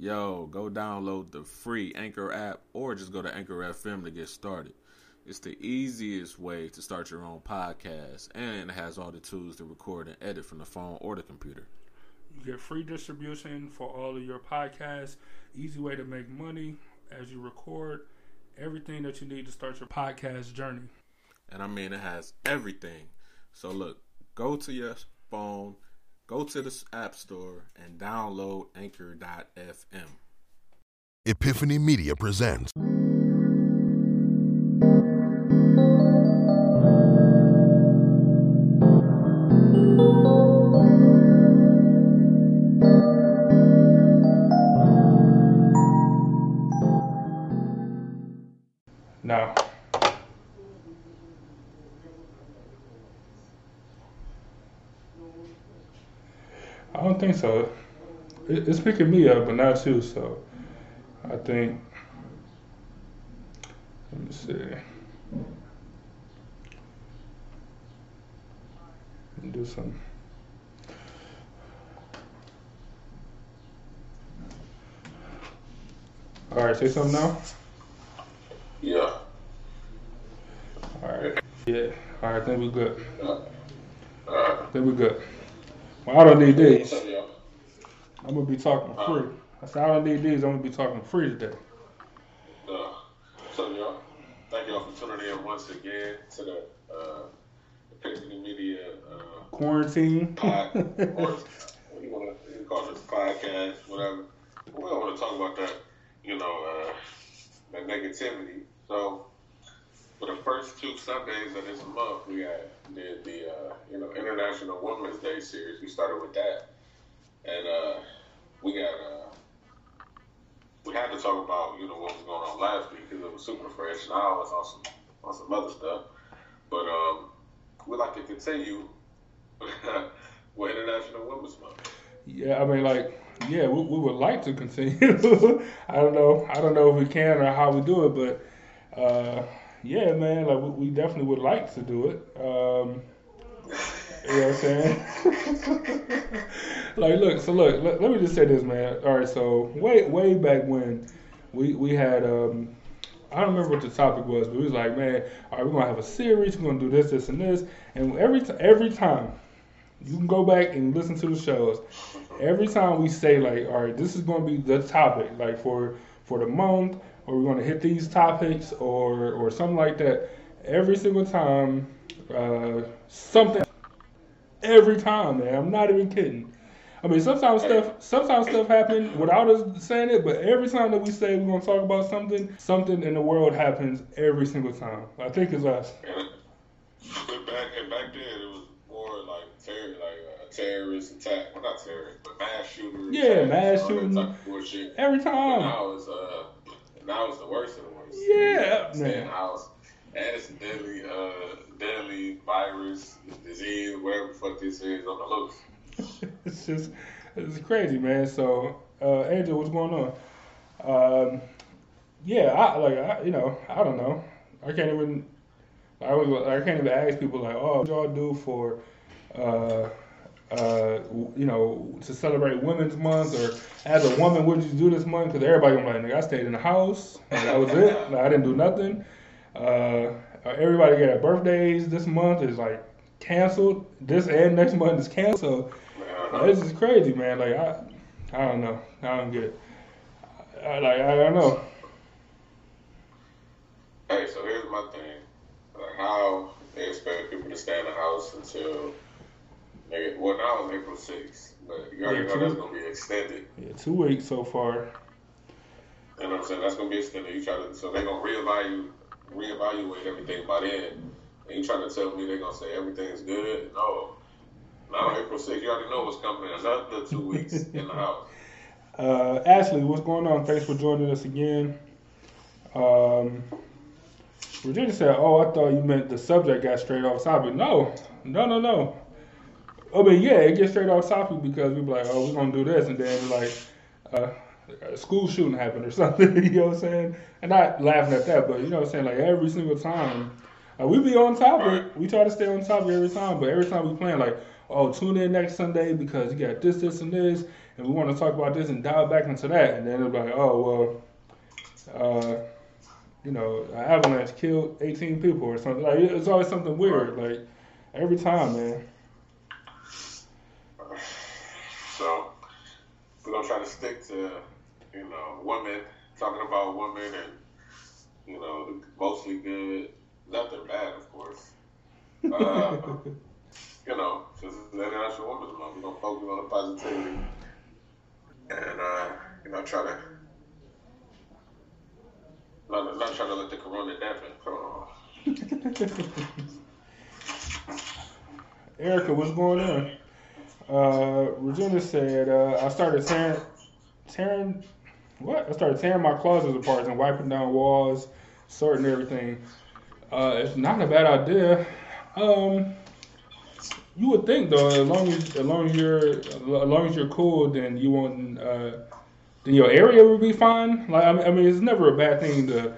yo, go download the free Anchor app or just go to Anchor FM to get started. It's the easiest way to start your own podcast and it has all the tools to record and edit from the phone or the computer. You get free distribution for all of your podcasts. Easy way to make money as you record. Everything that you need to start your podcast journey. And I mean, it has everything. So look, go to your phone, go to the App Store, and download Anchor.fm. Epiphany Media presents. Don't think so. It, it's picking me up, but not you. So I think. Let me see. Let me do some. All right, say something now. Yeah. All right. Yeah. All right. I think we're good. Uh, I think we're good. Well, I don't need these. what's up, y'all? I'm gonna be talking free. I said I don't need these. I'm gonna be talking free today. Uh, what's y'all? Thank y'all for tuning in once again to the uh, Epiphany Media uh, Quarantine. pod, or what you want to call it, podcast, whatever. We don't want to talk about that, you know, uh, that negativity. So, for the first two Sundays of this month, we had did the uh, you know International Women's Day series. We started with that, and uh, we got uh, we had to talk about you know what was going on last week because it was super fresh. Now I was on some on some other stuff, but um, we like to continue with International Women's Month. Yeah, I mean, like, yeah, we, we would like to continue. I don't know. I don't know if we can or how we do it, but uh, yeah, man, like we, we definitely would like to do it. Um, you know what I'm saying? like, look, so look, let, let me just say this, man. All right, so way way back when we we had um, I don't remember what the topic was, but we was like, man, all right, we're gonna have a series, we're gonna do this, this, and this, and every t- every time you can go back and listen to the shows. Every time we say like, all right, this is going to be the topic, like for for the month, or we're going to hit these topics, or or something like that. Every single time, uh, something. Every time, man. I'm not even kidding. I mean, sometimes stuff sometimes stuff happens without us saying it, but every time that we say we're going to talk about something, something in the world happens every single time. I think it's us. But back and back then, it was more like terror, like a terrorist attack. Well, not terrorist, but mass shooter. Yeah, mass shooting. Every But time. now it's uh, now it's the worst of the worst. Yeah, stay in man. the house, and it's a deadly, uh, deadly virus, disease, whatever the fuck this is on the loose. it's just it's crazy, man. So, uh, Angel, what's going on? Um, yeah, I like I, you know I don't know. I can't even I was I can't even ask people like, oh, what y'all do for uh, uh, you know to celebrate Women's Month or as a woman, what did you do this month? Because everybody gonna be like, nigga, I stayed in the house. That was it. Like, I didn't do nothing. Uh, everybody got birthdays this month is like canceled. This and next month is canceled. Uh, This is crazy, man. Like I, I don't know. I don't get it. I, like I don't know. Hey, so here's my thing: like how they expect people to stay in the house until, well, now it's April 6th, but you already Yeah, know that's gonna be extended. Yeah, two weeks so far. You know what I'm saying? That's gonna be extended. You try to, so they're gonna reevaluate, reevaluate everything by then. And you trying to tell me they're gonna say everything's good? No. Now April 6th, you already know what's coming. Another two weeks in the house. Uh, Ashley, what's going on? Thanks for joining us again. Um, Virginia said, "Oh, I thought you meant the subject got straight off topic." No, no, no, no. I mean, yeah, it gets straight off topic because we're like, "Oh, we're gonna do this," and then like, uh, a school shooting happened or something. you know what I'm saying? And not laughing at that, but you know what I'm saying? Like every single time, uh, we be on topic. We try to stay on topic every time, but every time we plan, like, oh, tune in next Sunday because you got this, this, and this, and we want to talk about this and dive back into that, and then it's like, oh well, uh, you know, an avalanche killed 18 people or something. Like it's always something weird. Like every time, man. So we're gonna try to stick to, you know, women talking about women and you know mostly good, nothing bad, of course. Uh, you know, this is International Women's Month. We're gonna focus on the positivity and uh, you know try to. Not, not trying to let the corona dampen. Come on. Erica, what's going on? Uh, Regina said, uh, I started tearing, tearing, what? I started tearing my closets apart and wiping down walls, sorting everything. Uh, it's not a bad idea. Um, you would think though, as long as as long as you're as long as you're cool, then you won't. Uh, then your area will be fine. Like I mean, it's never a bad thing to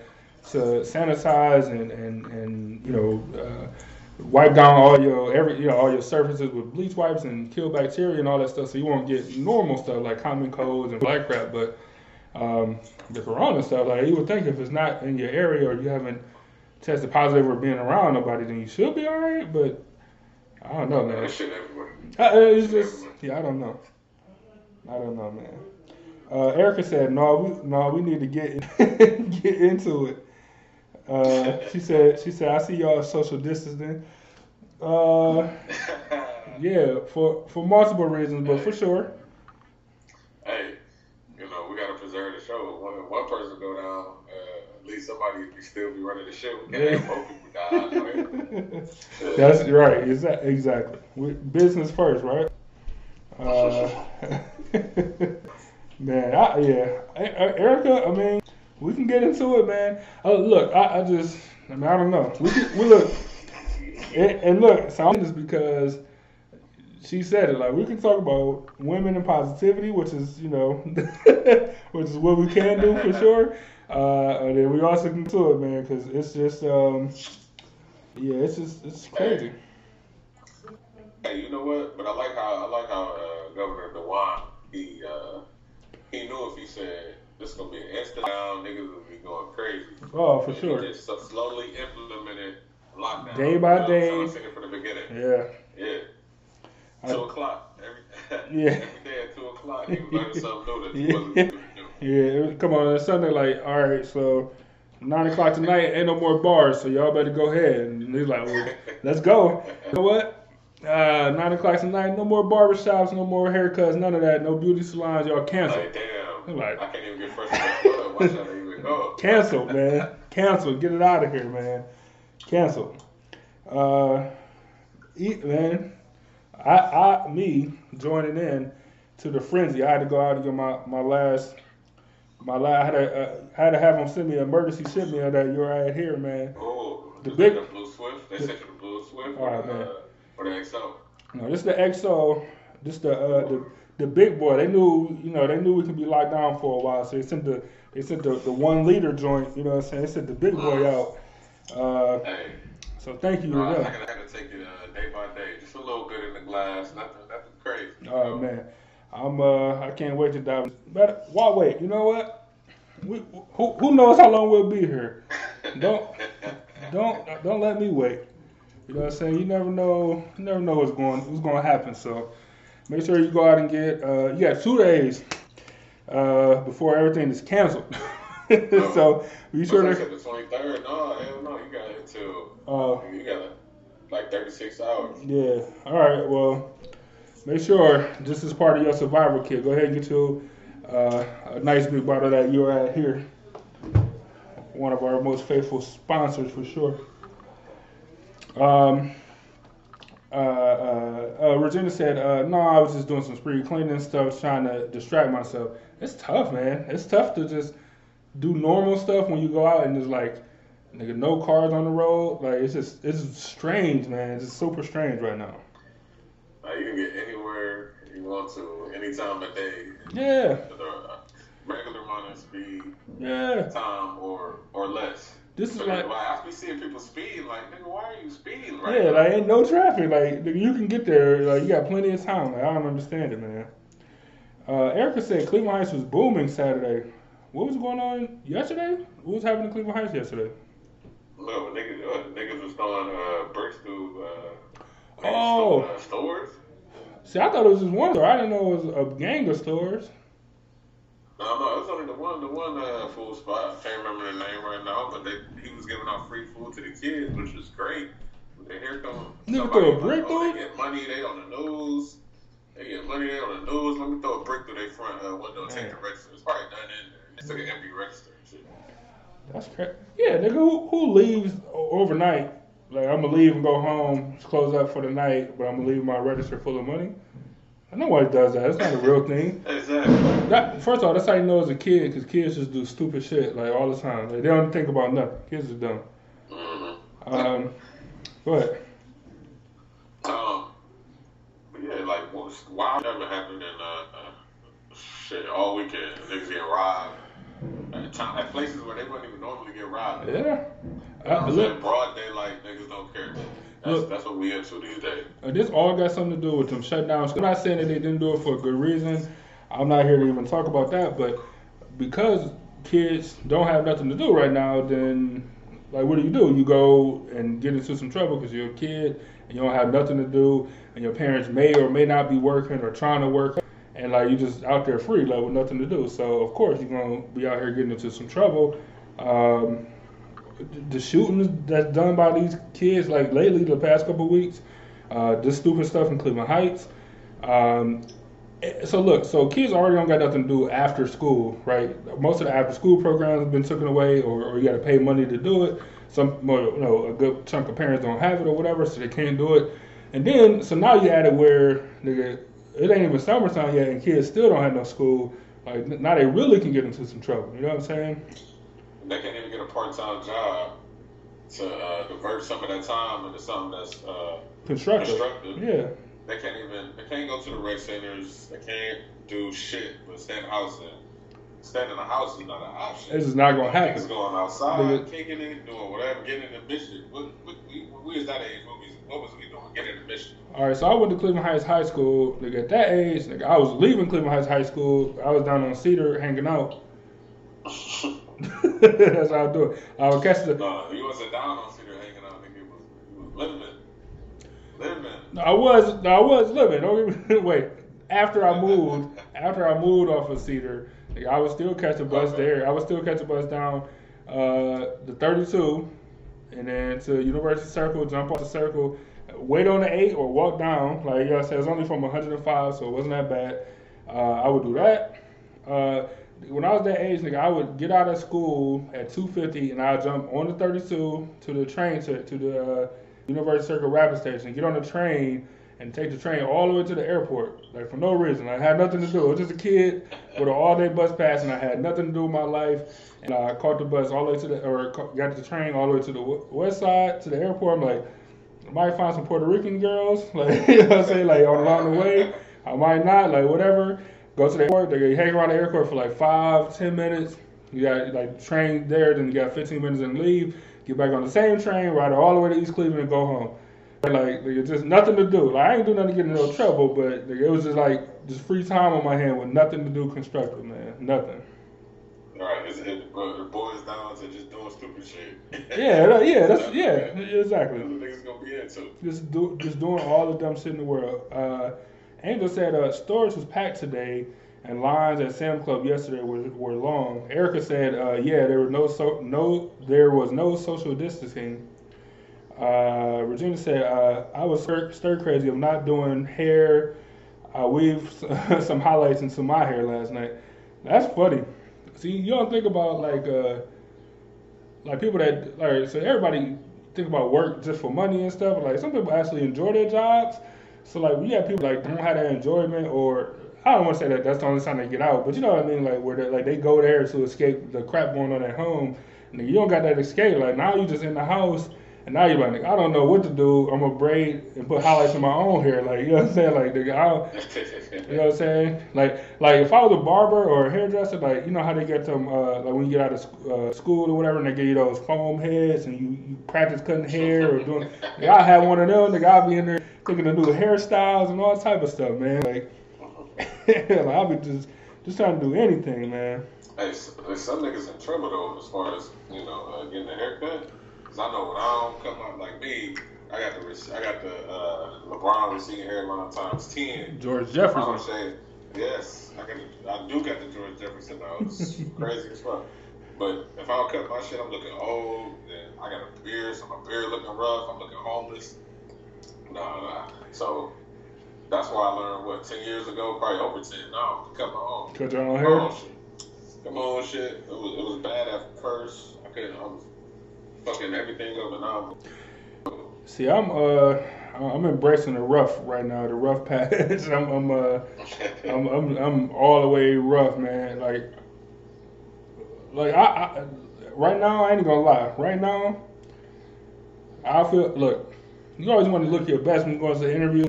to sanitize and and and you know. Uh, wipe down all your every you know all your surfaces with bleach wipes and kill bacteria and all that stuff, so you won't get normal stuff like common colds and black crap. But um, the corona stuff, like you would think if it's not in your area or you haven't tested positive or been around nobody, then you should be all right. But I don't know, man. That shit everywhere. Uh, it's just yeah, I don't know. I don't know, man. Uh, Erica said, "No, we no, we need to get get into it." Uh, she said, "She said I see y'all social distancing." Uh, yeah, for for multiple reasons, but for sure. hey, you know, we gotta preserve the show. One one person go down, uh, at least somebody can still be running the show. We can't have people die. Right? That's right. Exa- Exactly. We, business first, right? Uh, man, I, yeah, Erica. I mean, we can get into it, man. Uh, look, I, I just, I mean, I don't know. We can, we look, and, and look. So I'm just because she said it. Like we can talk about women and positivity, which is you know, which is what we can do for sure. Uh, and then we also can do it, man, because it's just, um, yeah, it's just, it's crazy. Hey, you know what? But I like how I like how uh, Governor DeWine he uh, he knew if he said this gonna be an instant down, niggas would be going crazy. Oh, for And sure. Just so slowly implemented lockdown. Day by You know, day. I said it from the beginning. Yeah. Yeah. I- Two o'clock every Yeah. every day at two o'clock. He was learning something new that he Yeah. Yeah, come on, Sunday, like, all right, so nine o'clock tonight, ain't no more bars, so y'all better go ahead. And he's like, well, let's go. You know what? Uh, nine o'clock tonight, no more barbershops, no more haircuts, none of that, no beauty salons, y'all cancel. Like damn, Like- I can't even get fresh in Why should I even go? Cancel, man. Cancel. Get it out of here, man. Cancel. Uh, eat, man. I, I, me joining in to the frenzy. I had to go out and get my my last. My last, I had to, uh, I had to have them send me an emergency shipment of that you're right here, man. Oh, The the big- the Blue Swift. They sent you the Blue Swift All or, the, man. or the XO. No, this is the XO. This the uh, the the big boy. They knew, you know, they knew we could be locked down for a while, so they sent the they sent the, the one liter joint. You know what I'm saying? They sent the big boy out. Uh, Hey, so thank you to no, I, gotta, I gotta take it uh, day by day. Just a little good in the glass. Nothing, nothing crazy. Oh know? man, I'm uh I can't wait to dive. But why wait? You know what? We, who who knows how long we'll be here? Don't don't don't let me wait. You know what I'm saying? You never know. You never know what's going what's going to happen. So make sure you go out and get. Uh, you got two days uh, before everything is canceled. so be sure Sure to. the 23rd. No, hell no. You got it until Uh, you got like 36 hours. Yeah. All right. Well, make sure this is part of your survival kit. Go ahead and get you uh, a nice big bottle that you're at here. One of our most faithful sponsors for sure. Um. Uh, uh, uh, Regina said, uh, "No, I was just doing some spring cleaning stuff, trying to distract myself. It's tough, man. It's tough to just do normal stuff when you go out and there's like, nigga, no cars on the road. Like, it's just, it's strange, man. It's just super strange right now. You can get anywhere you want to, any time of day. Yeah, regular amount of speed, yeah. time, or or less. This is So, like, I be seeing people speeding. Like, nigga, why are you speeding right yeah, now? like ain't no traffic. Like, you can get there. Like, you got plenty of time. Like, I don't understand it, man. Uh, Erica said Cleveland Heights was booming Saturday. What was going on yesterday? What was happening in Cleveland Heights yesterday? No, niggas, uh, niggas was throwing uh, bricks through uh, Oh. uh, stores. See, I thought it was just one store. I didn't know it was a gang of stores. No, no, it was only the one, the one uh, food spot. I can't remember the name right now, but they, he was giving out free food to the kids, which was great. Then here come Nigga somebody throw a like, brick oh, through They it? get money, they on the news. They get money, they on the news. Let me throw a brick through their front uh, window and take the register. It's probably done in there. It's like an empty register and shit. That's crazy. Yeah, nigga, who, who leaves overnight? Like, I'm gonna leave and go home, close up for the night, but I'm gonna leave my register full of money. Nobody does that. It's not a real thing. Exactly. That, first of all, that's how you know as a kid, because kids just do stupid shit like all the time. Like, they don't think about nothing. Kids are dumb. Mm-hmm. Um, go. Um, but yeah, like what's wild ever happened in uh, uh shit all weekend. Niggas get robbed at, time, at places where they wouldn't even normally get robbed. You know Yeah. what Uh, look. Broad daylight, niggas don't care. That's Look. that's what we into these days. Uh, this all got something to do with them shutdowns. I'm not saying that they didn't do it for a good reason. I'm not here to even talk about that, but because kids don't have nothing to do right now, then like what do you do? You go and get into some trouble because you're a kid and you don't have nothing to do, and your parents may or may not be working or trying to work, and like you just out there free, like with nothing to do. So of course you're gonna be out here getting into some trouble. Um, the shootings that's done by these kids, like lately, the past couple weeks, uh, this stupid stuff in Cleveland Heights. Um, eh, so look, so kids already don't got nothing to do after school, right? Most of the after school programs have been taken away, or, or you got to pay money to do it. Some, you know, a good chunk of parents don't have it or whatever, so they can't do it. And then, so now you add it where nigga, it ain't even summertime yet, and kids still don't have no school. Like now they really can get into some trouble. You know what I'm saying? They can't even get a part time job to uh, convert some of that time into something that's uh, Constructive. constructive. Yeah. They can't even they can't go to the rec centers. They can't do shit but stay in the house and staying in the house is not an option. This is not gonna happen. It's going outside, Nigga. kicking it, doing whatever, getting in the mission. What, what, we, we was that age. What, was we doing? Getting in the mission. All right, so I went to Cleveland Heights High School. Nigga, at that age, nigga, I was leaving Cleveland Heights High School. I was down on Cedar hanging out. That's how I do it. I would catch the. no, you wasn't down on Cedar hanging out. You was, you was living. Living. No, I was, no, I was living. Don't me, wait. After I moved, after I moved off of Cedar, I was still catching bus Okay. there. I was still catching bus down uh, the 32, and then to University Circle, jump off the Circle, wait on the eight or walk down. Like you know, what I said, it's only from 105, so it wasn't that bad. Uh, I would do that. Uh, when I was that age, nigga, I would get out of school at 2:50, and I'd jump on the 32 to the train to to the uh, University Circle Rapid Station, get on the train, and take the train all the way to the airport, like for no reason. I had nothing to do. I was just a kid with an all-day bus pass, and I had nothing to do with my life. And I caught the bus all the way to the, or got the train all the way to the west side to the airport. I'm like, I might find some Puerto Rican girls, like you know what I'm saying, like on along the way. I might not, like whatever. Go to the airport. They hang around the airport for like five, ten minutes. You got like train there, then you got 15 minutes and leave. Get back on the same train, ride all the way to East Cleveland, and go home. Like, like, it's just nothing to do. Like I ain't do nothing to get in no trouble, but like, it was just like just free time on my hand with nothing to do constructive, man. Nothing. All right, it, it boils down to just doing stupid shit. Yeah, yeah, that's That's yeah, what exactly. niggas gonna be into. Just do, just doing all the dumb shit in the world. Uh, Angel said uh, storage was packed today, and lines at Sam Club yesterday were, were long. Erica said, uh, yeah, there was no so, no there was no social distancing. Uh, Regina said, uh, I was stir, stir crazy of not doing hair. I weaved some highlights into my hair last night. That's funny. See, you don't think about like uh, like people that like so everybody think about work just for money and stuff. Like some people actually enjoy their jobs. So like we have people like don't have that enjoyment or I don't want to say that that's the only time they get out, but you know what I mean, like where they like they go there to escape the crap going on at home. And you don't got that escape. Like now you just in the house and now you're like, nigga, I don't know what to do. I'm gonna braid and put highlights in my own hair. Like you know what I'm saying? Like nigga, I don't, you know what I'm saying? Like, like if I was a barber or a hairdresser, like you know how they get them, uh, like when you get out of uh, school or whatever, and they give you those foam heads, and you, you practice cutting hair or doing. I had one of them. Like I'll be in there thinking of new hairstyles and all type of stuff, man. Like, like, I'll be just just trying to do anything, man. Hey, some niggas in trouble though, as far as you know, uh, getting a haircut. Cause I know when I don't come up like me, I got the I got the uh, LeBron receding hairline times ten. George Jefferson. shave. Yes, I got. I do got the George Jefferson though. It's crazy as fuck. But if I don't cut my shit, I'm looking old. Then I got a beard, so my beard looking rough. I'm looking homeless. Nah, nah. So that's why I learned what ten years ago, probably over ten. No, to cut my own. Cut your own hair. Come on, shit. It was, it was bad at first. I couldn't. I was fucking everything up, and now See, I'm uh, I'm embracing the rough right now, the rough patch. I'm, I'm uh, I'm, I'm, I'm all the way rough, man. Like, like I, I, right now, I ain't gonna lie. Right now, I feel. Look, you always want to look your best when you go to an interview.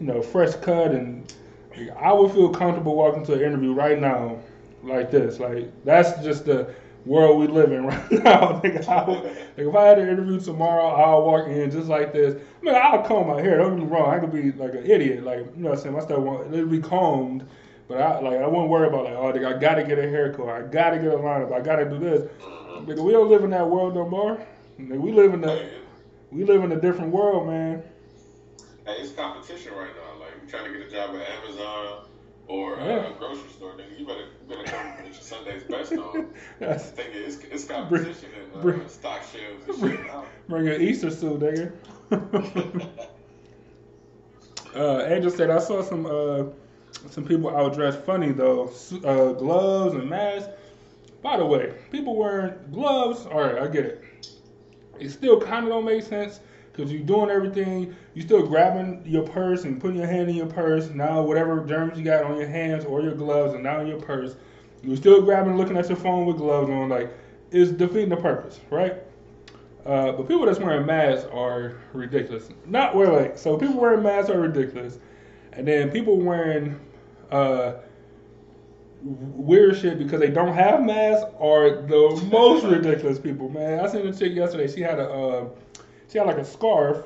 You know, fresh cut, and like, I would feel comfortable walking to an interview right now, like this. Like that's just the world we live in right now. Like, if I had an interview tomorrow, I'll walk in just like this. I mean, I'll comb my hair. Don't get me wrong. I could be like an idiot. Like you know, what I'm saying my stuff won't it'll be combed. But I like I wouldn't worry about like oh I gotta get a haircut. I gotta get a lineup. I gotta do this. Nigga, we don't live in that world no more. We live in the we live in a different world, man. hey, it's competition right now. Like you trying to get a job at Amazon or Yeah. a grocery store, nigga. You better you better come with your Sunday's best on. That's Think it- it's it's competition in uh, bring- stock shelves and shit. now. bring an Easter suit, nigga. uh, Angel said I saw some uh, some people out dressed funny though. Uh, gloves and masks. By the way, people wearing gloves. All right, I get it. It still kind of don't make sense because you're doing everything. you're still grabbing your purse and putting your hand in your purse. Now whatever germs you got on your hands or your gloves and now in your purse, you're still grabbing, looking at your phone with gloves on. Like, it's defeating the purpose, right? Uh, but people that's wearing masks are ridiculous. Not wait, wait. So people wearing masks are ridiculous, and then people wearing uh, weird shit because they don't have masks are the most ridiculous people. Man, I seen a chick yesterday. She had a uh, she had like a scarf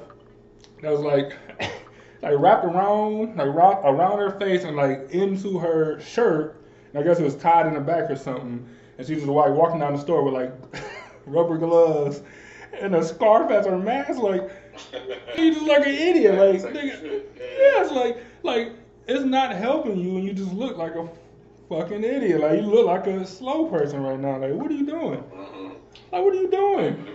that was like like wrapped around like wrapped around her face and like into her shirt. And I guess it was tied in the back or something. And she was like walking down the store with like rubber gloves and a scarf as her mask. Like you just like an idiot. Like It's like nigga, yeah. it's like like it's not helping you, and you just look like a fucking idiot. Like you look like a slow person right now. Like what are you doing? Mhm. Like what are you doing?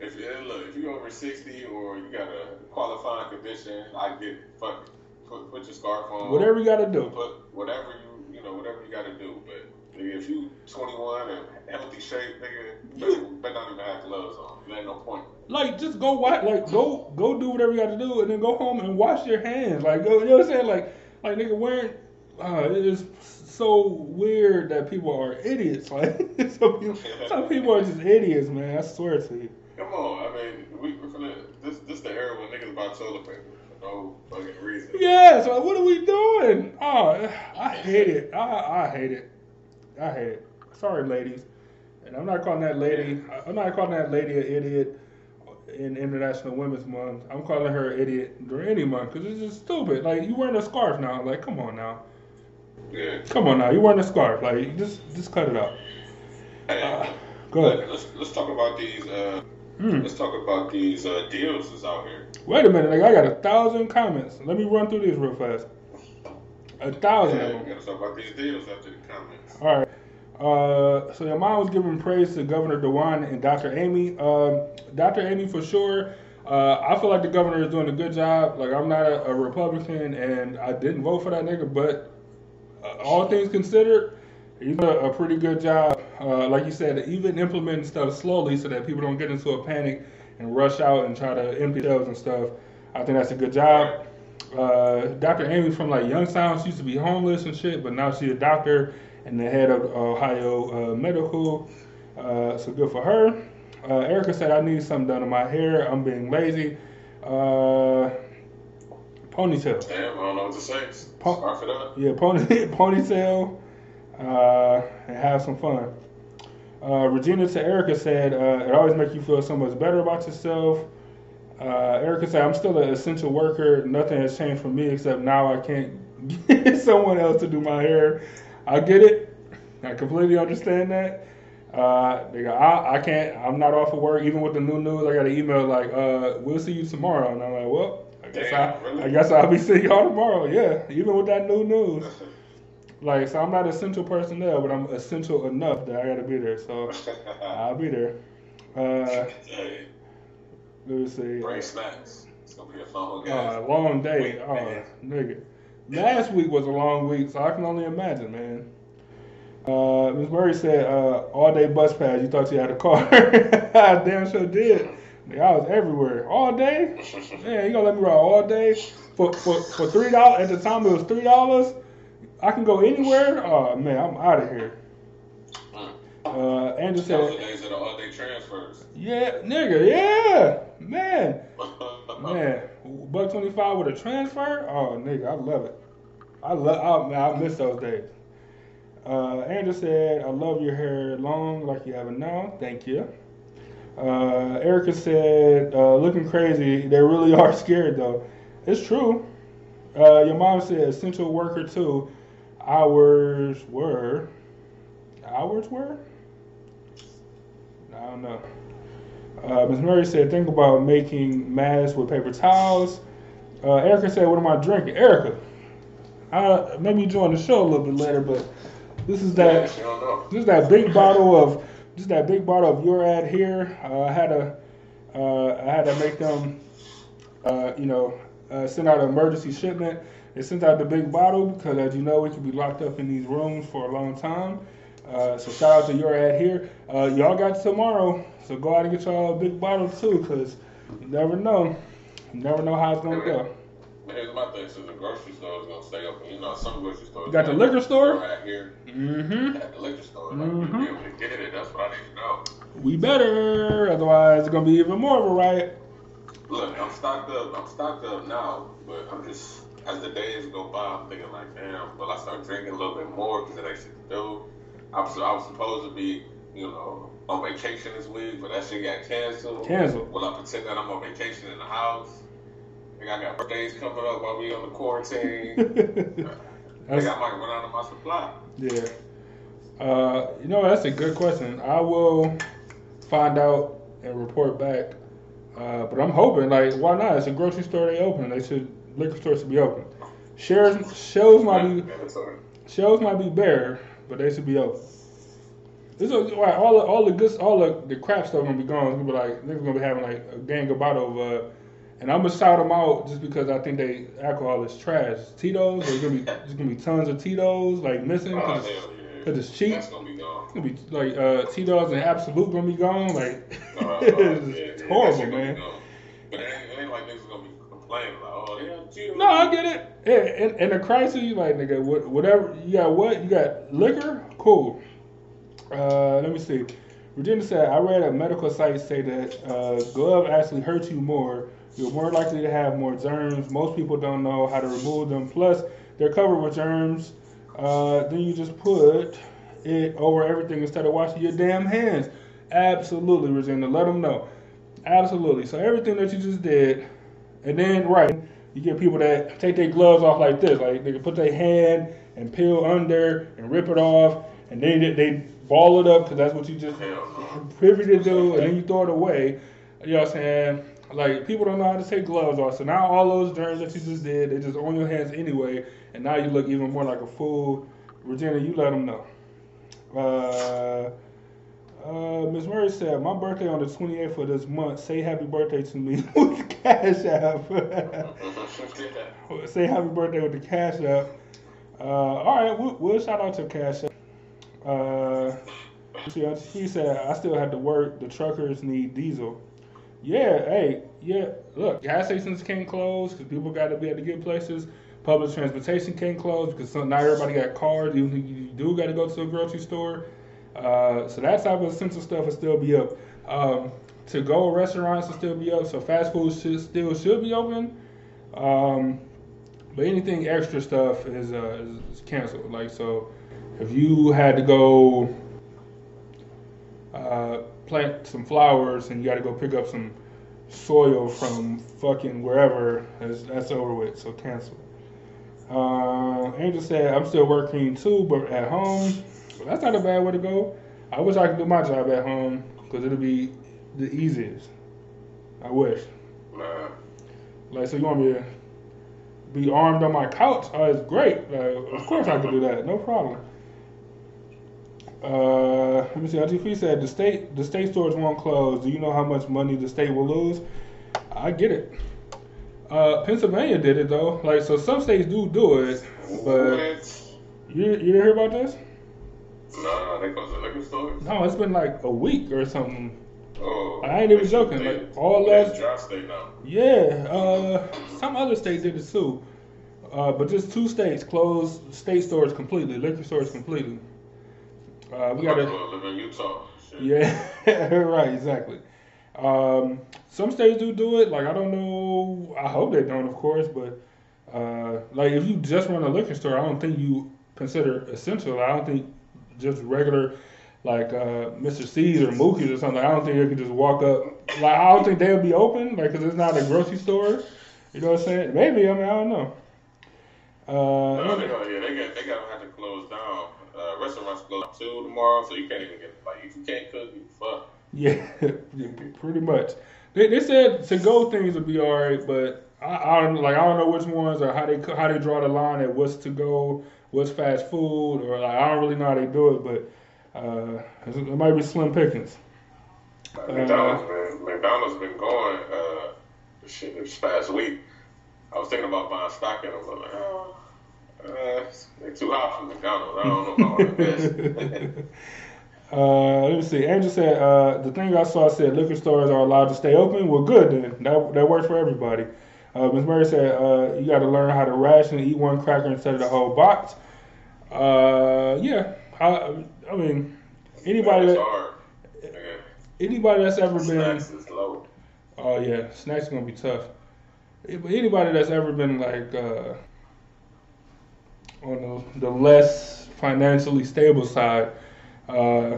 If you look, if you over sixty or you got a qualifying condition, I get fuck it. Put, put your scarf on. Whatever you got to do. Put whatever you you know whatever you got to do. But nigga, if you 21 and healthy shape, nigga, you better, better not even have gloves on. There ain't no point. Like just go watch. Like go go do whatever you got to do, and then go home and wash your hands. Like go, you know what I'm saying? Like like nigga wearing. Uh, it is so weird that people are idiots. Like some people, some people are just idiots, man. I swear to you. Come on, I mean, we, we're finna, this this the era when niggas buy toilet paper for no fucking reason. Yeah, so what are we doing? Oh, I hate it. I, I hate it. I hate it. Sorry, ladies. And I'm not calling that lady. I'm not calling that lady an idiot in International Women's Month. I'm calling her an idiot during any month because it's just stupid. Like you wearing a scarf now. Like come on now. Yeah. Come on now. You wearing a scarf. Like just just cut it out. Hey, Uh, go ahead. let's let's talk about these. Uh, Hmm. let's talk about these uh, deals that's out here. Wait a minute. Like I got a thousand comments. Let me run through these real fast. A thousand of Yeah, them. we gotta talk about these deals after the comments. All right. Uh, so your mom was giving praise to Governor DeWine and Dr. Amy. Um, Dr. Amy for sure. Uh, I feel like the governor is doing a good job. Like I'm not a, a Republican and I didn't vote for that nigga, but uh, all things considered, he's a, a pretty good job. Uh, like you said, even implementing stuff slowly so that people don't get into a panic and rush out and try to empty shelves and stuff. I think that's a good job. Uh, Dr. Amy from like Youngstown, she used to be homeless and shit, but now she's a doctor and the head of Ohio uh, Medical. Uh, so good for her. Uh, Erica said, I need something done to my hair. I'm being lazy. Uh, ponytail. Damn, I don't know what to say. Pa- Scarf it up. Yeah, pony, ponytail. Uh, and have some fun. Uh, Regina to Erica said, uh, it always makes you feel so much better about yourself. Uh, Erica said, I'm still an essential worker. Nothing has changed for me except now I can't get someone else to do my hair. I get it. I completely understand that. Uh, nigga, I, I can't. I'm not off of work. Even with the new news, I got an email like, uh, "We'll see you tomorrow," and I'm like, "Well, I guess Damn, I, really? I guess I'll be seeing y'all tomorrow." Yeah, even with that new news. Like, so I'm not essential personnel, but I'm essential enough that I gotta be there. So I'll be there. Uh, Hey, let me see. bring snacks. It's gonna be a long game. Uh, long day. Oh, man. nigga. Last week was a long week, so I can only imagine, man. Uh, Ms. Murray said, uh, all day bus pass, you thought you had a car. I damn sure did. I was everywhere. All day? Man, you gonna let me ride all day? For for for three dollars at the time it was three dollars. I can go anywhere. Oh man, I'm out of here. Uh, Andrew That was the said, days of the all day transfers. "Yeah, nigga, yeah, man, man, buck twenty five with a transfer. Oh, nigga, I love it. I love. I, man, I miss those days." Uh, Andrew said, "I love your hair long like you have it now. Thank you." Uh, Erica said, uh, "Looking crazy. They really are scared though. It's true." Uh, your mom said, "Essential worker too. Hours were. Hours were. I don't know." Uh, Ms. Murray said, "Think about making masks with paper towels." Uh, Erica said, "What am I drinking?" Erica, uh, maybe you join the show a little bit later, but this is that. Yeah, know. Just that big bottle of just that big bottle of your ad here. Uh, I had to uh, I had to make them uh, you know uh, send out an emergency shipment. They sent out the big bottle because, as you know, we could be locked up in these rooms for a long time. Uh, so shout out to your ad here. Uh, y'all got tomorrow, so go out and get y'all a big bottle too, because you never know. You never know how it's gonna go. But here's my thing: so the grocery store is gonna stay open. You know, some grocery stores. You got the liquor store? Right here. Mm-hmm. At the liquor store, like Mhm. you be able to get it. That's what I need to know. We better, otherwise it's gonna be even more of a riot. Look, I'm stocked up. I'm stocked up now, but I'm just as the days go by, I'm thinking like, damn, will I start drinking a little bit more because ain't shit to do? I was, I was supposed to be, you know, on vacation this week, but that shit got canceled. Canceled. Will I pretend that I'm on vacation in the house? Think I got birthdays coming up while we on the quarantine. Think That's- I might run out of my supply. Yeah. Uh, you know, that's a good question. I will find out and report back. Uh, but I'm hoping, like, why not? It's a grocery store. They open. They should liquor stores should be open. Shares shows might be shows might be bare, but they should be open. This is like all the all the good all the, the crap stuff gonna be gone. It's gonna be like niggas gonna be having like a gang of bottle of uh, and I'm gonna shout them out just because I think they alcohol is trash. Tito's, there's gonna be there's gonna be tons of Tito's like missing Oh, because hell yeah. 'cause it's cheap. That's gonna be gone. It's gonna be like uh, Tito's and Absolut gonna be gone. Like Uh, uh, it's yeah, yeah, it's horrible, be man. But it ain't, it ain't like niggas gonna be complaining like, oh, yeah, No, I get it. Yeah, in, in a crisis, you like nigga, whatever you got. What you got? Liquor, cool. Uh, let me see. Virginia said, I read a medical site say that uh, glove actually hurts you more. You're more likely to have more germs. Most people don't know how to remove them. Plus, they're covered with germs. Uh, then you just put it over everything instead of washing your damn hands. Absolutely, Virginia. Let them know. Absolutely. So everything that you just did, and then right, you get people that take their gloves off like this, like they can put their hand and peel under and rip it off, and they they ball it up because that's what you just privy to do, and then you throw it away. You know what I'm saying? Like people don't know how to take gloves off, so now all those germs that you just did, they just on your hands anyway, and now you look even more like a fool. Virginia, you let them know. Uh, uh, Ms. Murray said, "My birthday on the 28th of this month. Say happy birthday to me with the Cash App. Say happy birthday with the Cash App. Uh, all right, we'll, we'll shout out to Cash App. Uh, she, said, I still had to work. The truckers need diesel. Yeah, hey, yeah. Look, gas stations can't close because people got to be able to get places. Public transportation can't close because not everybody got cars. Even if you do got to go to a grocery store. Uh, so that type of essential stuff will still be up. Um, to go restaurants will still be up. So fast food should still should be open. Um, but anything extra stuff is, uh, is, canceled. Like so, if you had to go uh, plant some flowers and you got to go pick up some soil from fucking wherever, that's, that's over with. So cancel. Uh, Angel said, I'm still working too, but at home. That's not a bad way to go. I wish I could do my job at home because it'll be the easiest. I wish. Like, so you want me to be armed on my couch? Oh, it's great. Like, of course I can do that. No problem. Uh, let me see. LGP said the state the state stores won't close. Do you know how much money the state will lose? I get it. Uh, Pennsylvania did it though. Like, so some states do do it, but what? you you didn't hear about this? Nah, they to the liquor stores. No, it's been like a week or something. Oh, I ain't even joking, they- like, all last- dry state now. Yeah, uh, some other states did it too. Uh, but just two states closed state stores completely, liquor stores completely. Uh, we I gotta, live in Utah. Shit. yeah, right, exactly. Um, some states do do it. Like I don't know. I hope they don't, of course. But uh, like if you just run a liquor store, I don't think you consider essential. I don't think just regular like uh, Mr. C's or Mookie's or something. I don't think they could just walk up. Like I don't think they would be open. Like because it's not a grocery store. You know what I'm saying? Maybe. I mean I don't know. No, Uh, they got, yeah, they got they gotta have to close down. Uh, restaurants close two tomorrow, so you can't even get like if you can't cook, you fuck. Yeah, pretty much. They, they said to go things would be all right, but I, I don't like I don't know which ones or how they how they draw the line at what's to go, what's fast food, or like I don't really know how they do it, but uh, it might be slim pickings. Uh, McDonald's been McDonald's been going uh, shit this past week. I was thinking about buying stock in them, but like, oh, uh, they're too hot for McDonald's. I don't know if I want to invest. Uh, let me see. Angel said uh, the thing I saw said liquor stores are allowed to stay open. Well, good then. That that works for everybody. Uh, Ms. Murray said uh, you got to learn how to ration and eat one cracker instead of the whole box. Uh, yeah, I, I mean anybody that anybody that's ever been snacks is low. oh yeah, snacks gonna be tough. But anybody that's ever been like uh, on the, the less financially stable side, uh,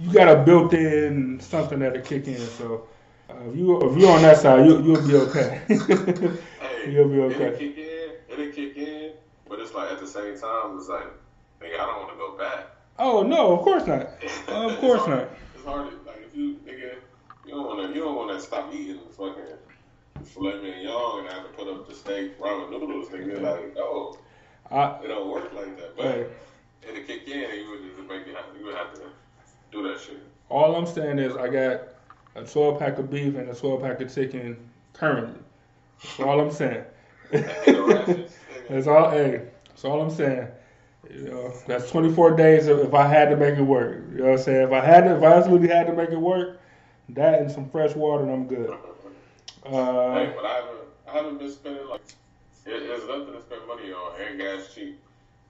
you got a built-in something that'll kick in. So if you if you're on that side, you you'll be okay. Hey, You'll be It'll kick in, it'll kick in, but it's like at the same time, it's like, nigga, I don't want to go back. oh no, of course not. Of It's course hard- not. It's hard. Like if you nigga, you don't want to, you don't want to stop eating fucking filet mignon and young and have to put up the steak ramen noodles. Nigga, like oh, I, it don't work like that. But hey, it'll kick in, and you would just make you have, you would have to do that shit. all I'm saying is I got a 12 pack of beef and a 12 pack of chicken currently. That's all I'm saying. That's all. Hey, that's all I'm saying. You know, that's 24 days if I had to make it work. You know what I'm saying? If I had to, if I absolutely had to make it work, that and some fresh water, and I'm good. Hey, Uh, but I haven't, I haven't been spending like it, it's nothing to spend money on, and gas cheap.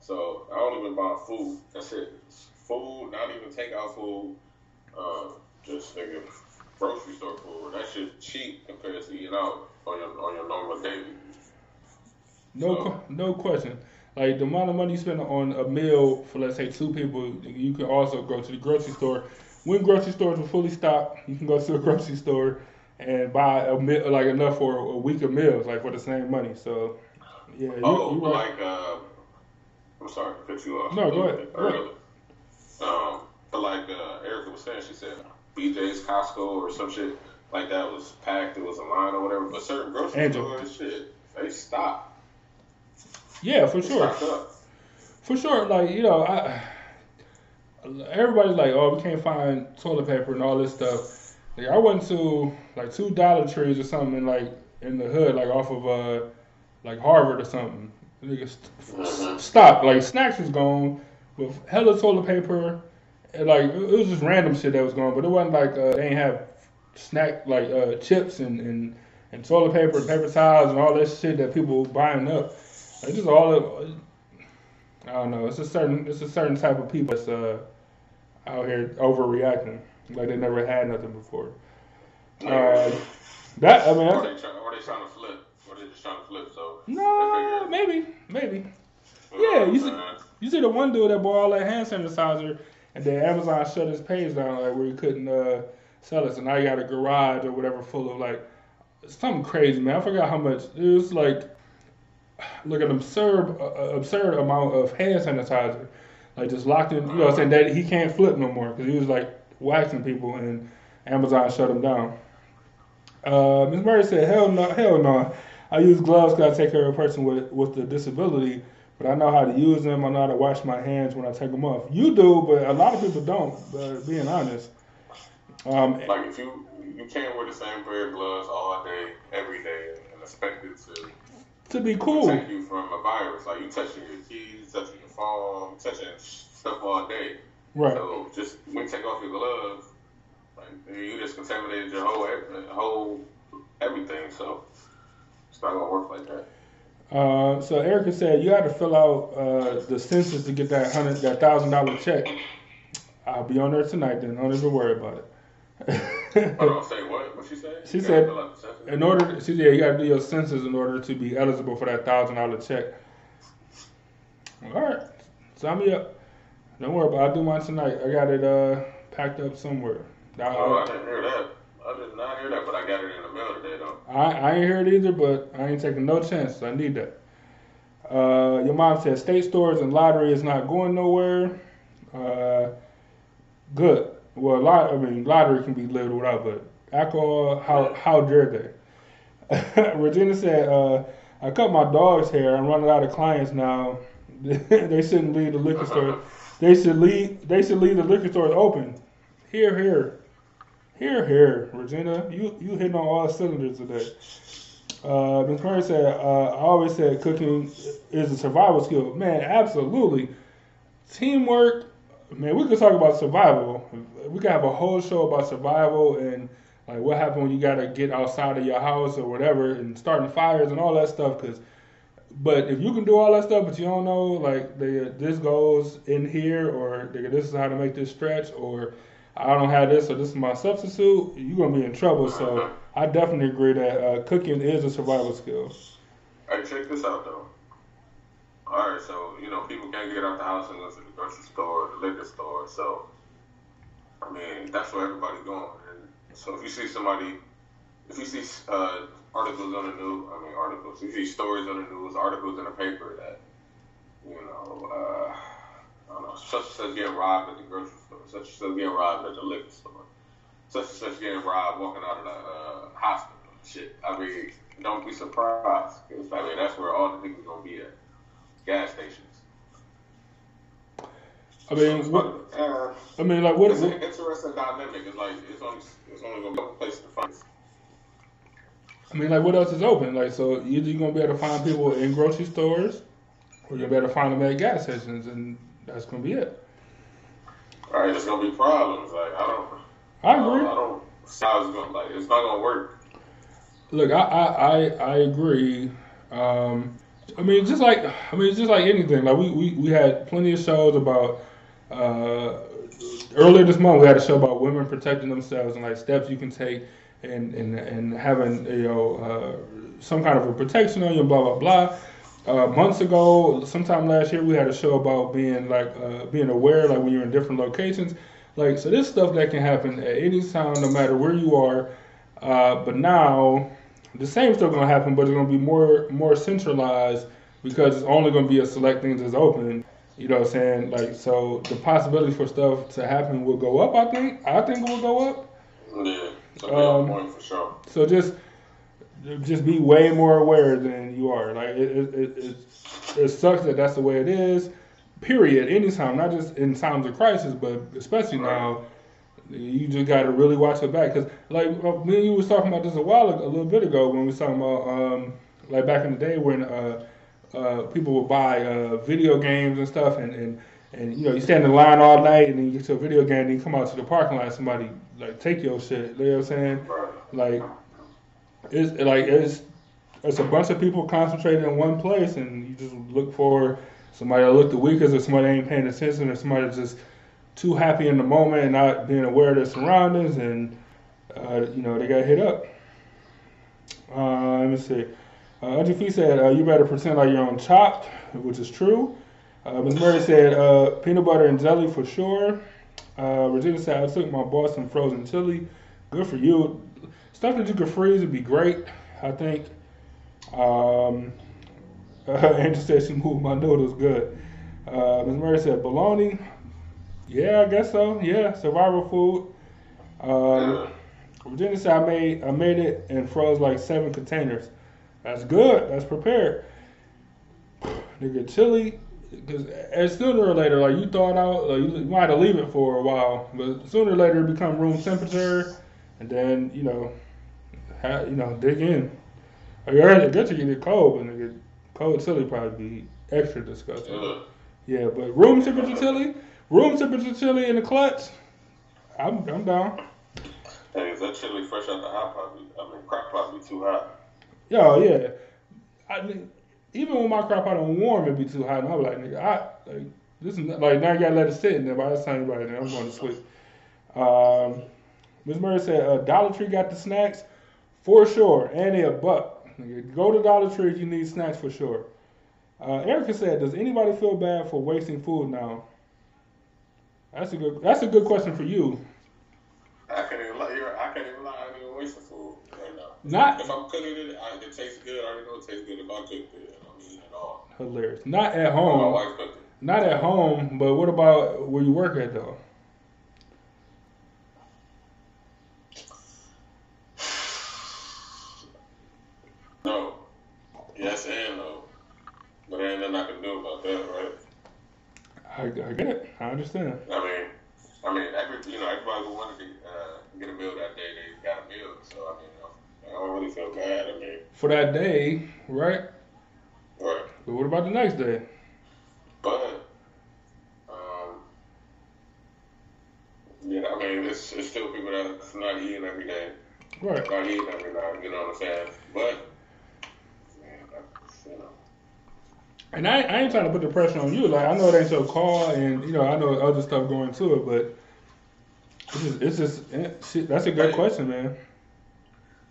So I don't even buy food. That's it. Food, not even takeout food. Uh, just nigga, grocery store food. That shit cheap compared to eating out on your on your normal daily. no, que- no question. Like the amount of money you spend on a meal for let's say two people, you can also go to the grocery store. When grocery stores are fully stocked, you can go to a grocery store and buy a meal, like enough for a week of meals, like for the same money. So, yeah, you, Oh, you right. like uh, I'm sorry to cut you off. No, go ahead. Ahead. Um, but like uh, Erica was saying, she said BJ's, Costco, or some shit like that was packed. It was a line or whatever. But certain grocery Angel. stores, shit, they stop. yeah, for They sure. For sure, like you know, I everybody's like, oh, we can't find toilet paper and all this stuff. Like I went to like two Dollar Trees or something, in, like in the hood, like off of uh, like Harvard or something. Nigga, st- stop. Like snacks was gone, with hella toilet paper, like it was just random shit that was going, But it wasn't like uh, they ain't have snack like uh, chips and, and and toilet paper and paper towels and all that shit that people were buying up. It's just all of, I don't know. It's a certain it's a certain type of people that's uh, out here overreacting like they never had nothing before. Uh, that I mean, or, that's, they try, or they trying to flip, or they just trying to flip. So no, maybe, maybe. Yeah, you see, you see the one dude that bought all that hand sanitizer, and then Amazon shut his page down like where he couldn't uh, sell. So now you got a garage or whatever full of like something crazy, man. I forgot how much. It was like like an absurd, uh, absurd amount of hand sanitizer, like just locked in. You know, what I'm saying that he can't flip no more because he was like waxing people, and Amazon shut him down. Uh, Ms. Murray said, "Hell no, hell no. I use gloves because I take care of a person with with a disability, but I know how to use them. I know how to wash my hands when I take them off. You do, but a lot of people don't. Uh, being honest." Um, Like if you you can't wear the same pair of gloves all day, every day, and expect it to to be cool. protect you from a virus. Like you touching your keys, touching your phone, touching stuff all day. Right. So just when you take off your gloves, like you just contaminated your whole whole everything. So it's not gonna work like that. Uh, so Erica said you had to fill out uh, the census to get that hundred that thousand dollar check. I'll be on there tonight. Then don't even worry about it. Hold on, say what? What she said? She You said- fill out the census? in order, she said you got to do your census in order to be eligible for that thousand dollar check. All right, sign me up. Don't worry about. it. I'll do mine tonight. I got it uh, packed up somewhere. Oh, I I, didn't hear that. I did not hear that, but I got it in the mail today though. I, I ain't hear it either, but I ain't taking no chances. I need that. Uh, your mom said state stores and lottery is not going nowhere. Uh, good. Well, lot. I mean, lottery can be lived without, but alcohol. How how dare they? Regina said, uh, "I cut my dog's hair. I'm running out of clients now. they shouldn't leave the liquor store. They should leave. They should leave the liquor stores open. Here, here, here, here. Regina, you you hitting on all cylinders today." Uh, Ms. Said, uh, I always said cooking is a survival skill. Man, absolutely. Teamwork, man, we could talk about survival. We could have a whole show about survival and like what happened when you got to get outside of your house or whatever and starting fires and all that stuff. Cause, but if you can do all that stuff, but you don't know like this goes in here or this is how to make this stretch or I don't have this or this is my substitute, you're gonna be in trouble. So I definitely agree that uh, cooking is a survival skill. Hey, check this out though. All right, so you know people can't get out the house and go to the grocery store, the liquor store. So, I mean, that's where everybody's going. And so if you see somebody, if you see uh, articles on the news, I mean articles, if you see stories on the news, articles in the paper that you know, uh, I don't know, such and getting robbed at the grocery store, such and such getting robbed at the liquor store, such and such getting robbed walking out of the uh, hospital. Shit, I mean, don't be surprised. 'cause, I mean, that's where all the niggas gonna be at. Gas stations. I mean, what, Uh, I mean, like what? it's an interesting dynamic. It's like it's only it's only gonna be a place to find. I mean, like what else is open? Like, so either you're gonna be able to find people in grocery stores, or you'll be able to find them at gas stations, and that's gonna be it. Right, there's gonna be problems. Like I don't. I agree. I don't see how it's gonna like. It's not gonna work. Look, I I I, I agree. Um, I mean, just like I mean, it's just like anything. Like we, we, we had plenty of shows about. Uh, earlier this month, we had a show about women protecting themselves and like steps you can take, and and and having you know uh, some kind of a protection on you. Blah blah blah. Uh, months ago, sometime last year, we had a show about being like uh, being aware, like when you're in different locations. Like so, this stuff that can happen at any time, no matter where you are. Uh, but now, the same stuff gonna happen, but it's gonna be more more centralized because it's only gonna be a select things that's open. You know what I'm saying? Like so, the possibility for stuff to happen will go up. I think. I think it will go up. Yeah, Um, point for sure. So just just be way more aware than you are. Like it it, it, it, it sucks that that's the way it is. Period. Anytime, not just in times of crisis, but especially now. You just got to really watch your back, cause like uh, me and you was talking about this a while ago, a little bit ago when we was talking about um, like back in the day when uh, uh, people would buy uh, video games and stuff, and, and and you know you stand in line all night, and then you get to a video game, and you come out to the parking lot, somebody like take your shit. You know what I'm saying? Right. Like it's like it's it's a bunch of people concentrated in one place, and you just look for somebody that look the weakest, or somebody that ain't paying attention, or somebody that's just too happy in the moment and not being aware of their surroundings, and uh, you know they got hit up. Uh, let me see. Uh, Auntie Fee said, uh, "You better pretend like you're on Chopped," which is true. Uh, Ms. Murray said, uh, "Peanut butter and jelly for sure." Uh, Regina said, "I took my Boston frozen chili. Good for you. Stuff that you could freeze would be great. I think." Um, Uh, said she moved my good. Uh, Ms. Murray said bologna. Yeah, I guess so. Yeah, survival food. Um, Virginia said I made I made it and froze like seven containers. That's good. That's prepared. Nigga, chili. Because sooner or later, like you thought out, like, you might have leave it for a while, but sooner or later it become room temperature, and then you know, ha, you know, dig in. I heard it good to get it cold, but nigga, cold chili probably be extra disgusting. Ugh. Yeah, but room temperature chili, room temperature chili in the clutch, I'm I'm down. Hey, is that chili fresh out the hot pot? I mean, crock pot be too hot. Yo, yeah. I mean, even when my crock pot don't warm, it be too hot. And I'm like, nigga, I like this is not- like now you gotta let it sit in there. By the time you right there, I'm going to sleep. Um, Ms. Murray said, uh, Dollar Tree got the snacks for sure, and they a buck. Go to Dollar Tree if you need snacks for sure. Uh, Erica said, "Does anybody feel bad for wasting food now?" That's a good. That's a good question for you. I can't even lie. You're, I can't even lie. I ain't even wasting food right now. Not If I'm cooking it, I, it tastes good. I already know it tastes good. If I cook it, I don't eat it at all. hilarious. Not at home. wife cooked it. Not at home, but what about where you work at though? No. Yes and no. But there ain't nothing I can do about that, right? I, I get it. I understand. I mean, I mean, every you know, everybody who wanted to uh, get a meal that day, they got a meal. So I mean, I don't really feel bad. I mean, For that day, right? right. But what about the next day? But, um, yeah, I mean, it's, it's still people that's not eating every day, Right. not eating every night. You know what I'm saying? But, man, that's, you know, And I, I ain't trying to put the pressure on you. Like I know it ain't your call, and you know I know other stuff going to it, but it's just, it's just eh, shit, that's a good question, man.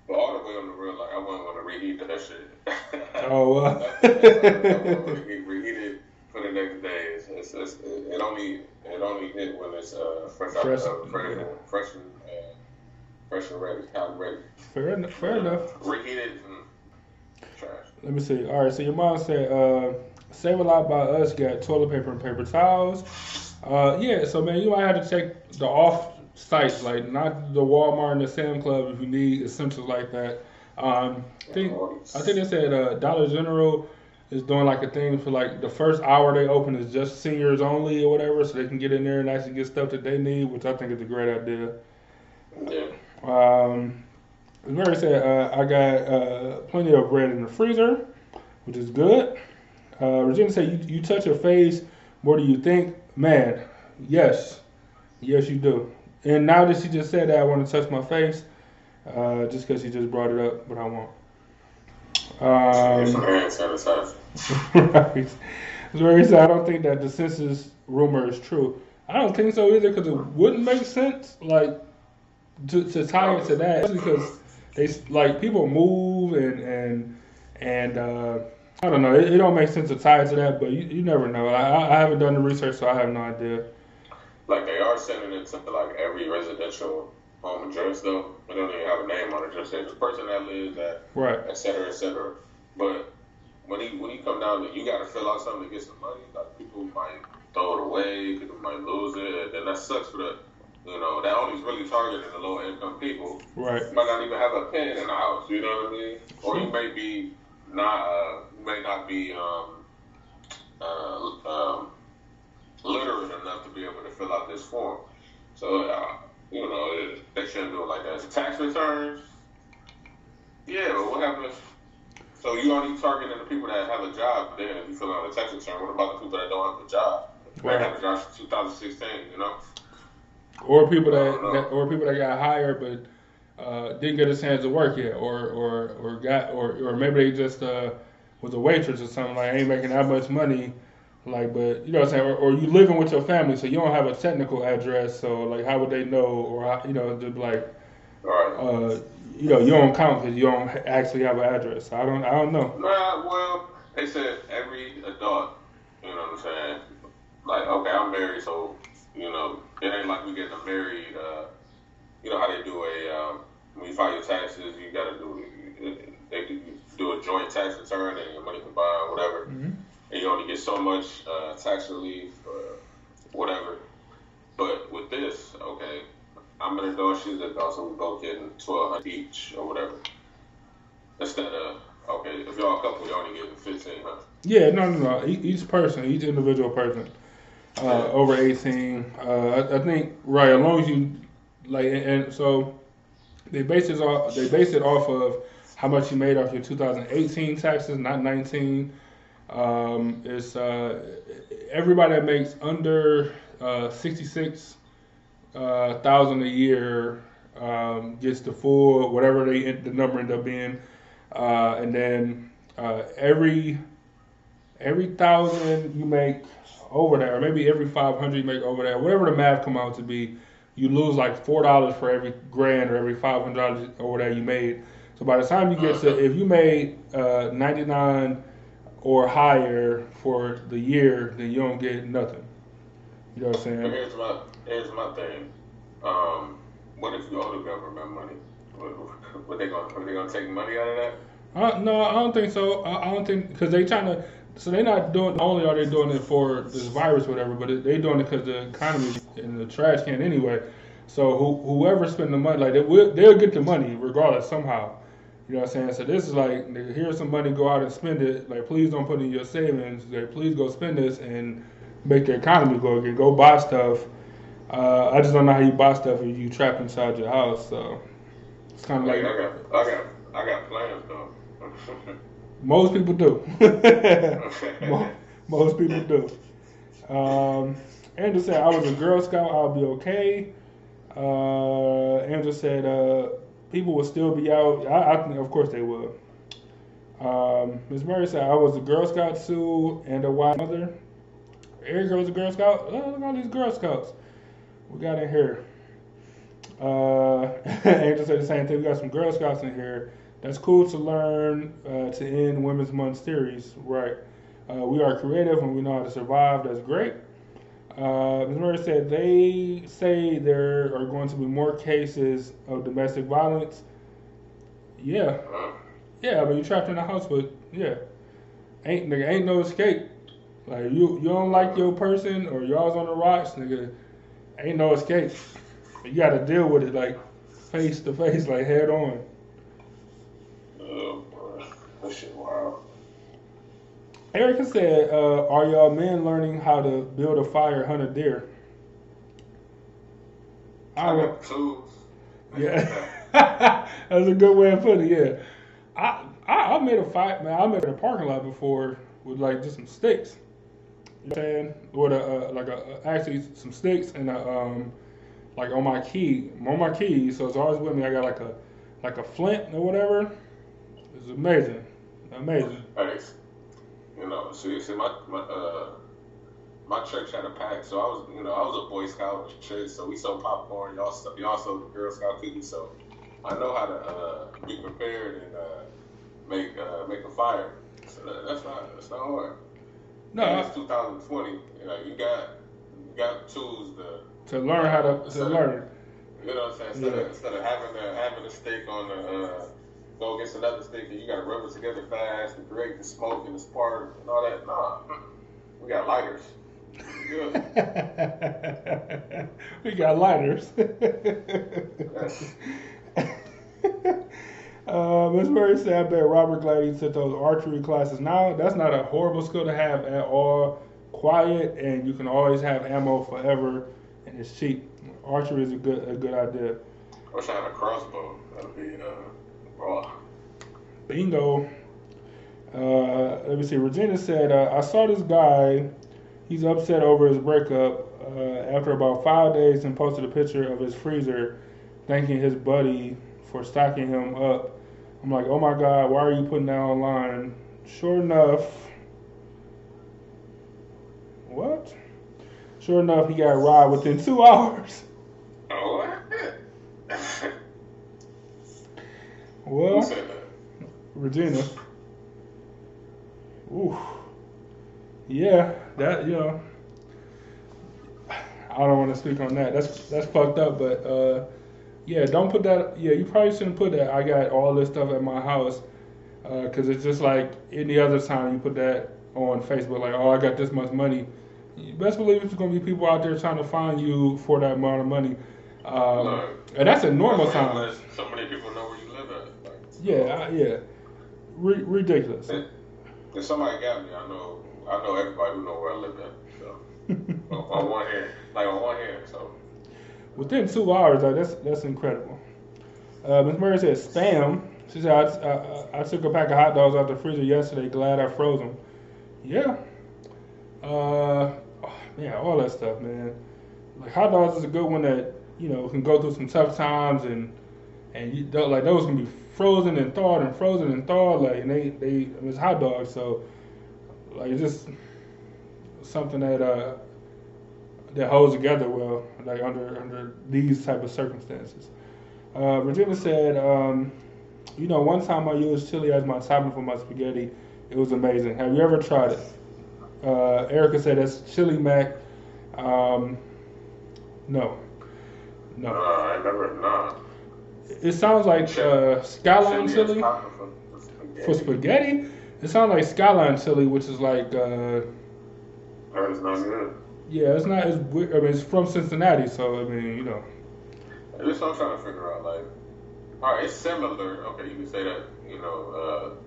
but all the way on the real, like I wouldn't want to reheat that shit. Oh, uh, I reheat, reheat it for the next day. It's, it's, it's, it only it only hit when it's uh, fresh out Fresh, the fresh, yeah. fresh and uh, fresh and ready, ready. fair enough. Fair enough. Reheat it, Let me see. All right, so your mom said, uh, "Save a lot by us." Got toilet paper and paper towels. Uh, yeah, so man, you might have to check the off sites, like not the Walmart and the Sam Club, if you need essentials like that. Um, I think I think they said uh, Dollar General is doing like a thing for like the first hour they open is just seniors only or whatever, so they can get in there and actually get stuff that they need, which I think is a great idea. Yeah. Um, as Mary said, uh, I got uh, plenty of bread in the freezer, which is good. Uh, Regina said, you, you touch your face more than you think. Man, yes. Yes, you do. And now that she just said that, I want to touch my face uh, just because she just brought it up, but I won't. Um, right. Mary said, I don't think that the census rumor is true. I don't think so either because it wouldn't make sense, like, to, to tie it to that, because they like people move and and and uh, I don't know. It, it don't make sense to tie it to that, but you, you never know. I, I haven't done the research, so I have no idea. Like they are sending it to like every residential home address though. They don't even have a name on it. Just say the person that lives at, Right. et cetera, et cetera. But when you when you come down to you got to fill out something to get some money. Like people might throw it away, people might lose it, and that sucks for the. You know that only is really targeting the low income people. Right. You might not even have a pen in the house. You know what I mean? Or you may be not. Uh, you may not be um, uh, um, literate enough to be able to fill out this form. So, uh, you know, it, they shouldn't do it like that. Tax returns, yeah, but what happens? So you only targeting the people that have a job. Then, if you fill out a tax return, what about the people that don't have a job? They Right. have a job since 2016. You know? Or people that, that or people that got hired but uh, didn't get a chance to work yet, or or or got or or maybe they just uh, was a waitress or something like ain't making that much money, like but you know what I'm saying, or, or you living with your family so you don't have a technical address, so like how would they know, or you know just like uh, you know you don't count because you don't actually have an address. I don't I don't know. Nah, well, they said every adult, you know what I'm saying? Like, okay, I'm married, so, you know, it ain't like we getting married, uh, you know how they do a, um, when you file your taxes, you gotta do, they do, do a joint tax return and your money combined, whatever, Mhm. and you only get so much uh, tax relief or whatever. But with this, okay, I'm an adult, she's an adult, so we both getting twelve hundred each or whatever. Instead of okay, if y'all a couple, you're only getting fifteen hundred. Yeah, no, no, no. Each person, each individual person, uh, over eighteen. Uh, I, I think right, as long as you like, and, and so they base it off. They base it off of how much you made off your 2018 taxes, not 19. Um, it's uh, everybody that makes under uh, 66 uh, thousand a year um, gets the full whatever they the number end up being, uh, and then every every thousand you make over there, or maybe every 500 you make over there, whatever the math come out to be, you lose like four dollars for every grand or every 500 dollars over there you made. So by the time you get to, if you made uh, 99 or higher for the year, then you don't get nothing. You know what I'm But saying? here's my here's my thing. Um, what if you owe the government money? What, what they gonna what they gonna take money out of that? Uh, no, I don't think so. I, I don't think because they trying to. So they're not doing. Not only are they doing it for this virus, or whatever, but it, they doing it because the economy is in the trash can anyway. So who, whoever spend the money, like they will, they'll get the money regardless somehow. You know what I'm saying? So this is like, here's some money, go out and spend it. Like, please don't put in your savings. Like, please go spend this and make the economy go again. Go buy stuff. Uh, I just don't know how you buy stuff if you trapped inside your house. So it's kind of Like, like I got I got I got plans though. most people do. Mo- Most people do. Um, Andrew said, I was a Girl Scout, I'll be okay. Uh, Andrew said, uh, people will still be out. I, I think, of course, they will. Um, Ms. Murray said, I was a Girl Scout too and a wife mother. Erica was a Girl Scout. Oh, look at all these Girl Scouts we got in here. Uh, Angel said the same thing. We got some Girl Scouts in here. That's cool to learn uh, to end Women's Month series, right? Uh, we are creative and we know how to survive. That's great. Uh, Ms. Murray said they say there are going to be more cases of domestic violence. Yeah, yeah, but you trapped in a house, but yeah, ain't nigga ain't no escape. Like you you don't like your person or y'all's on the rocks, nigga. Ain't no escape. You got to deal with it like face to face, like head on. Oh boy, that shit wild. Erica said, uh, "Are y'all men learning how to build a fire, hunt a deer?" I I got tools. Yeah, that's a good way of putting it. Yeah, I, I I made a fight, man. I made a parking lot before with like just some sticks. You know what I'm saying? With a uh, like a actually some sticks and a um like on my key on my keys. So it's always with me. I got like a like a flint or whatever. It's amazing, amazing. Hey, you know, see, see, my my uh, my church had a pack, so I was, you know, I was a Boy Scout shit. So we sold popcorn, y'all, so- y'all sold the Girl Scout cookies. So I know how to uh, be prepared and uh, make uh, make a fire. So that, that's not that's not hard. No, And it's 2020. You know, you got you got tools to to learn how to to learn. you know what I'm saying? Instead, Yeah. of, instead of having a, having a stick on the, uh, go against another stick and you got to rub it together fast and create the smoke and the spark and all that. Nah, we got lighters. We got lighters. uh, Miss Murray said, I bet Robert glad he took those archery classes. Now, that's not a horrible skill to have at all. Quiet, and you can always have ammo forever, and it's cheap. Archery is a good a good idea. I wish I had a crossbow. That'd be, uh, Bingo. Uh, let me see. Regina said, uh, I saw this guy. He's upset over his breakup uh, after about five days and posted a picture of his freezer thanking his buddy for stocking him up. I'm like, oh my God, why are you putting that online? Sure enough, what? Sure enough, he got robbed within two hours. Oh? Well, Who said that? Regina. Ooh. Yeah, that you know. I don't want to speak on that. That's that's fucked up. But uh, yeah, don't put that. Yeah, you probably shouldn't put that. I got all this stuff at my house. because it's just like any other time you put that on Facebook, like, oh, I got this much money. You best believe it's going to be people out there trying to find you for that amount of money. Um, and that's a normal That's why you times. let So many people know where you live at. Like, Yeah, I- yeah. Ri ridiculous. if somebody got me, I know I know everybody who know where I live at. So on, on one hand, like on one hand, so Within two hours, like, that's that's incredible. Uh, Ms. Murray said spam. She said I, I, I took a pack of hot dogs out the freezer yesterday. Glad I froze them. Yeah. Uh, oh, man, all that stuff, man. Like hot dogs is a good one that you know can go through some tough times and and you like those can be frozen and thawed and frozen and thawed like and they they I mean, it's hot dogs so like it's just something that uh that holds together well, like under under these type of circumstances. Uh, Virginia said, um, you know, one time I used chili as my topping for my spaghetti. It was amazing. Have you ever tried it? Uh, Erica said that's chili mac. Um, no, uh, no. I never nah. It sounds like uh, skyline Chili is chili proper for, for spaghetti. It sounds like skyline chili, which is like. Uh, That is not good. yeah, it's not as. we- I mean, it's from Cincinnati, so I mean, you know. This what I'm trying to figure out. Like, all right, it's similar. Okay, you can say that. You know,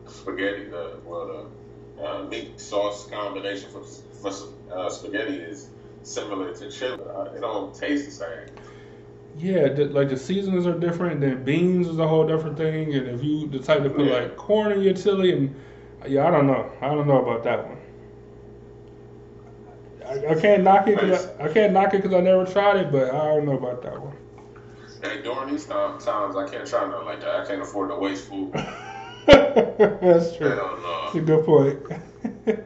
uh, spaghetti. The well, the uh, meat sauce combination for for uh, spaghetti is similar to chili. Uh, it don't taste the same. Yeah, like the seasonings are different. Then beans is a whole different thing. And if you the type to put Yeah. like corn in your chili, and yeah, I don't know. I don't know about that one. I, I can't knock it because I, I can't knock it because I never tried it, but I don't know about that one. And during these time, times, I can't try nothing like that. I can't afford to waste food. That's true. That's a good point.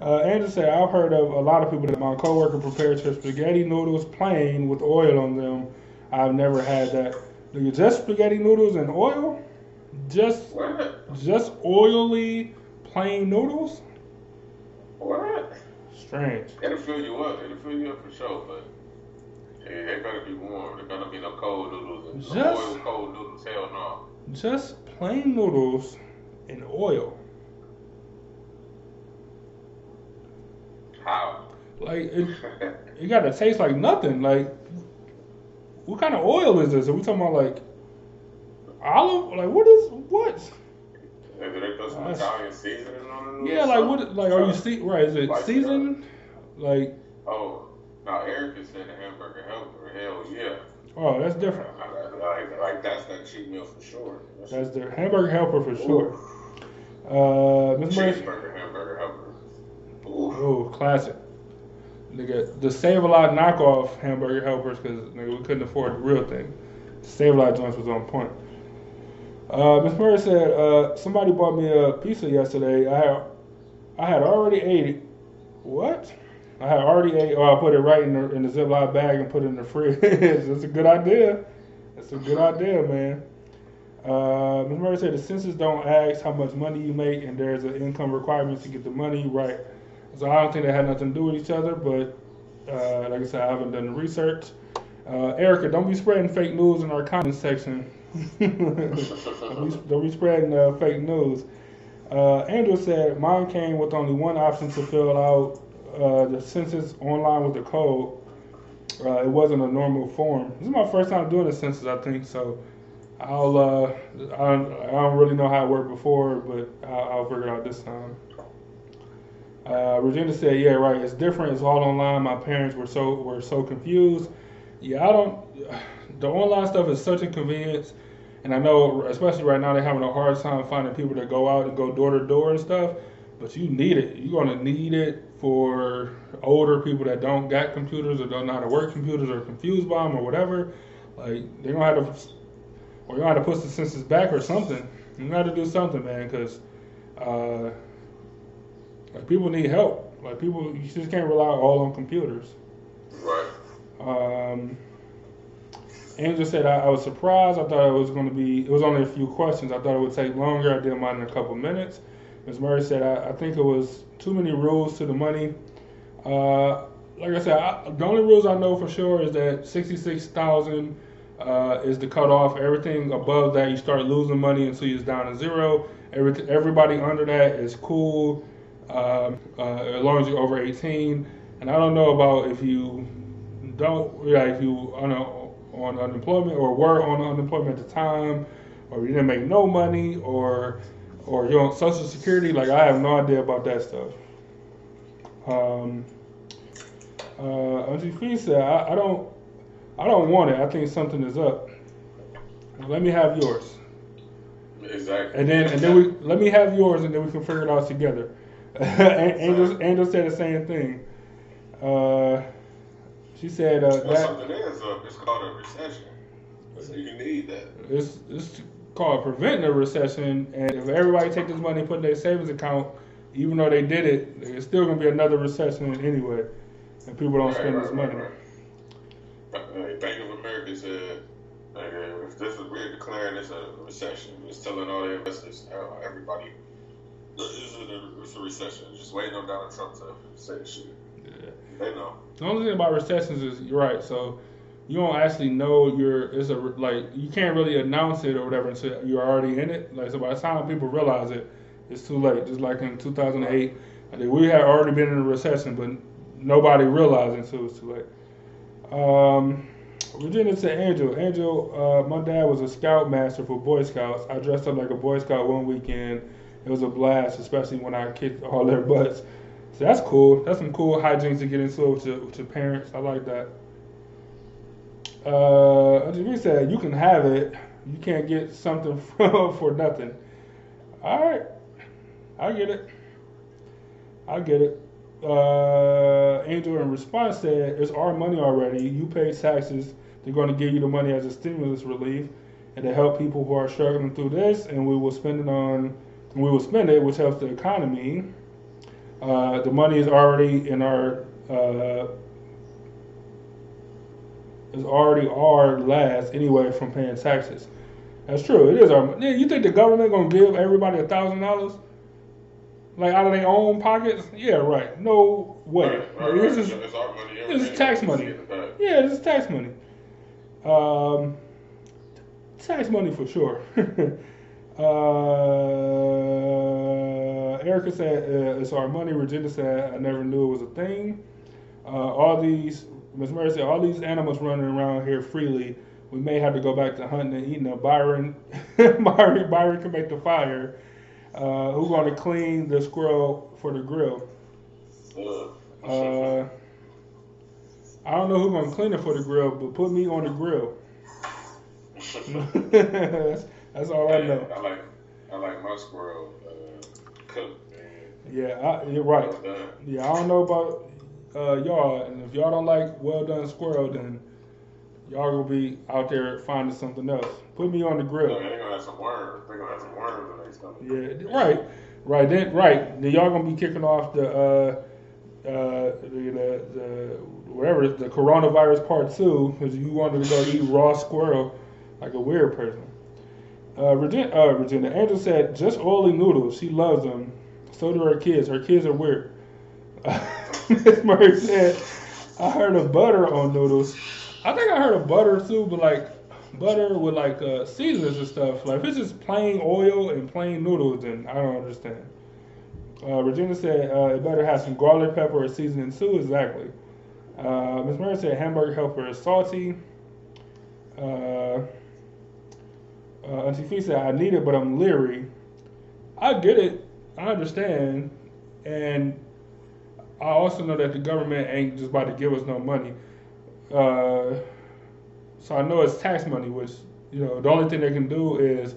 uh, Andrew said, I've heard of a lot of people that my coworker prepares her spaghetti noodles plain with oil on them. I've never had that. Just spaghetti noodles and oil? Just What? just oily plain noodles? What? Strange. It'll fill you up. It'll fill you up for sure, but hey, they better be warm. There better be no cold noodles. And Just- no oil cold noodles. Hell no. Just plain noodles and oil. How? Like it, it gotta taste like nothing. Like what kind of oil is this? Are we talking about like olive? Like what is what? Maybe they put some That's- Italian seasoning on noodles. Yeah, like what? Like are you see right? Is it Like, seasoned? Like Oh, now Erica said the hamburger helper. Hell yeah. oh, that's different. Like, like that's that cheat meal for sure. That's the hamburger helper for sure. Uh. Cheeseburger, hamburger helper. Ooh. Oh, classic. Nigga, the Save a Lot knockoff hamburger helpers because nigga we couldn't afford the real thing. Save a Lot joints was on point. Uh, Miss Murray said uh, somebody bought me a pizza yesterday. I had, I had already ate it. What? I had already ate. Oh, I put it right in the in the Ziploc bag and put it in the fridge. That's a good idea. That's a good idea, man. Uh, Ms. Murray said the census don't ask how much money you make, and there's an income requirement to get the money right. So I don't think they had nothing to do with each other, but uh, like I said, I haven't done the research. Uh, Erica, don't be spreading fake news in our comment section. don't, be, don't be spreading uh, fake news. Uh, Andrew said mine came with only one option to fill out uh, the census online with the code. Uh, it wasn't a normal form. This is my first time doing a census, I think. So I'll I, don't, I don't really know how it worked before, but I'll, I'll figure it out this time. Uh, Regina said, "Yeah, right. It's different. It's all online. My parents were so were so confused. Yeah, I don't. The online stuff is such a convenience, and I know, especially right now, they're having a hard time finding people to go out and go door to door and stuff. But you need it. You're gonna need it for older people that don't got computers or don't know how to work computers or confused by them or whatever. Like they're gonna have to, or you're gonna have to push the census back or something. You got to do something, man, because." Uh, like people need help. Like people, you just can't rely all on computers. Right. Um, Angel said I, I was surprised. I thought it was going to be. It was only a few questions. I thought it would take longer. I did mine in a couple minutes. Ms. Murray said I, I think it was too many rules to the money. Uh, like I said, I, the only rules I know for sure is that sixty-six thousand uh, is the cutoff. Everything above that, you start losing money until you're down to zero. Every, everybody under that is cool um, uh, as long as you're over 18. And I don't know about if you don't, yeah, if you on, a, on unemployment or were on unemployment at the time, or you didn't make no money, or or you're on Social Security. Like I have no idea about that stuff. Um, uh, Auntie said, I, I don't, I don't want it. I think something is up. Let me have yours. Exactly. And then and then we let me have yours, and then we can figure it out together. Angel Angel said the same thing. Uh, she said uh, that something is up. It's called a recession. So you need that. it's, it's called preventing a recession, and if everybody take this money and put in their savings account, even though they did it, it's still gonna be another recession anyway, and people don't spend this money. Uh, Bank of America said, like, uh, if this is we're declaring this a recession, it's telling all the investors, uh, everybody, this is a, it's a recession. Just waiting on Donald Trump to say the shit. Yeah. They know. The only thing about recessions is you're right. So you don't actually know you're it's a like you can't really announce it or whatever until you're already in it. Like so by the time people realize it, it's too late. Just like in 2008, I think we had already been in a recession, but nobody realized it until it was too late. Um, Virginia to Angel. Angel, uh, my dad was a scout master for Boy Scouts. I dressed up like a Boy Scout one weekend. It was a blast, especially when I kicked all their butts. So that's cool. That's some cool hijinks to get into with your, parents. I like that. Uh, we said you can have it. You can't get something for, for nothing. All right, I get it. I get it. Uh, Angel in response said, "It's our money already. You pay taxes. They're going to give you the money as a stimulus relief, and to help people who are struggling through this. And we will spend it on. We will spend it, which helps the economy. Uh, the money is already in our." Uh, is already our last anyway from paying taxes. That's true. It is our. money. Yeah, you think the government gonna give everybody a thousand dollars, like out of their own pockets? Yeah, right. No way. Right, right, This right. is it's our money. this is tax money. get it back. yeah, this is tax money. Um, tax money for sure. uh, Erica said uh, it's our money. Regina said I never knew it was a thing. Uh, all these, Miss Murray said, all these animals running around here freely. We may have to go back to hunting and eating a Byron. Byron, Byron can make the fire. Uh, who's going to clean the squirrel for the grill? Uh, I don't know who's gonna clean it for the grill, but put me on the grill. that's, that's all I know. I like I like my squirrel uh, cooked. Man. Yeah, I, you're right. Well. Yeah, I don't know about uh, y'all, and if y'all don't like well done squirrel, then y'all gonna be out there finding something else. Put me on the grill. they're gonna have some worms. They're gonna have some worms their stomach. Yeah, right, right. Then right, then y'all gonna be kicking off the uh, uh, the, the, the whatever the coronavirus part two because you wanted to go eat raw squirrel like a weird person. Uh, Virginia, uh, Virginia Angel said just oily noodles. She loves them. So do her kids. Her kids are weird. Miss Murray said, I heard of butter on noodles. I think I heard of butter too, but like butter with like uh, seasonings and stuff. Like if it's just plain oil and plain noodles, then I don't understand. Uh, Regina said uh, it better have some garlic pepper or seasoning too. Exactly. Uh, Miss Murray said hamburger helper is salty. Uh, uh, Auntie Fee said I need it, but I'm leery. I get it. I understand, and I also know that the government ain't just about to give us no money. Uh, so I know it's tax money, which you know the only thing they can do is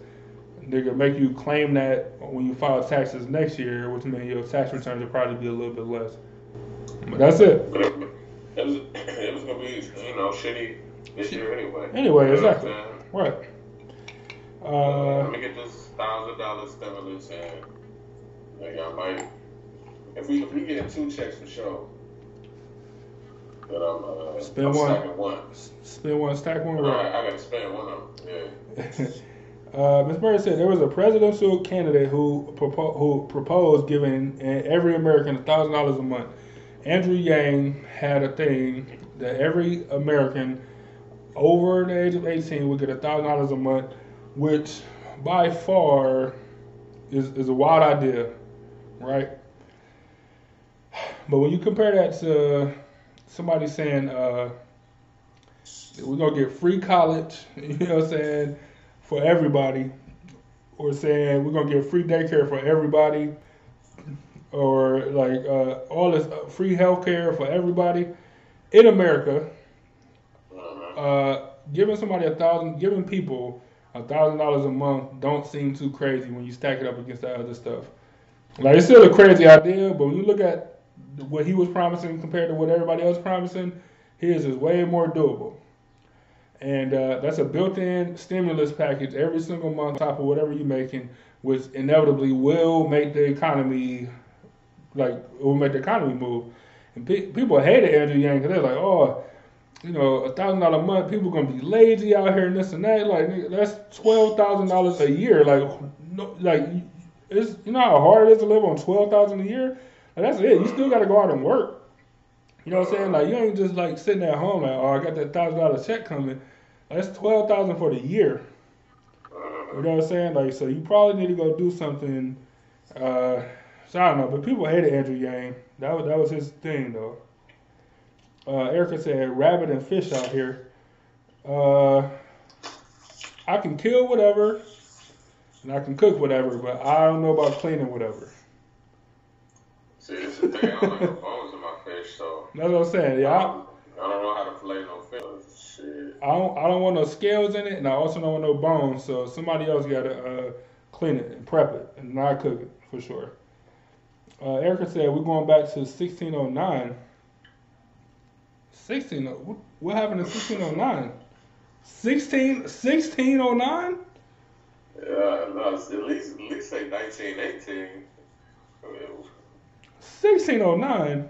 they can make you claim that when you file taxes next year, which means your tax returns will probably be a little bit less. But that's it. But it, it was it was gonna be you know shitty this year anyway. Anyway, You know what I'm exactly. Right. Uh, Uh, let me get this thousand dollar stimulus and like I might if we if we get two checks for sure. But I'm uh Spend I'm one. one. spend one, stack one. I, Right. I gotta spend one of them. Yeah. Uh, Ms. Bird said there was a presidential candidate who propo- who proposed giving every American thousand dollars a month. Andrew Yang had a thing that every American over the age of 18 would get $1,000 a month, which by far is, is a wild idea, right? But when you compare that to somebody saying, uh, we're to get free college, you know what I'm saying, for everybody, or saying we're to get free daycare for everybody, or like uh, all this free health care for everybody in America, uh, giving somebody a thousand, giving people a thousand dollars a month don't seem too crazy when you stack it up against that other stuff. Like it's still a crazy idea, but when you look at what he was promising compared to what everybody else promising, his is way more doable. And uh, that's a built-in stimulus package every single month on top of whatever you're making, which inevitably will make the economy like will make the economy move. And pe- people hated Andrew Yang because they're like, oh, you know, a thousand dollar a month, people gonna be lazy out here and this and that. Like nigga, that's twelve thousand dollars a year. Like, no, like it's you know how hard it is to live on twelve thousand a year. Like, that's it. You still gotta go out and work. You know what I'm saying? Like you ain't just like sitting at home like, oh, I got that thousand dollar check coming. That's twelve thousand for the year. You know what I'm saying? Like, so you probably need to go do something. Uh, so I don't know, but people hated Andrew Yang. That was that was his thing though. Uh, Erica said, "Rabbit and fish out here. Uh, I can kill whatever, and I can cook whatever, but I don't know about cleaning whatever." See, this is the thing. I don't bones in my fish, so That's what I'm saying. Yeah, I, I don't know how to fillet no fish. Shit. I don't I don't want no scales in it, and I also don't want no bones. So somebody else got to uh, clean it and prep it, and not cook it for sure. Uh, Erica said we're going back to 1609. 16. What, what happened in 1609? 16 1609? Yeah, no, at least at least say 1918. I mean, 1609.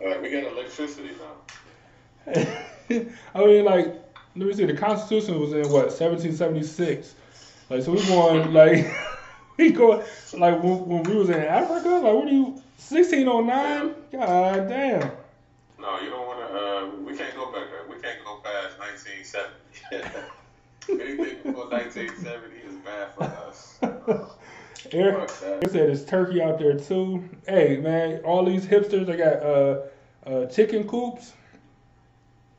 uh, we got electricity now. I mean, like, let me see. The Constitution was in what 1776. Like, so we going like we going like when, when we was in Africa. Like, what do you 1609? God damn. No, you don't want to. Uh, we can't go back there. We can't go past 1970. Anything before 1970 is bad for us. Eric Fuck He said it's turkey out there too. Hey man, all these hipsters they got uh, uh, chicken coops.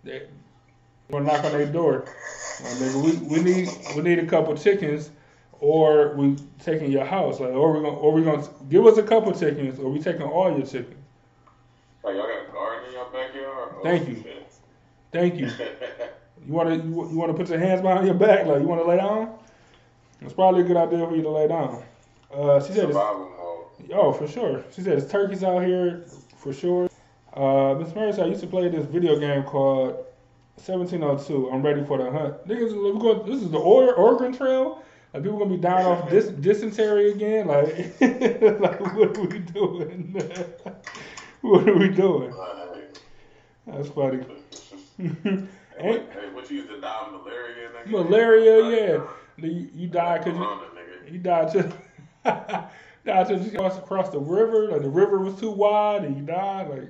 They gonna knock on their door. Like, nigga, we, we need we need a couple chickens, or we taking your house. Like, or we gonna or we gonna give us a couple chickens, or we taking all your chickens. Like, y'all got a garden in your backyard? Oh, Thank you. shit. Thank you. You wanna you, you wanna put your hands behind your back? Like you wanna lay down? It's probably a good idea for you to lay down. Uh, she said it's, Survival mode. Oh, for sure. She said it's turkeys out here for sure. Uh, Miss Mary said I used to play this video game called 1702. I'm ready for the hunt. Niggas, we going, this is the Oregon Trail. Like people gonna be dying off dis- dysentery again. Like, like what are we doing? What are we doing? Like, That's funny. hey, what, hey, what you used to die of malaria? Nigga? Malaria, yeah. You, you die because you. You died to died to just cross across the river. Like the river was too wide, and you died. Like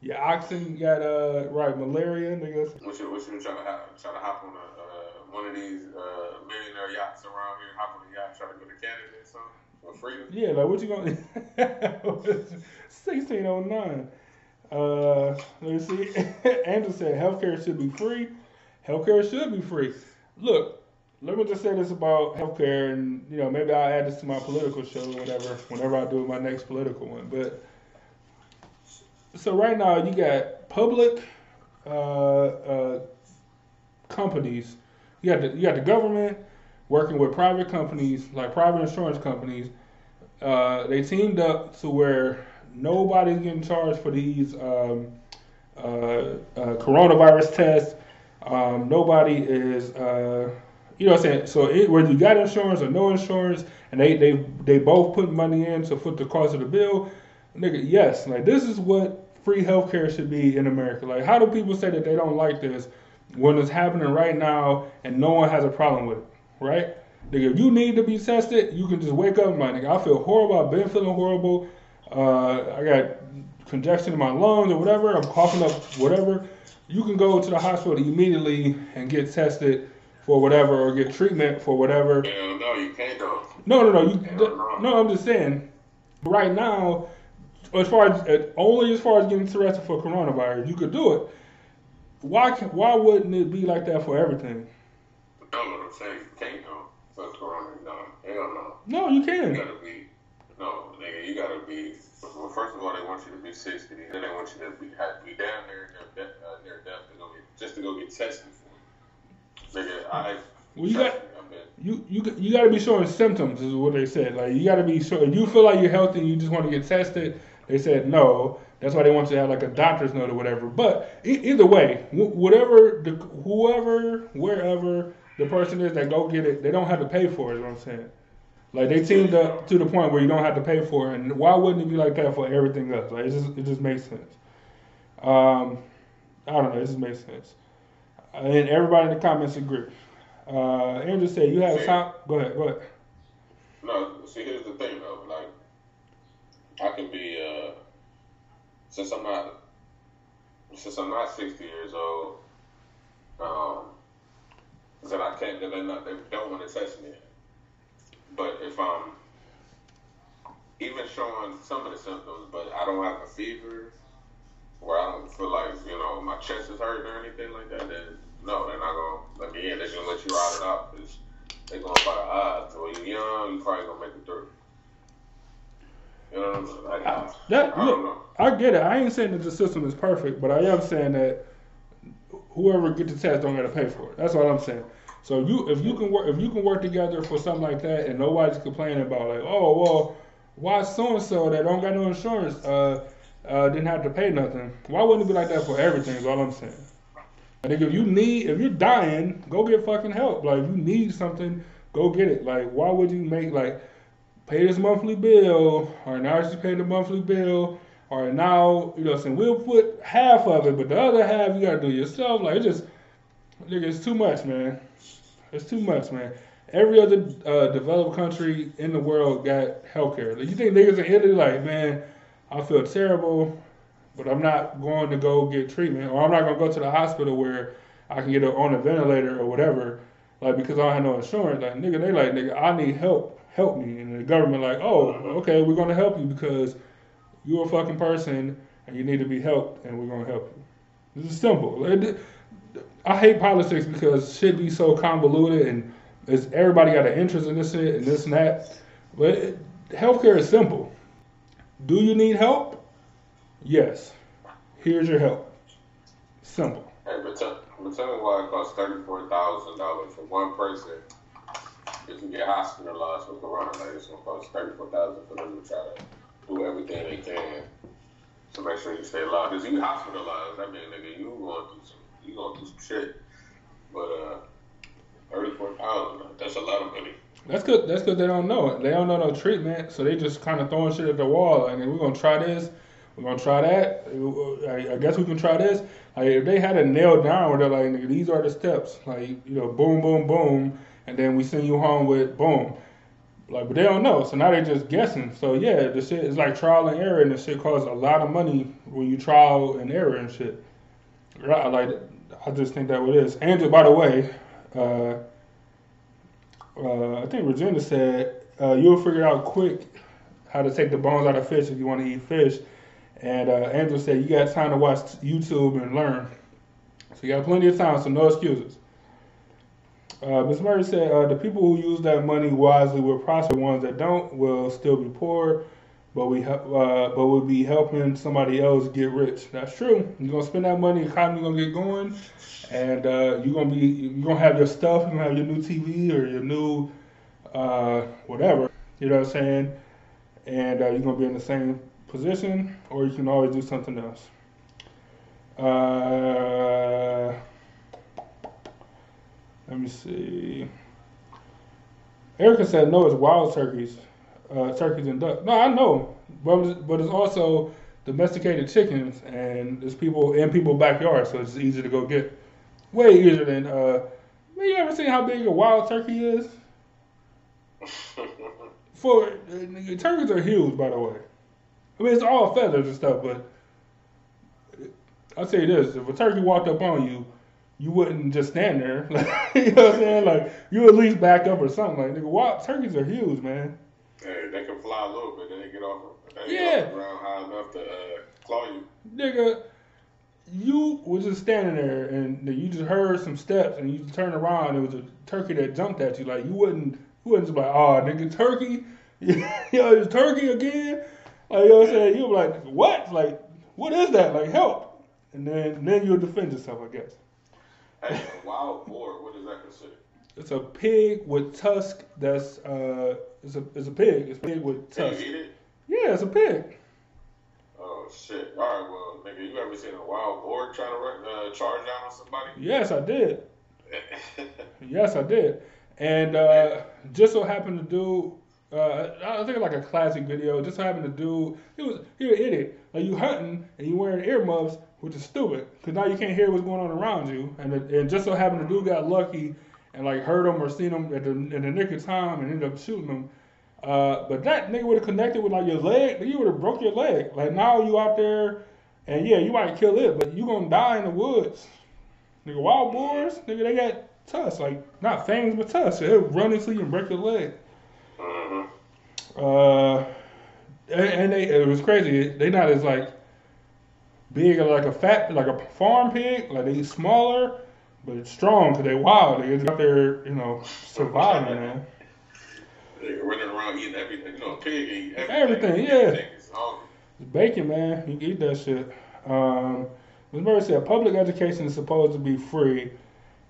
your oxen got uh right malaria, nigga. What you, what you trying to hop, try to hop on a, uh, one of these uh, millionaire yachts around here? Hop on a yacht, try to go to Canada or something for? Yeah, like what you gonna? Sixteen oh nine. Uh, let me see. Andrew said healthcare should be free. Healthcare should be free. Look, let me just say this about healthcare, and you know maybe I'll add this to my political show or whatever whenever I do my next political one. But so right now you got public uh, uh, companies. You got the you got the government working with private companies like private insurance companies. Uh, they teamed up to where nobody's getting charged for these um, uh, uh, coronavirus tests. Um, nobody is, uh, you know, what I'm saying. So it, whether you got insurance or no insurance, and they they they both put money in to foot the cost of the bill. Nigga, yes, like this is what free healthcare should be in America. Like, how do people say that they don't like this when it's happening right now and no one has a problem with it, right? Nigga, if you need to be tested, you can just wake up and like, nigga, I feel horrible. I've been feeling horrible. Uh, I got congestion in my lungs or whatever. I'm coughing up whatever. you can go to the hospital immediately and get tested for whatever or get treatment for whatever. Hell no, you can't though. No, no, no. You no. no. I'm just saying. Right now, as far as uh, only as far as getting tested for coronavirus, you could do it. Why? Why wouldn't it be like that for everything? No, what I'm saying, you can't though. For Corona, no. Hell no. No, you can. You gotta be, no, nigga, you gotta be, well, first of all, they want you to be 60, then they want you to be, have to be down there near death, uh, near death to go get, just to go get tested for. Nigga, I, Well, you got- trust me, I've been, You you you got to be showing symptoms is what they said. Like you got to be sure if you feel like you're healthy and you just want to get tested. They said no. That's why they want you to have like a doctor's note or whatever. But e- either way, wh- whatever the whoever wherever the person is that go get it, they don't have to pay for it. Is what I'm saying. Like they teamed up to the point where you don't have to pay for it. And why wouldn't it be like that for everything else? Like it just it just makes sense. Um, I don't know. It just makes sense. And everybody in the comments agree. Uh, Andrew said you have time. Go ahead. Go ahead. no, see, here's the thing though, like, I can be, uh, since I'm not, since I'm not 60 years old, um, then I can't, then they don't want to test me. But if I'm even showing some of the symptoms, but I don't have a fever, or I don't feel like you know my chest is hurting or anything like that, then no, they're not gonna let me in. They're gonna let you ride it out because they're going by the odds. When you're young, you probably gonna make it through. You know what I'm saying? Like, I, that I know. look, I get it. I ain't saying that the system is perfect, but I am saying that whoever get the test don't gotta pay for it. That's all I'm saying. So you, if you can work, if you can work together for something like that, and nobody's complaining about like, oh well, why so and so that don't got no insurance uh, uh, didn't have to pay nothing? Why wouldn't it be like that for everything? Is all I'm saying. I think if you need, if you're dying, go get fucking help. Like if you need something, go get it. Like why would you make like pay this monthly bill, or now she's paying the monthly bill, or now you know, saying we'll put half of it, but the other half you gotta do yourself. Like it just, nigga, it's too much, man. It's too much, man. Every other uh, developed country in the world got healthcare. Like, you think niggas in Italy, like, man, I feel terrible, but I'm not going to go get treatment, or I'm not gonna go to the hospital where I can get on a ventilator or whatever, like because I don't have no insurance. Like, nigga, they like, nigga, I need help, help me, and the government like, oh, okay, we're gonna help you because you're a fucking person and you need to be helped, and we're gonna help you. This is simple. It- I hate politics because shit be so convoluted and it's, everybody got an interest in this shit and this and that. But it, healthcare is simple. Do you need help? Yes. Here's your help. Simple. Hey, but tell, but tell me why it costs thirty-four thousand dollars for one person if you get hospitalized for corona. Like it's gonna cost thirty-four thousand for them to try to do everything they can to make sure you stay alive. Cause you hospitalized, I mean, nigga, you going through some, you going through some shit. But uh, thirty-four thousand, that's a lot of money. That's good. That's because they don't know it. They don't know no treatment, so they just kind of throwing shit at the wall. Like, we're gonna try this. We're gonna try that. I, I guess we can try this. Like, if they had it nailed down, where they're like, nigga, these are the steps. Like, you know, boom, boom, boom, and then we send you home with boom. Like, but they don't know, so now they're just guessing. So yeah, the shit is like trial and error, and the shit costs a lot of money when you trial and error and shit. Right? Like, I just think that what it is. Andrew, by the way, uh, uh, I think Regina said uh, you'll figure out quick how to take the bones out of fish if you want to eat fish. And uh, Andrew said you got time to watch YouTube and learn. So you got plenty of time, so no excuses. Uh, Ms. Murray said uh, the people who use that money wisely will prosper. The ones that don't will still be poor, but we uh, but we'll be helping somebody else get rich. That's true. You're gonna spend that money, economy gonna get going, and uh, you're gonna be you're gonna have your stuff. You're gonna have your new TV or your new uh, whatever. You know what I'm saying? And uh, you're gonna be in the same position, or you can always do something else. Uh, let me see. Erica said no, it's wild turkeys, uh, turkeys and ducks. No, I know, but it's- but it's also domesticated chickens, and it's people in people's backyards, so it's easy to go get. Way easier than. Uh, man, you ever seen how big a wild turkey is? For uh, turkeys are huge, by the way. I mean, it's all feathers and stuff, but I'll tell you this: if a turkey walked up on you, you wouldn't just stand there. you know what I'm saying? Like you at least back up or something. Like nigga, wild turkeys are huge, man. Hey, they can fly a little bit, then they get off. They Yeah. get off the ground high enough to uh, claw you. Nigga, you was just standing there and you just heard some steps and you turn around. And it was a turkey that jumped at you. Like you wouldn't, you wouldn't just be like, oh nigga, turkey, yo, it's turkey again. Like you know what I'm saying? You'll be like, what? Like what is that? Like help. And then then you'll defend yourself, I guess. Hey, a wild boar, what is that considered? It's a pig with tusk. That's uh, it's a it's a pig. It's a pig with tusk. it? Yeah, it's a pig. Oh shit! All right, well, nigga, you ever seen a wild boar trying to run- uh, charge down on somebody? Yes, I did. Yes, I did. And uh, just so happened to do, uh, I think like a classic video. Just so happened to do, he was he an idiot. Like you hunting and you wearing earmuffs, which is stupid, because now you can't hear what's going on around you. And and just so happened to do got lucky and like heard him or seen him at the in the nick of time and ended up shooting him. Uh, but that nigga would have connected with like your leg, you would have broke your leg. Like now you out there, and yeah, you might kill it, but you gonna die in the woods. Nigga, wild boars, nigga, they got tusks, like not fangs but tusks. They'll run into you and break your leg. hmm Uh, and, and they it was crazy. They not as like big like a fat like a farm pig. Like they smaller, but it's strong because they wild. They out there, you know, surviving, man. They're running around eating everything. You know, pig eat everything. Everything, yeah. Everything. It's bacon, man. You can eat that shit. Um, Ms. Murray said public education is supposed to be free,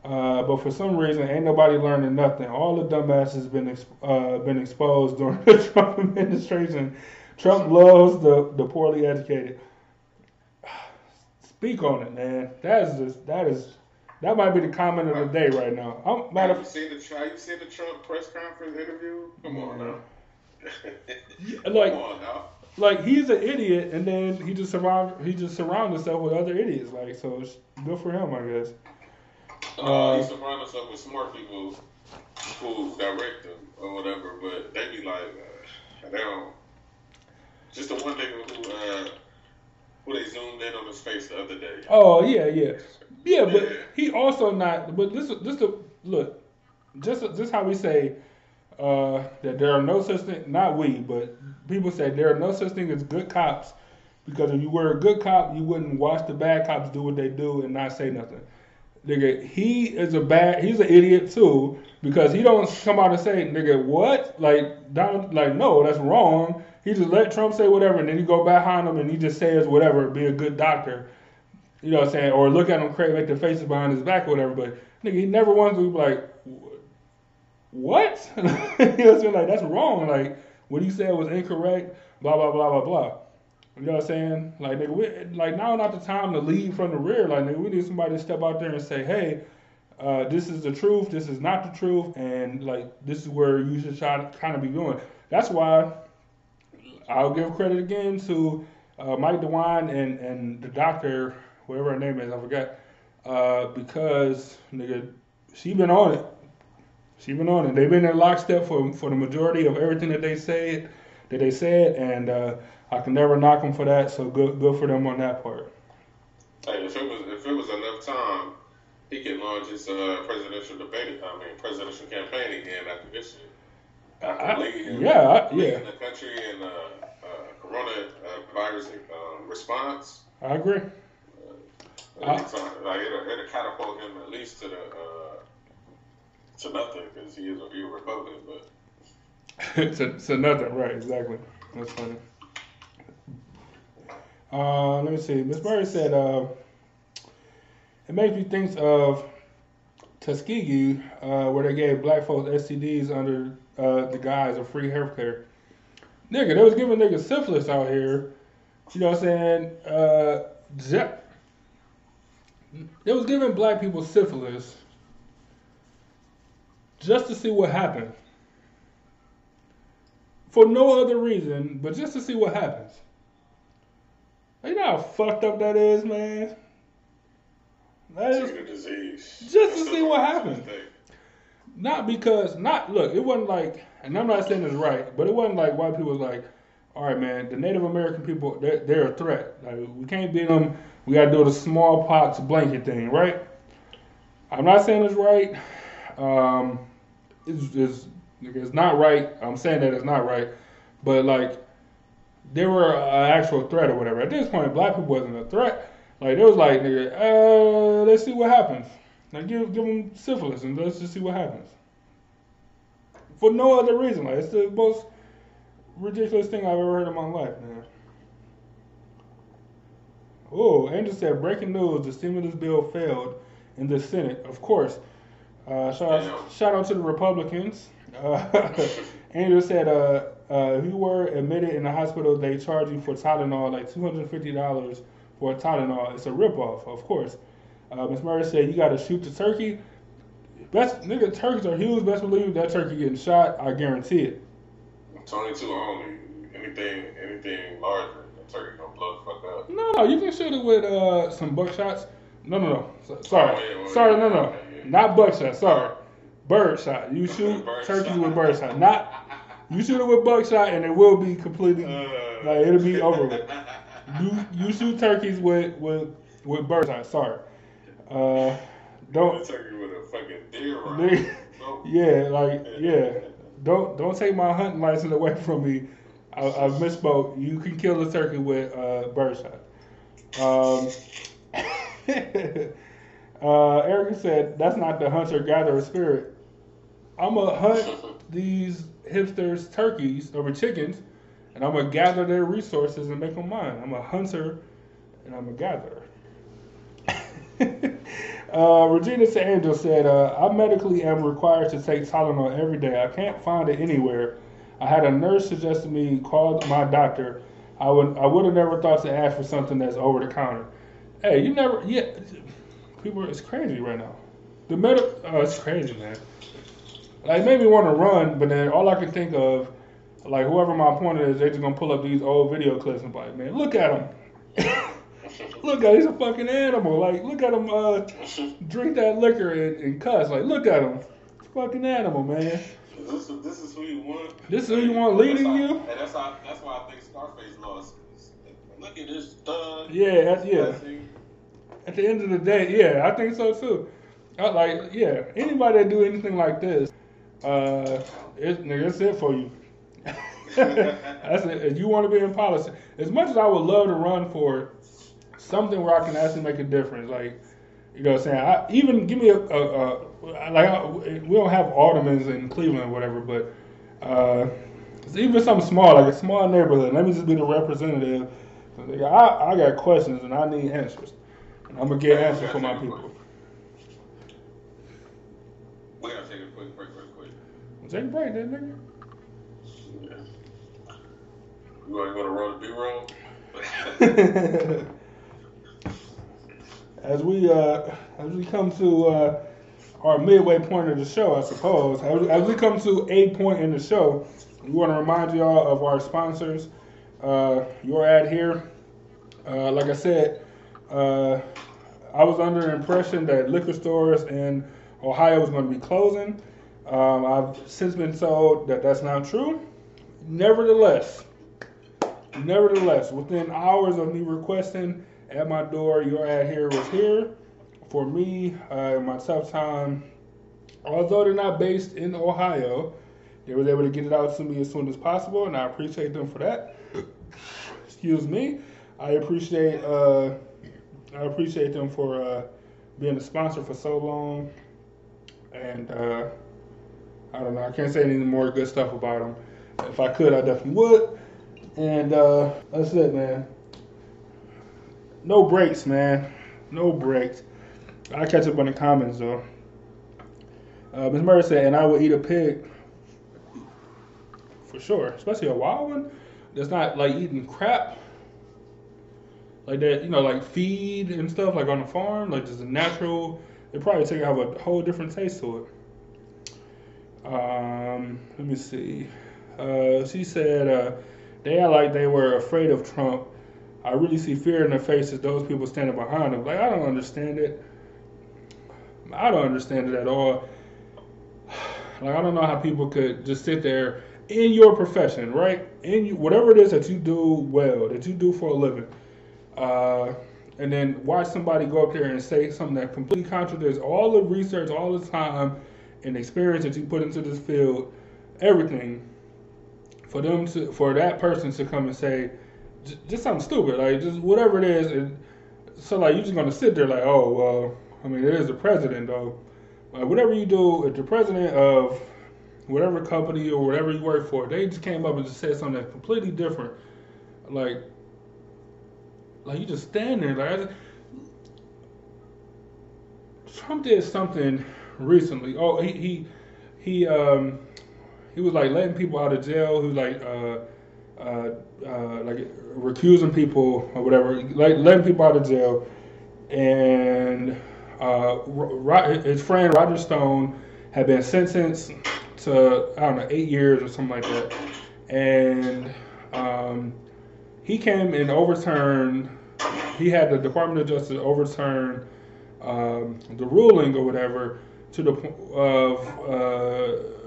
uh, but for some reason ain't nobody learning nothing. All the dumbasses been ex- uh, been exposed during the Trump administration. Trump loves the, the poorly educated. Speak on it, man. That is just, that is that might be the comment of the day right now. I'm matter Have you seen the have you seen the Trump press conference interview? Come on now. like Come on now. like he's an idiot, and then he just surround he just surround himself with other idiots. Like so, it's good for him, I guess. Uh, he surround himself with smart people who direct him or whatever, but they be like, uh, they don't. Just the one nigga who, uh, who they zoomed in on his face the other day. Oh yeah, yeah, yeah. But Yeah. he also not. But this this the look. Just just how we say uh, that there are no such thing. Not we, but people say there are no such thing as good cops because if you were a good cop, you wouldn't watch the bad cops do what they do and not say nothing. Nigga, he is a bad. He's an idiot too because he don't come out and say, "Nigga, what?" Like, down, like, no, that's wrong. He just let Trump say whatever, and then you go behind him and he just says whatever, be a good doctor. You know what I'm saying? Or look at him crazy, make the faces behind his back or whatever. But nigga, he never wants to be like, what? you know what I'm saying? Like that's wrong. Like what he said was incorrect. Blah blah blah blah blah. You know what I'm saying? Like nigga, we, like now not the time to lead from the rear. Like nigga, we need somebody to step out there and say, hey, uh, this is the truth. This is not the truth, and like this is where you should try to kind of be going. That's why I'll give credit again to uh, Mike DeWine and and the doctor, whatever her name is, I forgot, uh, because nigga, she been on it. She been on it. They've been in lockstep for for the majority of everything that they said, that they said, and uh, I can never knock them for that. So good, good for them on that part. Hey, if it was if it was enough time, he could launch his uh, presidential debate. I mean, presidential campaign again after this year. After I- leading, yeah, I- yeah. the country uh, uh, corona uh, virus um, response. I agree. Uh, I- it's, uh, like it'll, it'll catapult him at least to the uh, to nothing because he is a, he a Republican. But so, so nothing, right? Exactly. That's funny. Uh, let me see. Miss Murray said, uh, "It makes me think of Tuskegee, uh, where they gave black folks STDs under uh, the guise of free healthcare. Nigga, they was giving niggas syphilis out here. You know what I'm saying? Uh, they was giving black people syphilis just to see what happened." for no other reason but just to see what happens. You know how fucked up that is, man. That is the disease. Just to see what happens. not because not look. It wasn't like, and I'm not saying it's right, but it wasn't like white people was like, all right, man, the Native American people, they're, they're a threat. Like, we can't beat them. We got to do the smallpox blanket thing, right? I'm not saying it's right. Um, it's, it's, it's not right. I'm saying that it's not right. But, like, they were an actual threat or whatever. At this point, black people wasn't a threat. Like, they was like, nigga, uh, let's see what happens. Like, give, give them syphilis and let's just see what happens. For no other reason. Like, it's the most ridiculous thing I've ever heard in my life, man. Oh, Andrew said, breaking news: the stimulus bill failed in the Senate. Of course. Uh, shout, out, shout out to the Republicans. Uh, Andrew said, uh, uh, if you were admitted in the hospital, they charge you for Tylenol like two hundred fifty dollars for a Tylenol. It's a ripoff, of course. Uh, Miss Murray said, you got to shoot the turkey. Best nigga, turkeys are huge. Best believe that turkey getting shot. I guarantee it. Twenty two only. Anything, anything larger, the turkey gonna blow the fuck up. No, no, you can shoot it with uh, some buckshots. No, no, no. So, sorry, Oh, yeah, well, sorry, yeah, no, no, yeah. not buckshot. Sorry, bird shot. You shoot turkeys with bird shot. Not you shoot it with buckshot, and it will be completely Uh, like it'll be over with. You you shoot turkeys with with with bird shot. Sorry. Uh, don't. turkey with a fucking deer No. Yeah, like yeah. Don't don't take my hunting license away from me. I, I misspoke. You can kill a turkey with uh, birdshot. Um, uh, Erica said that's not the hunter gatherer spirit. I'm gonna hunt these hipsters turkeys over chickens, and I'm gonna gather their resources and make them mine. I'm a hunter, and I'm a gatherer. Uh, Regina Sandel said, uh, I medically am required to take Tylenol every day. I can't find it anywhere. I had a nurse suggest to me call my doctor. I would I would have never thought to ask for something that's over the counter. Hey, you never yeah. People, it's crazy right now. The med, oh, it's crazy, man. Like, it made me want to run, but then all I can think of, like whoever my opponent is, they're just gonna pull up these old video clips and be like, man, look at him. Look at him, he's a fucking animal. Like, look at him uh, drink that liquor and, and cuss. Like, look at him. Fucking animal, man. This, this is who you want. This is who you want leading how- you? And that's how. That's why I think Scarface lost. Look at this thug. Yeah, that's, yeah. At the end of the day, yeah, I think so too. I, like, yeah, anybody that do anything like this, uh, it's, nigga, it's it for you. That's it. If you want to be in politics, as much as I would love to run for something where I can actually make a difference, like you know, what I'm saying, I, even give me a, a, a like I, we don't have aldermans in Cleveland or whatever, but uh, even something small, like a small neighborhood. Let me just be the representative. I, I got questions and I need answers, and I'm gonna get answers for my people. We gotta take a quick break, quick. Take a break, then, nigga. Yeah. You want to roll the B roll? As we uh, as we come to uh, our midway point of the show, I suppose, as, we come to a point in the show, we want to remind y'all of our sponsors. Uh, your ad here, uh, like I said, uh, I was under the impression that liquor stores in Ohio was going to be closing. Um, I've since been told that that's not true. Nevertheless, Nevertheless, within hours of me requesting at my door, your ad here was here for me uh, my tough time. Although they're not based in Ohio, they was able to get it out to me as soon as possible, and I appreciate them for that. Excuse me. I appreciate uh, I appreciate them for uh, being a sponsor for so long, and uh, I don't know. I can't say any more good stuff about them. If I could, I definitely would. And uh, that's it, man. No breaks, man. No breaks. I catch up on the comments though. Uh, Ms. Murray said, and I will eat a pig for sure, especially a wild one that's not like eating crap like that. You know, like feed and stuff like on the farm, like just a natural. It probably take have a whole different taste to it. Um, let me see. Uh, she said uh, they act like they were afraid of Trump. I really see fear in their faces. Those people standing behind them. Like I don't understand it. I don't understand it at all. Like I don't know how people could just sit there in your profession, right? In you, whatever it is that you do well, that you do for a living, uh, and then watch somebody go up there and say something that completely contradicts all the research, all the time, and experience that you put into this field, everything, for them to, for that person to come and say, just something stupid, like just whatever it is, and so like you're just gonna sit there like, oh well, I mean it is the president though. Like whatever you do, if the president of whatever company or whatever you work for, they just came up and just said something that's completely different. Like, like you just stand there. Like, just, Trump did something recently. Oh, he he he um he was like letting people out of jail. Was like uh uh, uh like recusing people or whatever, like letting people out of jail, and uh Ro- his friend Roger Stone had been sentenced to I don't know eight years or something like that, and um, he came and overturned. He had the Department of Justice overturn um, the ruling or whatever to the point of uh,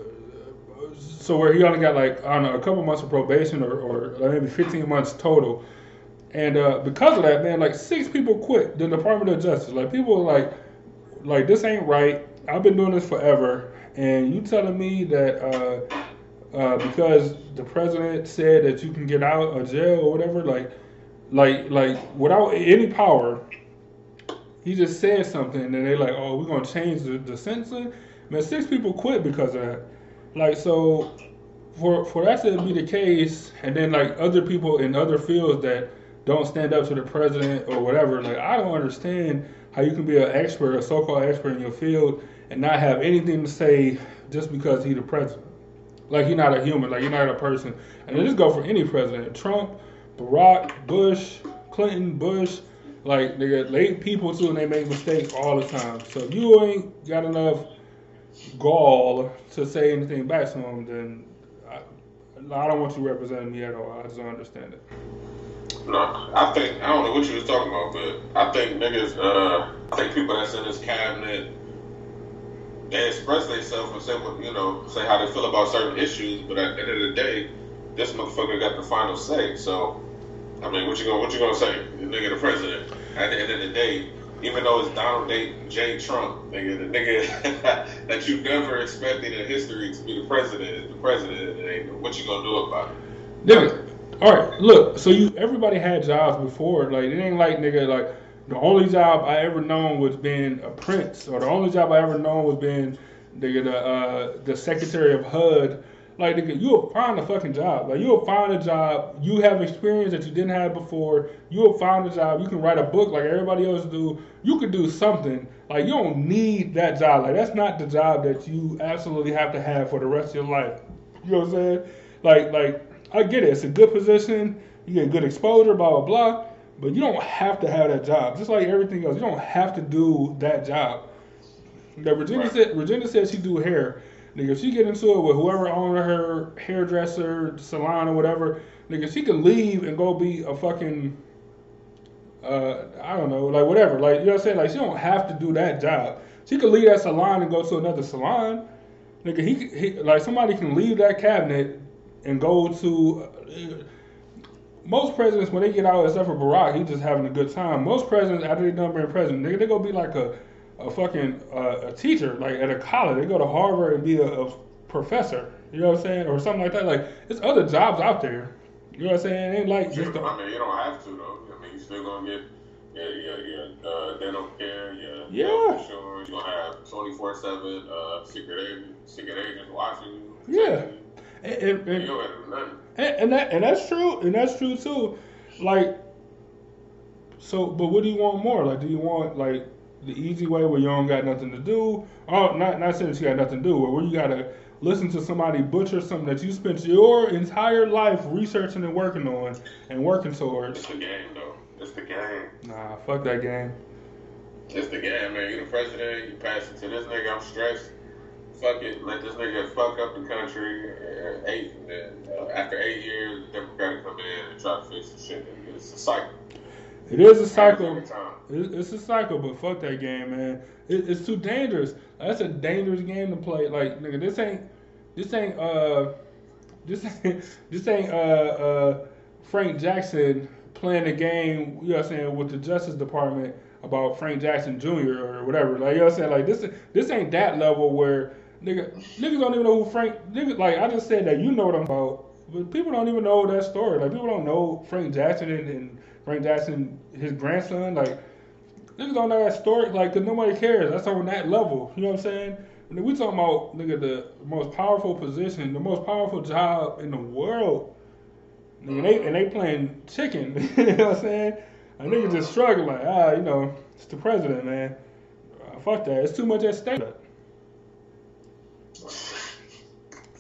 so where he only got like I don't know a couple months of probation or, or maybe 15 months total. And uh, because of that, man, like six people quit the Department of Justice. Like people like, like this ain't right. I've been doing this forever, and you telling me that uh, uh, because the president said that you can get out of jail or whatever, like, like, like without any power, he just said something, and they're like, "Oh, we're gonna change the, the sentencing." Man, six people quit because of that. Like, so for for that to be the case, and then like other people in other fields that don't stand up to the president or whatever, like I don't understand how you can be an expert, a so-called expert in your field, and not have anything to say just because he's the president. Like he's not a human, like you're not a person. And then just go for any president: Trump, Barack, Bush, Clinton, Bush. Like nigga, late people too, and they make mistakes all the time. So if you ain't got enough gall to say anything back to him, then I, I don't want you representing me at all. I just don't understand it. No, I think I don't know what you was talking about, but I think niggas, uh, I think people that's in this cabinet, they express themselves and say what you know, say how they feel about certain issues, but at the end of the day, this motherfucker got the final say. So, I mean, what you gonna what you gonna say, nigga, the president? At the end of the day, even though it's Donald J. Trump, nigga, the nigga that you never expected in history to be the president is the president, what you gonna do about it? Nigga, all right, look. So you, everybody had jobs before. Like it ain't like nigga, like the only job I ever known was being a prince, or the only job I ever known was being nigga the uh, the secretary of HUD. Like nigga, you'll find a fucking job. Like you'll find a job. You have experience that you didn't have before. You'll find a job. You can write a book like everybody else do. You could do something. Like you don't need that job. Like that's not the job that you absolutely have to have for the rest of your life. You know what I'm saying? Like like I get it. It's a good position. You get good exposure. Blah blah blah. But you don't have to have that job. Just like everything else, you don't have to do that job. That Virginia Right. said. Virginia said she do hair. Nigga, if she get into it with whoever owned her hairdresser, salon, or whatever, nigga, she can leave and go be a fucking, uh, I don't know, like whatever. Like, you know what I'm saying? Like, she don't have to do that job. She could leave that salon and go to another salon. Nigga, he, he like somebody can leave that cabinet and go to. Uh, most presidents, when they get out, except for Barack, he just having a good time. Most presidents, after they done being president, nigga, they go be like a, a fucking uh, a teacher, like at a college. They go to Harvard and be a, a professor. You know what I'm saying, or something like that. Like, there's other jobs out there. You know what I'm saying? Ain't like just. I mean, you don't have to though. I mean, you still gonna get yeah, yeah, yeah, uh, dental care, yeah, Yeah. health insurance. You gonna have twenty four seven uh secret agent, secret agents watching you. Yeah. And, and, You and, don't have to do nothing. and, and that and that's true, and that's true too. Like, so, but what do you want more? Like, do you want like the easy way where you don't got nothing to do? Oh, not not saying that you got nothing to do, but where you gotta listen to somebody butcher something that you spent your entire life researching and working on and working towards. It's the game though. It's the game. Nah, fuck that game. It's the game, man. You the president. You pass it to this nigga. I'm stressed. Fuck it. Let this nigga fuck up the country. Uh, eight, then uh, after eight years, the Democrat come in and try to fix the shit. It's a cycle. It is a cycle. Every time. It- It's a cycle, but fuck that game, man. It, it's too dangerous. That's a dangerous game to play. Like, nigga, this ain't, this ain't, uh, this ain't this ain't uh uh Frank Jackson playing a game. You know what I'm saying with the Justice Department about Frank Jackson Jr. or whatever. Like you know what I'm saying. Like this this ain't that level where nigga niggas don't even know who Frank niggas like I just said that you know what I'm about. But people don't even know that story. Like people don't know Frank Jackson and, and Frank Jackson, his grandson. Like niggas know that story. Like, cause nobody cares. That's on that level. You know what I'm saying? And we talking about nigga the most powerful position, the most powerful job in the world. Nigga, they, and they playing chicken. you know what I'm saying? A nigga just struggling like, ah, you know, it's the president, man. Uh, fuck that. It's too much at stake.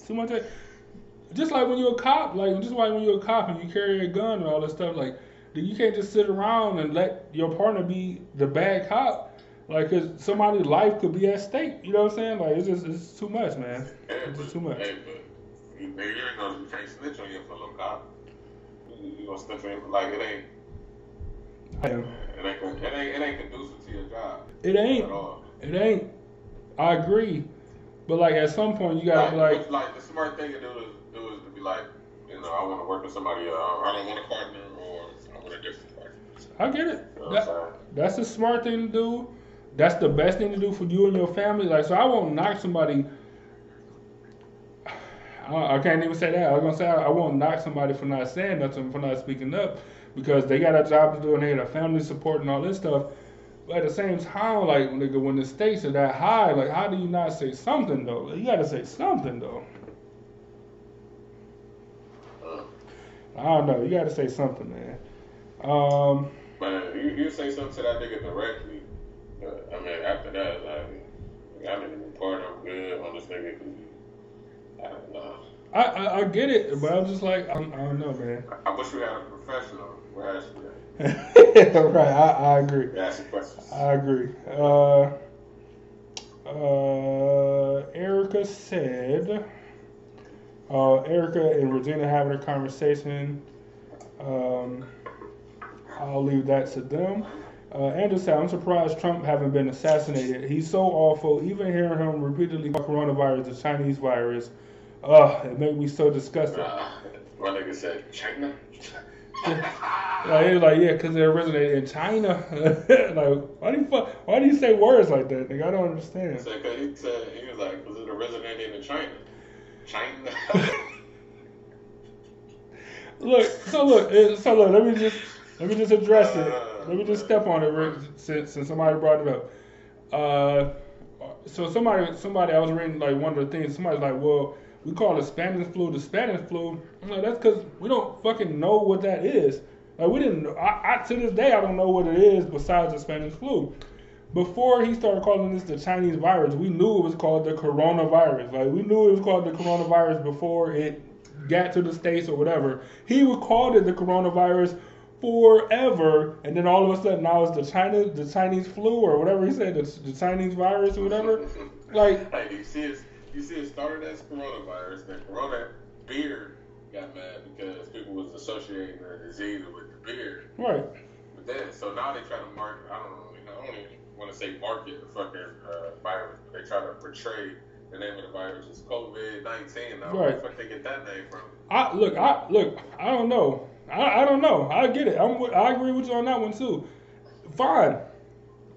Too much at just like when you're a cop, like just like when you're a cop and you carry a gun and all this stuff, like you can't just sit around and let your partner be the bad cop, like cause somebody's life could be at stake. You know what I'm saying? Like it's just it's too much, man. Yeah, It's but, just too much. Hey, but you, you ain't you can't snitch on your fellow cop. You, you gonna snitch on him like it ain't it ain't it ain't it ain't conducive to your job It ain't. at all. It ain't. I agree, but like at some point you gotta Like, be like, like the smart thing to do is do is to be like, you know, I want to work with somebody. Uh, I don't want a partner, a different partner. I get it. You know That- That's a smart thing to do. That's the best thing to do for you and your family. Like, so I won't knock somebody. I, I can't even say that. I was gonna say I, I won't knock somebody for not saying nothing, for not speaking up, because they got a job to do and they got a family support and all this stuff. But at the same time, like nigga, when the stakes are that high, like how do you not say something though? You gotta say something though. I don't know. You gotta say something, man. Um, But you, you say something to that nigga directly. Uh, I mean, after that, like, I didn't even part. I'm good on this nigga. I don't know. I, I I get it, but I'm just like I, I don't know, man. I wish we had a professional. Asking, right, I, I agree. asking questions. I agree. Uh, uh, Erica said, uh, Erica and Regina having a conversation. Um, I'll leave that to them. Uh, Andrew said, I'm surprised Trump haven't been assassinated. He's so awful. Even hearing him repeatedly call coronavirus the Chinese virus, uh, it made me so disgusted. Uh, my nigga said China. Like, he was like, yeah, because it originated in China. like, why do you fu- why do you say words like that? Nigga, I don't understand. So, cause he said he was like, was it originated in China? China. Look, so look, so look. Let me just let me just address it. Let me just step on it Rick, since since somebody brought it up. Uh, so somebody somebody I was reading like one of the things. Somebody's like, well, we call the Spanish flu the Spanish flu. I'm like, that's because we don't fucking know what that is. Like we didn't. I, I to this day I don't know what it is besides the Spanish flu. Before he started calling this the Chinese virus, we knew it was called the coronavirus. Like we knew it was called the coronavirus before it got to the states or whatever. He would called it the coronavirus forever, and then all of a sudden now it's the China, the Chinese flu or whatever he said, the, the Chinese virus or whatever. Like, Hey, you see it? You see it started as coronavirus. Then Corona beard got mad because people was associating the disease with the beard. right, But then, so now they try to market. I don't know. I don't even want to say market the fucking uh, virus, but they try to portray the name of the virus as COVID nineteen. Now, where Right. the fuck they get that name from? I look, I look, I don't know. I, I don't know. I get it. I'm, I agree with you on that one too. Fine,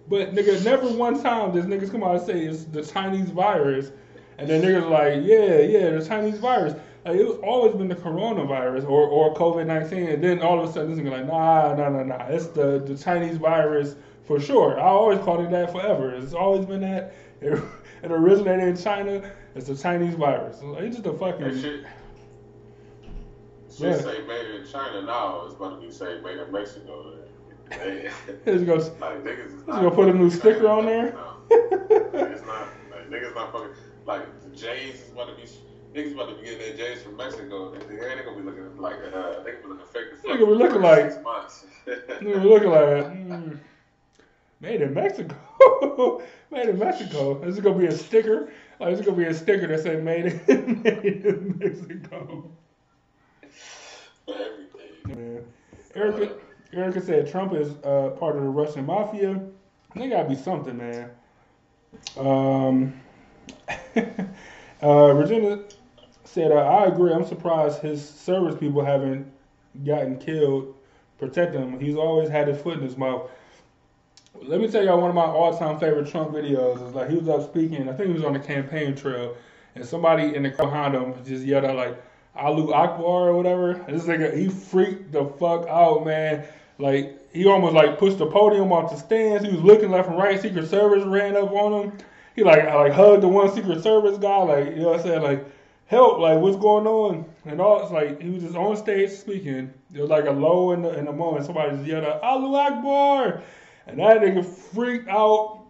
but nigga, never one time does niggas come out and say it's the Chinese virus, and then niggas like, yeah, yeah, the Chinese virus. Like it was always been the coronavirus or or COVID nineteen, and then all of a sudden this nigga like, nah, nah, nah, nah, it's the the Chinese virus for sure. I always called it that forever. It's always been that. It, it originated in China. It's the Chinese virus. It's just a That fucking. shit. Shit Yeah. say made in China now. It's about to be say made in Mexico. They- It goes. Like niggas is gonna put a new sticker on there? now. Like, it's not like niggas not fucking like the Jays is about to be niggas about to be getting their Jays from Mexico. They, they ain't gonna be looking like uh they gonna be looking fake. They gonna be looking like- six months. Nigga was looking like, mm, made in Mexico. made in Mexico. This is gonna be a sticker. Like, this is gonna be a sticker that say made in, made in Mexico. Everything. Erica, Erica said Trump is uh, part of the Russian mafia. They gotta be something, man. Um, uh, Regina said, uh, "I agree. I'm surprised his service people haven't gotten killed protecting him. He's always had his foot in his mouth." Let me tell y'all one of my all-time favorite Trump videos is like he was up speaking. I think he was on the campaign trail, and somebody in the crowd behind him just yelled out like "Allahu Akbar" or whatever. This nigga he freaked the fuck out, man. Like he almost like pushed the podium off the stands. He was looking left and right. Secret Service ran up on him. He like like hugged the one Secret Service guy. Like you know what I'm saying? Like help, like what's going on? And all it's like he was just on stage speaking. There was like a low in the in the moment. Somebody just yelled out "Allahu Akbar," and that nigga freaked out.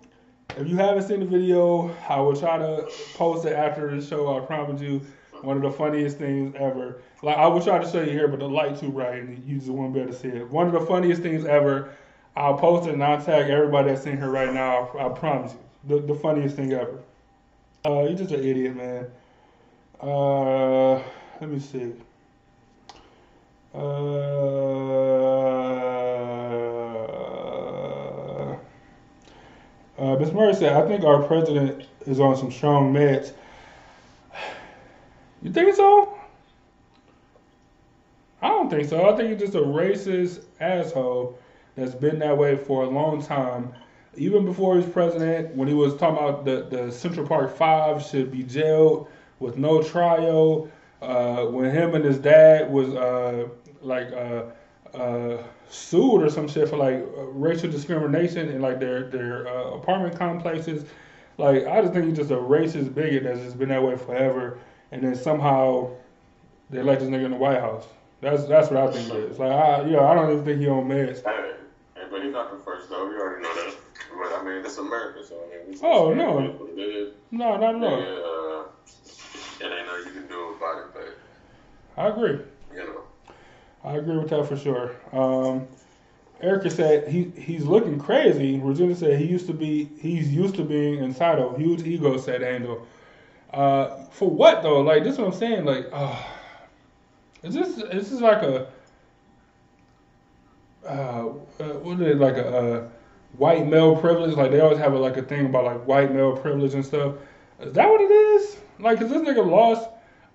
If you haven't seen the video, I will try to post it after the show. I promise you, one of the funniest things ever. Like I will try to show you here, but the light too bright and you just won't be able to see it. One of the funniest things ever. I'll post it and I'll tag everybody that's in here right now. I, promise you, the, the funniest thing ever. Uh, you're just an idiot, man. Uh, let me see. Uh, uh. Murray said, I think our president is on some strong meds. You think so? I don't think so. I think he's just a racist asshole that's been that way for a long time. Even before he was president, when he was talking about the, the Central Park Five should be jailed with no trial, uh, when him and his dad was uh, like uh, uh sued or some shit for like racial discrimination in like their their uh, apartment complexes. Like I just think he's just a racist bigot that's just been that way forever. And then somehow they elect this nigga in the White House. That's that's what I think it is. Like I yeah, I don't even think he on meds. Hey, but he's not the first though. We already know that. But I mean, it's America, so I mean, we Oh, no. it is what it is. No, not at all. Yeah, uh, it ain't nothing you can do about it, but I agree. you know. I agree with that for sure. Um, Erica said he he's looking crazy. Regina said he used to be he's used to being entitled. Huge ego, said Angel. Uh, for what though? Like this is what I'm saying. Like, uh, is this is this like a uh, uh, what is it like a, uh white male privilege? Like they always have a, like a thing about like white male privilege and stuff. Is that what it is? Like, cause this nigga lost.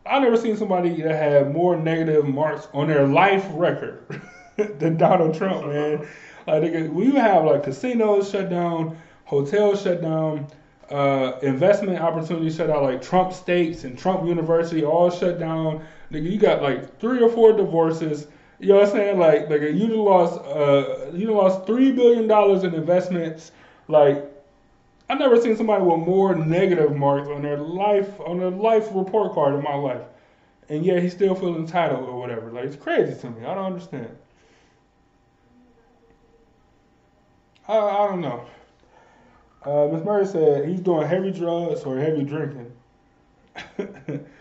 I never seen somebody that had more negative marks on their life record than Donald Trump, man. Like, we have like casinos shut down, hotels shut down, uh, investment opportunities shut down, like Trump Steaks and Trump University all shut down. Nigga, you got like three or four divorces. You know what I'm saying? Like, nigga, you lost, uh, you lost three billion dollars in investments. Like, I've never seen somebody with more negative marks on their life on their life report card in my life, and yet he still feels entitled or whatever. Like it's crazy to me. I don't understand. I, I don't know. Uh, Miss Murray said he's doing heavy drugs or heavy drinking. Something?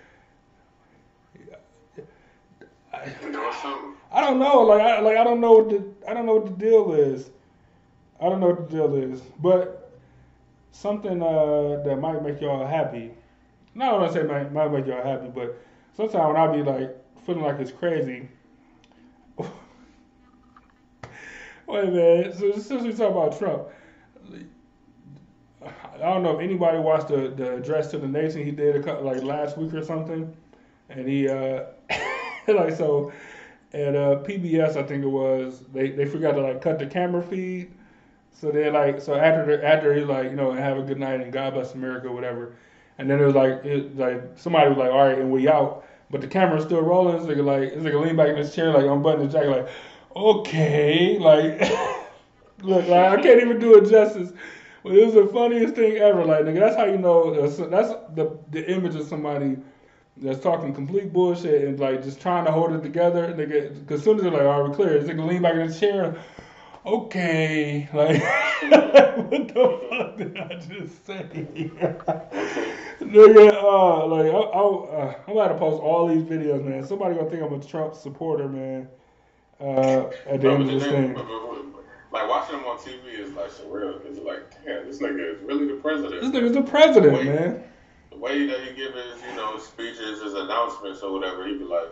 I don't know. Like I like I don't know what the I don't know what the deal is. I don't know what the deal is, but something uh, that might make y'all happy. Not want to say might, might make y'all happy, but sometimes when I be like feeling like it's crazy. Wait minute. So since we talk about Trump, I don't know if anybody watched the, the address to the nation he did a couple, like last week or something, and he uh like so at uh PBS I think it was they they forgot to like cut the camera feed, so they like so after after he like you know have a good night and God bless America whatever, and then it was like it like somebody was like all right and we out, but the camera's still rolling. It's nigga like this nigga lean back in his chair like unbutton his jacket like okay like look like I can't even do it justice. But it was the funniest thing ever. Like nigga, that's how you know that's, that's the the image of somebody that's talking complete bullshit and like just trying to hold it together. Nigga, because as soon as they're like, "All right, we're clear," this nigga lean back in his chair. Okay, like what the fuck did I just say? nigga, uh, like I, I, uh, I'm about to post all these videos, man. Somebody gonna think I'm a Trump supporter, man. Uh, at the end of this thing. Like watching him on TV is like surreal because like, damn, this nigga is really the president. This nigga's the president, Wait. man. the way that he give his, you know, speeches, his announcements or whatever, he be like,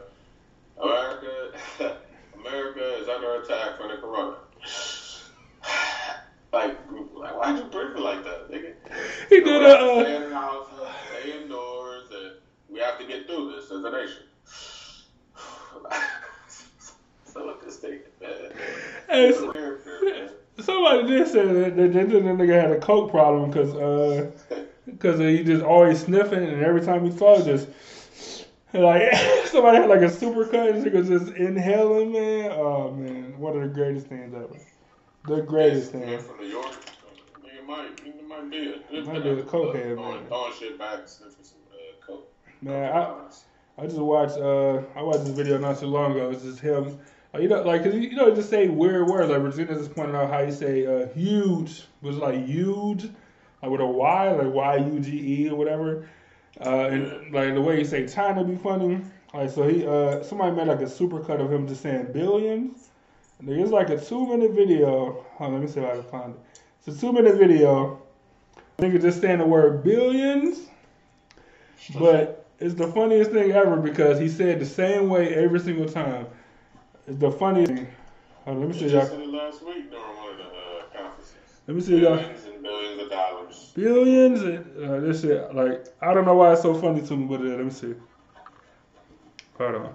America, America is under attack from the corona. like, like, why'd you brief it like that, nigga? He did a. Uh, Stay in the house, stay indoors, and we have to get through this as a nation. so look this thing. Hey, It's s- a character, man. somebody did say that that, that, that nigga had a coke problem because uh, cause he just always sniffing and every time he talked, just like somebody had like a super cut and nigga just inhaling, man. Oh man, one of the greatest things ever. The greatest thing. from New York. Nigga might, nigga might be a Might be a cokehead, man. throwing shit back, sniffing some uh, coke. Man, I I just watched uh I watched this video not too long ago. It's just him. Uh, You know, like, cause you know, just say weird words. Like Regina just pointed out how you say uh, huge was like huge, like with a Y, like Y U G E or whatever. Uh, and like the way you say China be funny. Like so he uh somebody made like a super cut of him just saying billions. And There's like a two minute video. On, let me see if I can find it. It's a two minute video. Nigga just saying the word billions. But it's the funniest thing ever because he said the same way every single time. It's the funniest thing. Hold on, let me see You y'all. just said it last week during one of the uh, conferences. Let me see y'all. Billions and billions of dollars. Billions and uh, this shit. Like I don't know why it's so funny to me, but uh, let me see. Hold on.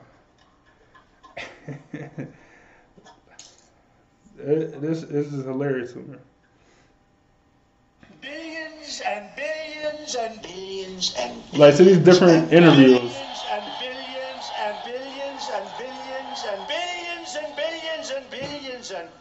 It- this this is hilarious to me. Billions and billions and billions and Like to these different interviews. Anderson.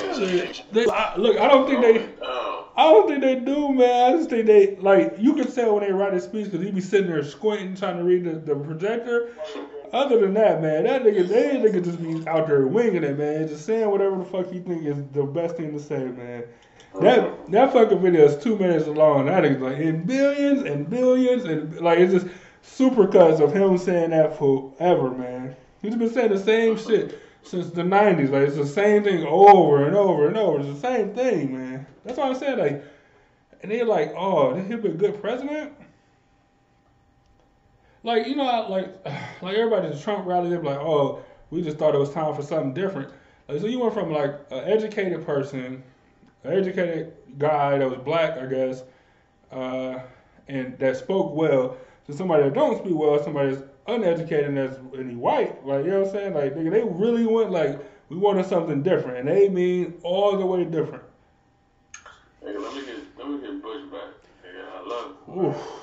They, I, look, I don't think they. I don't think they do, man. I just think they like you can tell when they write a speech because he be sitting there squinting trying to read the, the projector. Other than that, man, that nigga, they nigga just be out there winging it, man, just saying whatever the fuck he think is the best thing to say, man. That that fucking video is two minutes long. That nigga's like in billions and billions and like it's just super cuts of him saying that forever, man. He's been saying the same shit since the '90s. Like it's the same thing over and over and over. It's the same thing, man. That's what I'm saying. Like, and they're like, oh, he'll be a good president. Like you know, like like everybody at the Trump rally, they're like, oh, we just thought it was time for something different. Like, so you went from like an educated person, an educated guy that was black, I guess, uh, and that spoke well, to somebody that don't speak well, somebody that's uneducated and that's any white. Like you know what I'm saying? Like nigga, they really went like we wanted something different, and they mean all the way different. hey, let me get let me get Bush back. Yeah, I love. Oof.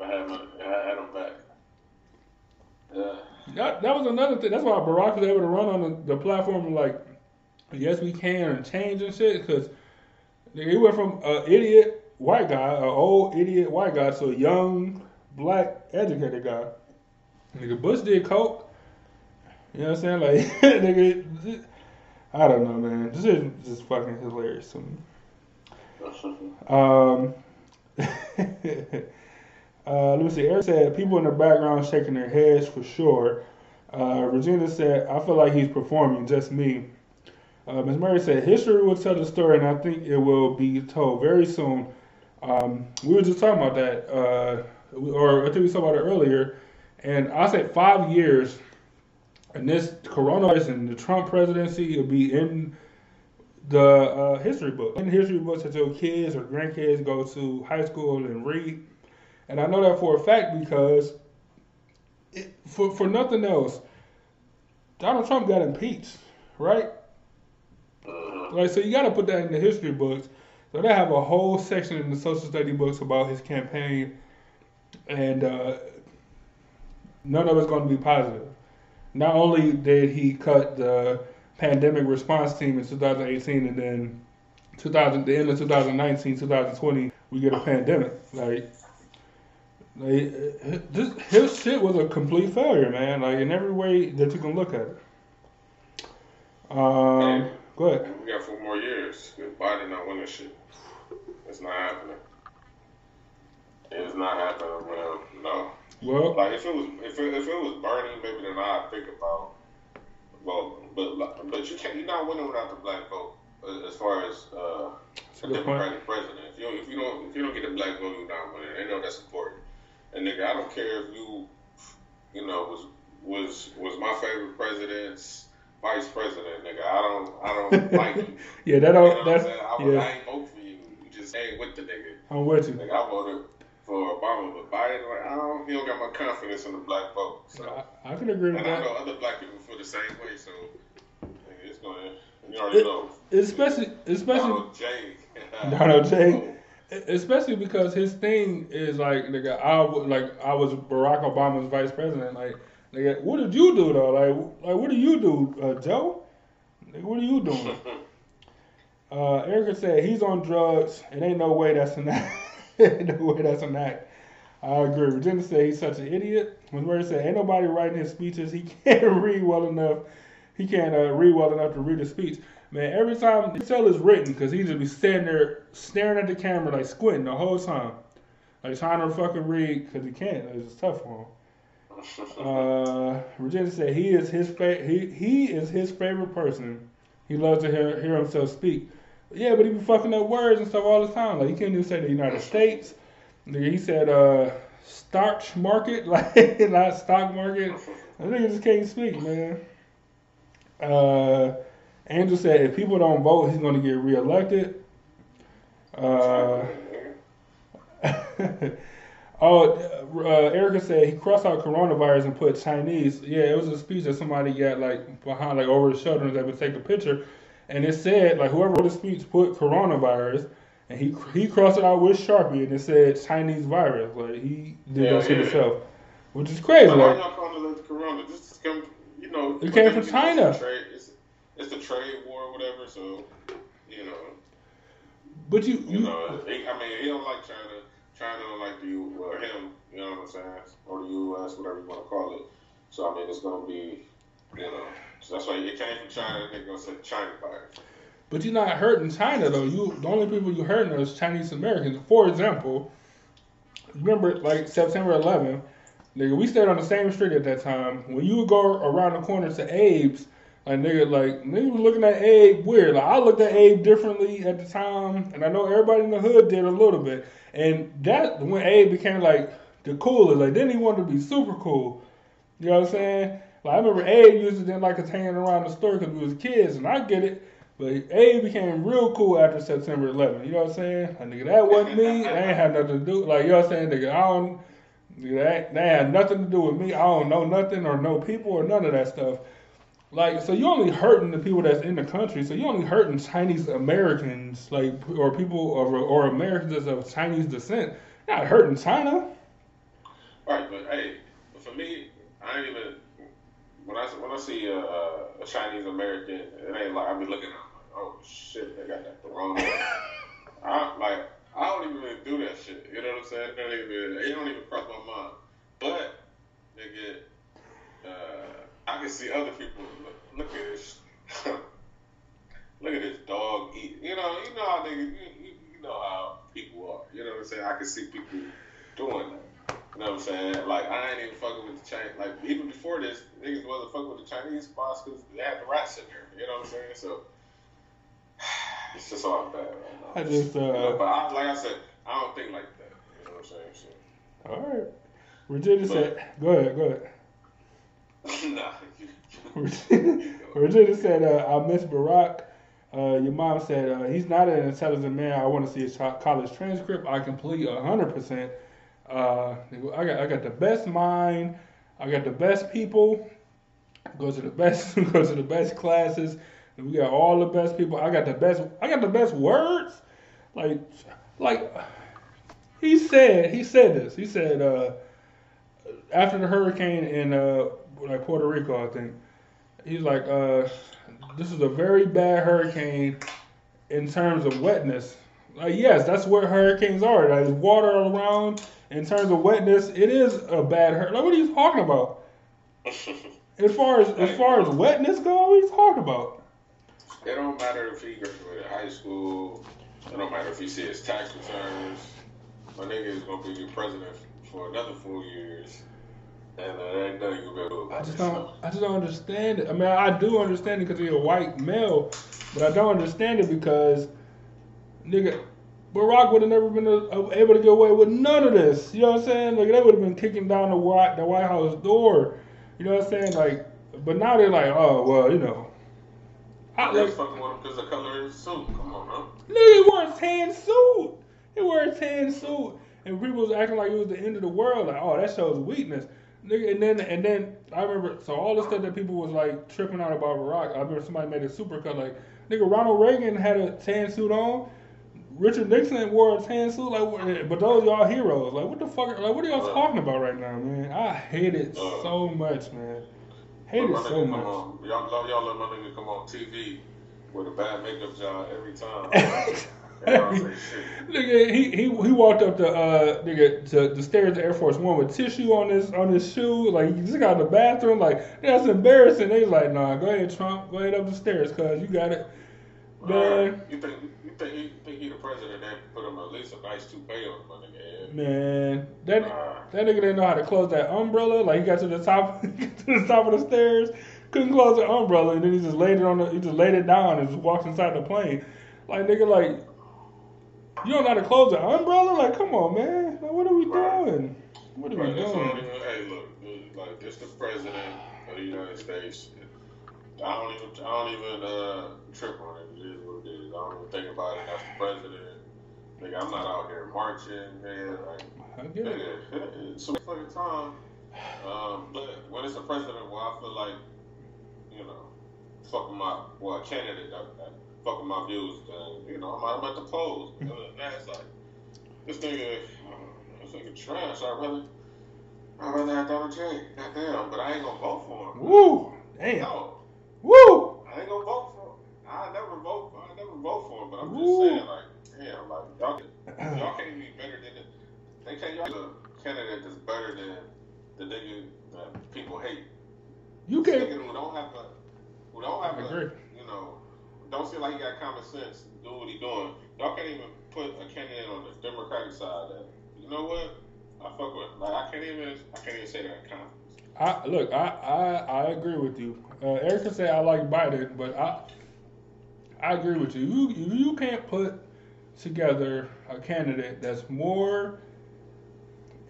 I had my, I had him back. Yeah. That, that was another thing. That's why Barack was able to run on the, the platform of like, yes, we can and change and shit. Because he went from an idiot white guy, an old idiot white guy, to a young black educated guy. Nigga, Bush did coke. You know what I'm saying? Like, nigga, I don't know, man. This is just fucking hilarious to me. Um, uh, let me see. Eric said people in the background shaking their heads for sure. Uh, Regina said, I feel like he's performing, just me. Uh, Ms. Murray said, history will tell the story, and I think it will be told very soon. Um, we were just talking about that, uh, or I think we talked about it earlier. And I said five years, and this coronavirus and the Trump presidency will be in the uh, history book. In history books that your kids or grandkids go to high school and read. And I know that for a fact because, it, for for nothing else, Donald Trump got impeached, right? Like so, you got to put that in the history books. So they have a whole section in the social study books about his campaign, and uh, none of it's going to be positive. Not only did he cut the pandemic response team in 2018, and then 2000, the end of 2019, 2020, we get a pandemic. Like, like this, his shit was a complete failure, man. Like in every way that you can look at it. Um, go ahead. We got four more years. Biden not winning shit. It's not happening. It's not happening, man. No. Well, Like if it was if it, if it was Bernie, maybe then I'd think about. Well, but but you can't. You're not winning without the black vote. uh, As far as uh, a a good point. Democratic president, if you if you don't if you don't get the black vote, you're not winning. They know that's important. And nigga, I don't care if you, you know, was was was my favorite president's vice president, nigga. I don't I don't like you. yeah, that don't. what I'm That's saying? I, would, I ain't vote for you. You just ain't with the nigga. I'm with you. Like I voted for Obama, but Biden, like I don't, he don't got my confidence in the black vote. So, I, I can agree with and I that. know other black people feel the same way. So, it's gonna, you already know. Especially, especially Donald J. Donald J. Especially because his thing is like, nigga, I w- like I was Barack Obama's vice president. Like, nigga, what did you do though? Like, like what do you do, uh, Joe? What are you doing? Uh, Erica said he's on drugs. It ain't no way that's an no way that's an act. I agree. Virginia said he's such an idiot. When Murray said ain't nobody writing his speeches. He can't read well enough. He can't uh, read well enough to read a speech. Man, every time you tell it's written because he just be standing there staring at the camera like squinting the whole time, like trying to fucking read because he can't. It's just tough for him. Uh, Virginia said he is his fa- he he is his favorite person. He loves to hear hear himself speak. Yeah, but he be fucking up words and stuff all the time. Like he can't even say the United States. He said uh starch market, like not stock market. That nigga just can't speak, man. Uh, Andrew said if people don't vote, he's gonna get reelected. Uh, oh, uh, Erica said he crossed out coronavirus and put Chinese. Yeah, it was a speech that somebody got like behind, like over the shoulder, and they would take a picture, and it said like whoever wrote the speech put coronavirus, and he he crossed it out with Sharpie, and it said Chinese virus. Like he did Yeah, that shit yeah. himself, which is crazy. But why Like, y'all calling it the corona? This is come, you know. It came from China. the Trade, it's, it's the trade war, or whatever. So, you know, but you you you know. He, I mean, he don't like China. China don't like the U, or him. You know what I'm saying? Or the U.S., whatever you want to call it. So I mean, it's gonna be, know. So that's why it came from China. They're gonna say China virus. But you're not hurting China though. You the only people you hurting are Chinese Americans. For example, remember like September 11th, nigga, we stayed on the same street at that time. When you would go around the corner to Abe's, like nigga, like nigga was looking at Abe weird. Like I looked at Abe differently at the time, and I know everybody in the hood did a little bit. And that when Abe became like the coolest, like then he wanted to be super cool. You know what I'm saying? Like I remember Abe used to didn't like us hanging around the store because we was kids, and I get it. But Abe became real cool after September 11th. You know what I'm saying? Like, nigga, that wasn't me. That ain't had nothing to do. Like, you know what I'm saying? Nigga, I don't. Nigga, that, that had nothing to do with me. I don't know nothing or know people or none of that stuff. Like, so you only hurting the people that's in the country. So you only hurting Chinese Americans, like, or people or, or Americans of Chinese descent. You're not hurting China. Right, but hey, but for me, I ain't even when I when I see a, a, a Chinese American, it ain't like I be looking at them like, oh shit, they got that corona. I like I don't even really do that shit. You know what I'm saying? It don't even it don't even cross my mind. But nigga, uh, I can see other people look, look at this. look at this dog eat. You know, you know how niggas, you, you, you know how people are. You know what I'm saying? I can see people doing that. You know what I'm saying? Like I ain't even fucking with the Chinese. Like even before this, niggas wasn't fucking with the Chinese spots because they had the rats in there. You know what I'm saying? So it's just all bad right now. I just, uh, You know, but I, like I said, I don't think like that. You know what I'm saying? So. All right. Virginia said, go ahead, go ahead. nah. Virginia said, uh, I miss Barack. Uh, your mom said, uh, he's not an intelligent man. I want to see his college transcript. I complete 100%. Uh, I got I got the best mind. I got the best people. Go to the best go to the best classes. We got all the best people. I got the best I got the best words. Like like he said he said this. He said uh, after the hurricane in uh, like Puerto Rico, I think he's like, uh, this is a very bad hurricane in terms of wetness. Like, yes, that's where hurricanes are. There's water around. In terms of wetness, it is a bad hurt. Like, what are you talking about? As far as as far as wetness go, what are you talking about? It don't matter if he graduated high school. It don't matter if he see his tax returns. My nigga is gonna be your president for another four years, and uh, there ain't nothing you can do I just don't. I just don't understand it. I mean, I do understand it because you're a white male, but I don't understand it because, nigga, Barack would have never been able to get away with none of this. You know what I'm saying? Like they would have been kicking down the White the White House door. You know what I'm saying? Like, but now they're like, oh well, you know. I, like, fucking with him because the color of his suit. Come on, man. Nigga, he wore a tan suit. He wore a tan suit, and people was acting like it was the end of the world. Like, oh, that shows weakness. Nigga, and then and then I remember so all the stuff that people was like tripping out about Barack. I remember somebody made a super cut like, nigga, Ronald Reagan had a tan suit on. Richard Nixon wore a tan suit, like, eh, but those y'all heroes. Like, what the fuck? Like, what are y'all uh, talking about right now, man? I hate it uh, so much, man. Hate it so much. on, y'all, love y'all let my nigga come on TV with a bad makeup job every time. And I don't say shit. Nigga, he, he he walked up the uh nigga to the stairs of Air Force One with tissue on his on his shoe. Like he just got in the bathroom. Like that's embarrassing. They was like, nah, go ahead, Trump, go ahead up the stairs, cause you got it. Man, You think think he think he the president? They put him at least a nice toupee on my nigga head. man, that that nigga didn't know how to close that umbrella. Like he got to the top to the top of the stairs, couldn't close the umbrella, and then he just laid it on the he just laid it down and just walked inside the plane. Like nigga, like you don't know how to close the umbrella. Like come on, man. Like what are we doing? What are we Right, all. doing? Hey, look, dude, like this the president of the United States. I don't even I don't even uh, trip on it. Don't even think about it. That's the president. Nigga, I'm not out here marching, man. Like, I get it. it's a fucking time. Um, but when it's a president, well, I feel like, you know, fucking my well, a candidate that, that fucking my views, then you know, I'm, I'm at the polls. Other than that, it's like this nigga, this nigga trash. I rather, I'd rather have Donald J. Goddamn, but I ain't gonna vote for him. Woo! Damn. No, Woo! I ain't gonna vote for him. I never vote. I never vote for him. But I'm just Woo. saying, like, damn, like y'all, y'all can't even be better than it. They can't. Y'all a candidate that's better than the nigga that people hate. You can't. nigga who don't have a, who don't have I a, agree. you know, don't seem like he got common sense. Do what he doing. Y'all can't even put a candidate on the Democratic side that, you know what? I fuck with. Like I can't even. I can't even say that in confidence. I look. I I, I agree with you. Uh, Erica said I like Biden, but I I agree with you. You you, can't put together a candidate that's more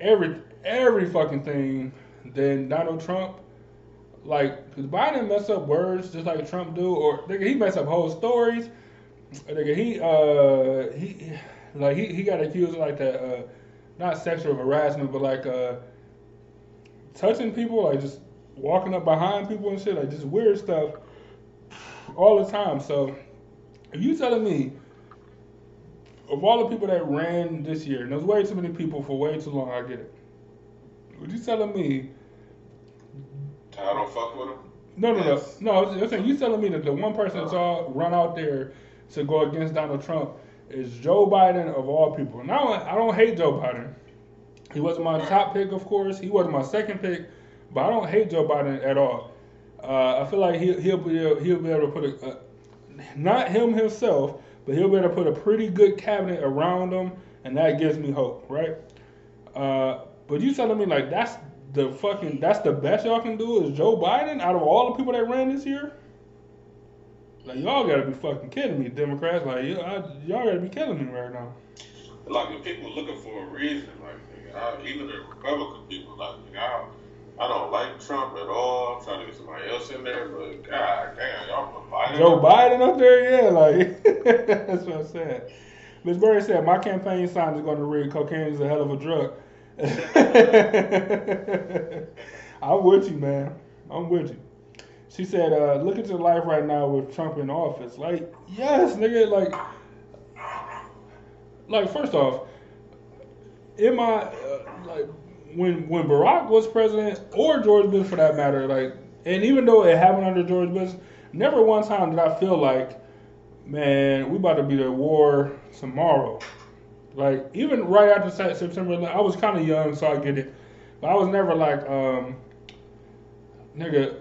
every every fucking thing than Donald Trump. Like, cause Biden mess up words just like Trump do, or nigga, he mess up whole stories. Nigga, he uh he like he, he got accused of like that uh not sexual harassment, but like uh touching people, like just walking up behind people and shit, like just weird stuff all the time. So if you telling me of all the people that ran this year, and there's way too many people for way too long, I get it. Would you telling me I don't fuck with them. no, no, no, Yes. no. I was- I was saying you telling me that the one person that's all run out there to go against Donald Trump is Joe Biden of all people. Now I don't hate Joe Biden. He wasn't my top pick, of course. He wasn't my second pick, but I don't hate Joe Biden at all. Uh, I feel like he, he'll be able, he'll be able to put a not him himself, but he'll be able to put a pretty good cabinet around him, and that gives me hope, right? Uh, but you telling me like that's the fucking that's the best y'all can do is Joe Biden out of all the people that ran this year? Like y'all gotta be fucking kidding me, Democrats. Like y'all, y'all gotta be killing me right now. Like if people looking for a reason, like I, even the Republican people, like I, I don't like Trump at all. I'm trying to get somebody else in there, but god damn, y'all put Biden. Joe Biden up there, yeah, like that's what I'm saying. Miss Berry said my campaign sign is going to read "Cocaine is a hell of a drug." I'm with you, man. I'm with you. She said, uh, "Look at your life right now with Trump in office." Like, yes, nigga. Like, like first off, in my uh, like when when Barack was president or George Bush for that matter, like, and even though it happened under George Bush, never one time did I feel like, man, we about to be at war tomorrow. Like even right after September, 11, I was kind of young, so I get it, but I was never like, um, nigga,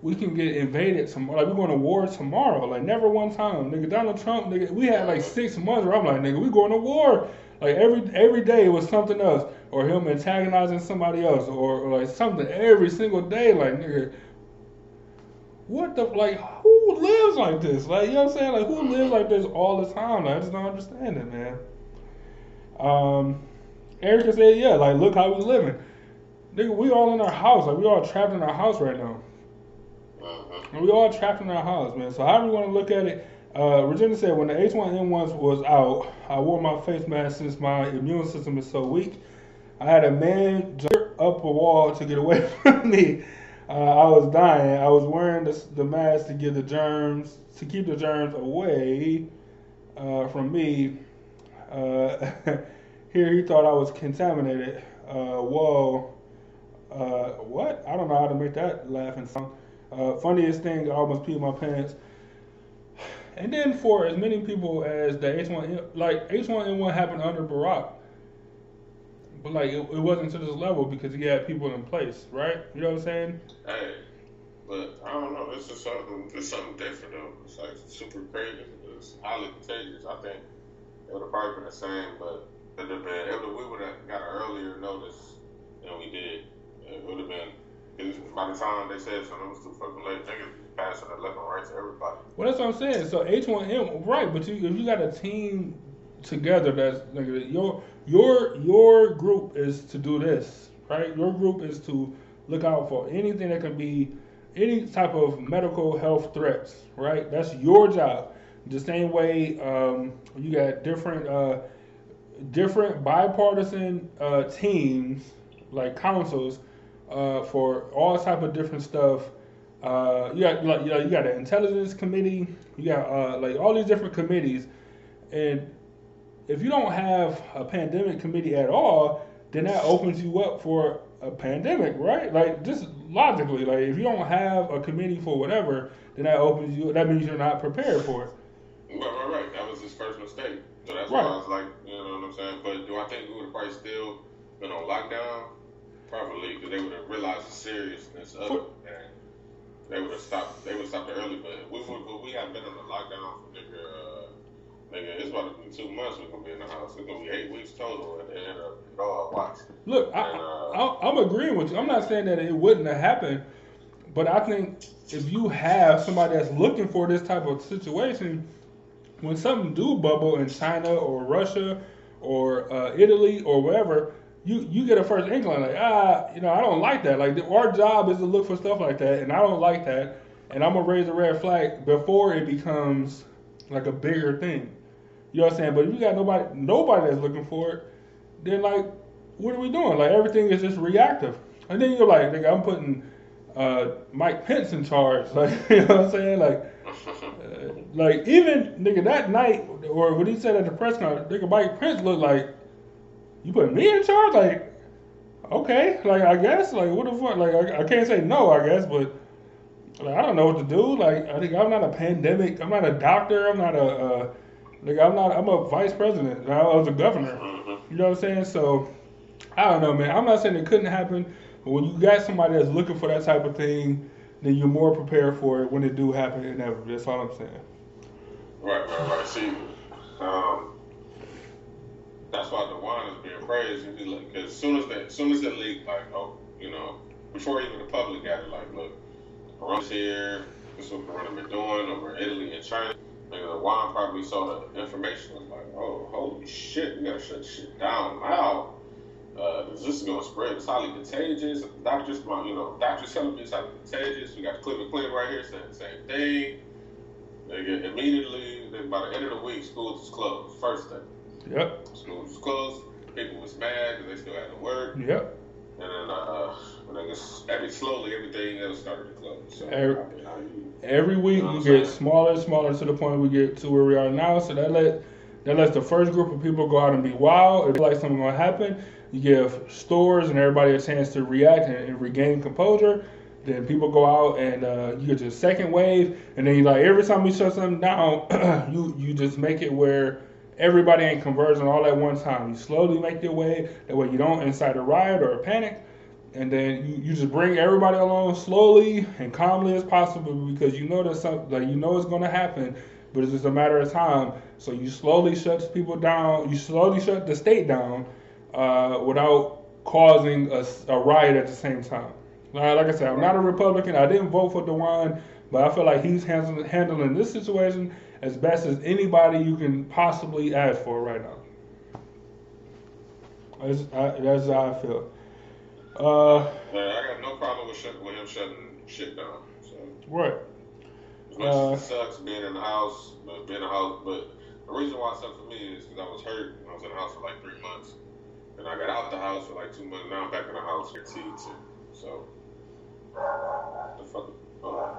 we can get invaded tomorrow. Like we're going to war tomorrow. Like never one time, nigga. Donald Trump, nigga. We had like six months where I'm like, nigga, we going to war. Like every every day was something else. Or him antagonizing somebody else, or, or like something every single day. Like nigga, what the like? Who lives like this? Like you know what I'm saying? Like who lives like this all the time? Like, I just don't understand it, man. Um, Erica said, yeah, like look how we living. Nigga, we all in our house. Like we all trapped in our house right now. And we all trapped in our house, man. So however you want to look at it, uh, Regina said when the H1N1 was out, I wore my face mask since my immune system is so weak. I had a man jump up a wall to get away from me. Uh, I was dying. I was wearing the, the mask to get the germs, to keep the germs away uh, from me. Uh, here he thought I was contaminated. Uh, whoa. Uh, what? I don't know how to make that laughing sound. Uh, funniest thing, I almost peed my pants. And then for as many people as the H1N, like H1N1 happened under Barack, but like it, it wasn't to this level because he had people in place, right? You know what I'm saying? Hey, but I don't know. This is something. It's something different though. It's like super crazy. It's highly contagious. I think it would have probably been the same, but it would have been. It we would have got an earlier notice than we did. It would have been. By the time they said something, it was too fucking late. Niggas passing the left and right to everybody. Well, that's what I'm saying. So H1N, right? But you, if you got a team together, that's like your your your group is to do this, right? Your group is to look out for anything that can be any type of medical health threats, right? That's your job. The same way um, you got different uh, different bipartisan uh, teams like councils uh, for all type of different stuff. Uh, you got like you, know, you got an intelligence committee. You got uh, like all these different committees, and if you don't have a pandemic committee at all, then that opens you up for a pandemic, right? Like just logically, like if you don't have a committee for whatever, then that opens you. That means you're not prepared for it. Right, right, right. That was his first mistake. So that's Right. why I was like, you know what I'm saying. But do I think we would have probably still been on lockdown? Probably, because they would have realized the seriousness of it, and they would have stopped. They would have stopped it early. But we would, but we have been on the lockdown for nigga. Uh, nigga, it's about to be two months. We're gonna be in the house. It's gonna be eight weeks total at the end of it all. Watch. Look, I, I, I'm agreeing with you. I'm not saying that it wouldn't have happened, but I think if you have somebody that's looking for this type of situation, when something do bubble in China or Russia or uh, Italy or wherever, you you get a first inkling like ah, you know, I don't like that. Like our job is to look for stuff like that, and I don't like that, and I'm gonna raise a red flag before it becomes like a bigger thing. You know what I'm saying? But if you got nobody nobody that's looking for it, then like, what are we doing? Like everything is just reactive. And then you're like, nigga, I'm putting uh, Mike Pence in charge. Like, you know what I'm saying? Like, uh, like even nigga that night, or when he said at the press conference, nigga Mike Pence looked like, you put me in charge? Like, okay, like I guess, like what the fuck? Like I, I can't say no, I guess, but like I don't know what to do. Like I think I'm not a pandemic. I'm not a doctor. I'm not a. Like I'm not. I'm a vice president. I was a governor. You know what I'm saying? So I don't know, man. I'm not saying it couldn't happen, but when you got somebody that's looking for that type of thing, then you're more prepared for it when it do happen inevitably. That's all I'm saying. Right, right, right. See, um, that's why DeWine is being praised. Because as soon as that, as soon as it leaked, like, oh, you know, before even the public got it, like, look, Corona's here. This is what Corona been doing over Italy and China. Like, DeWine probably saw the information. Was like, oh, holy shit, we gotta shut shit down now. Uh, this is gonna spread. It's highly contagious. Doctors, you know, doctors telling me it's highly contagious. We got Cleveland Clinic right here saying the same thing. They get immediately, then by the end of the week, schools was closed. First thing, Yep. schools was closed. People was mad because they still had to work. Yep. And then, uh, I guess every slowly everything else started to close. So Every- I mean, you, Every week we get smaller and smaller to the point we get to where we are now. So that let that lets the first group of people go out and be wild. If you feel like something gonna happen, you give stores and everybody a chance to react and, and regain composure. Then people go out and uh, you get your second wave, and then you like every time you shut something down, you you just make it where everybody ain't converging all at one time. You slowly make your way that way you don't incite a riot or a panic and then you, you just bring everybody along slowly and calmly as possible because you know that something like you know it's going to happen but it's just a matter of time so you slowly shut people down you slowly shut the state down uh, without causing a, a riot at the same time. Like, I said, I'm not a Republican. I didn't vote for DeWine, but I feel like he's handling, handling this situation as best as anybody you can possibly ask for right now. That's, I, that's how I feel. Uh, I got no problem with, with him shutting shit down. So. right. As much Uh, as it sucks being in the house, but being in the house, but the reason why it sucks for me is because I was hurt I was in the house for like three months. And I got out the house for like two months. Now I'm back in the house for T too. So, the fuck. Oh.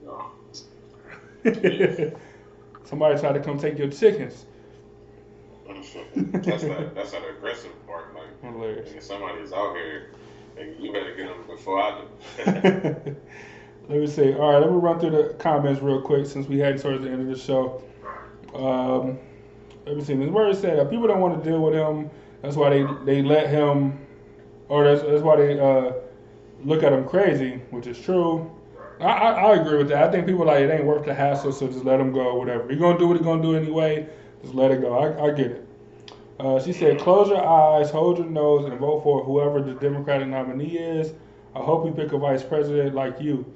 No. Somebody tried to come take your chickens. that's not that's not the aggressive part. Like, Hilarious. if somebody's out here, then you better get them before I do. let me see. All right, let me run through the comments real quick since we had towards the end of the show. Um, let me see. Ms. Murray said uh, people don't want to deal with him. That's why they they let him, or that's, that's why they uh, look at him crazy, which is true. I, I, I agree with that. I think people like it ain't worth the hassle, so just let him go. Whatever. You're gonna do what you're gonna do anyway. Just let it go. I, I get it. Uh, she said, close your eyes, hold your nose, and vote for whoever the Democratic nominee is. I hope we pick a vice president like you.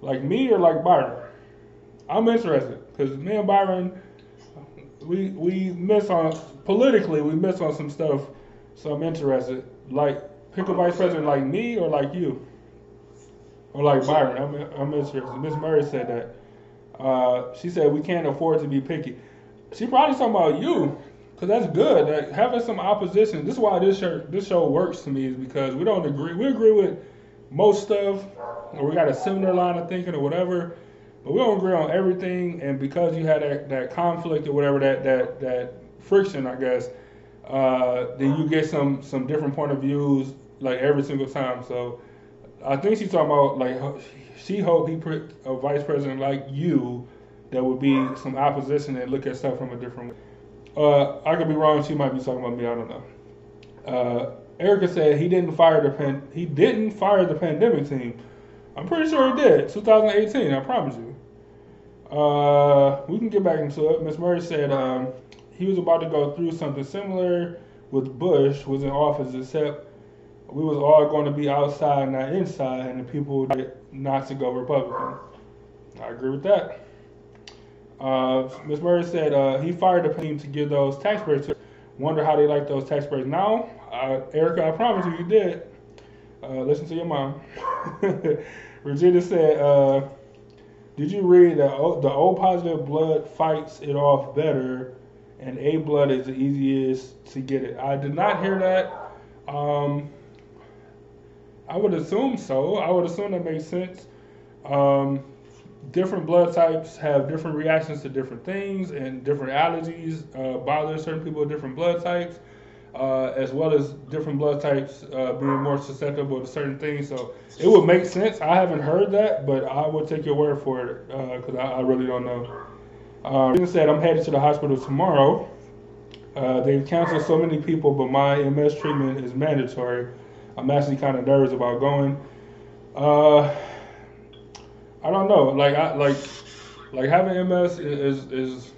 Like me or like Byron? I'm interested because me and Byron, we we miss on politically we miss on some stuff, so I'm interested. Like pick a vice president like me or like you, or like Byron. I'm I'm interested. Miss Murray said that. Uh, she said we can't afford to be picky. She probably talking about you, cause that's good. Like, having some opposition. This is why this show this show works to me is because we don't agree. We agree with most stuff, or we got a similar line of thinking or whatever, but we don't agree on everything. And because you had that, that conflict or whatever, that that that friction, I guess, uh, then you get some some different point of views like every single time. So I think she's talking about like she hope he put a vice president like you that would be some opposition and look at stuff from a different way. Uh, I could be wrong. She might be talking about me. I don't know. Uh, Erica said he didn't fire the pan- he didn't fire the pandemic team. I'm pretty sure he did. 2018. I promise you. Uh, we can get back into it. Miss Murray said um, he was about to go through something similar with Bush was in office, except we was all going to be outside, not inside, and the people not to go Republican. I agree with that. Uh, Ms. Murray said uh, he fired the team to give those tax breaks. to- Wonder how they like those tax breaks now. Uh, Erica, I promise you, you did. Uh, listen to your mom. Regina said, uh, "Did you read that the O positive blood fights it off better, and A blood is the easiest to get it?" I did not hear that. Um, I would assume so. I would assume that makes sense. Um, different blood types have different reactions to different things, and different allergies uh, bother certain people with different blood types, uh, as well as different blood types uh, being more susceptible to certain things. So it would make sense. I haven't heard that, but I would take your word for it because I, I really don't know. Uh, said, I'm headed to the hospital tomorrow. Uh, they've canceled so many people, but my MS treatment is mandatory. I'm actually kind of nervous about going. I don't know. Like I like like having MS is is, is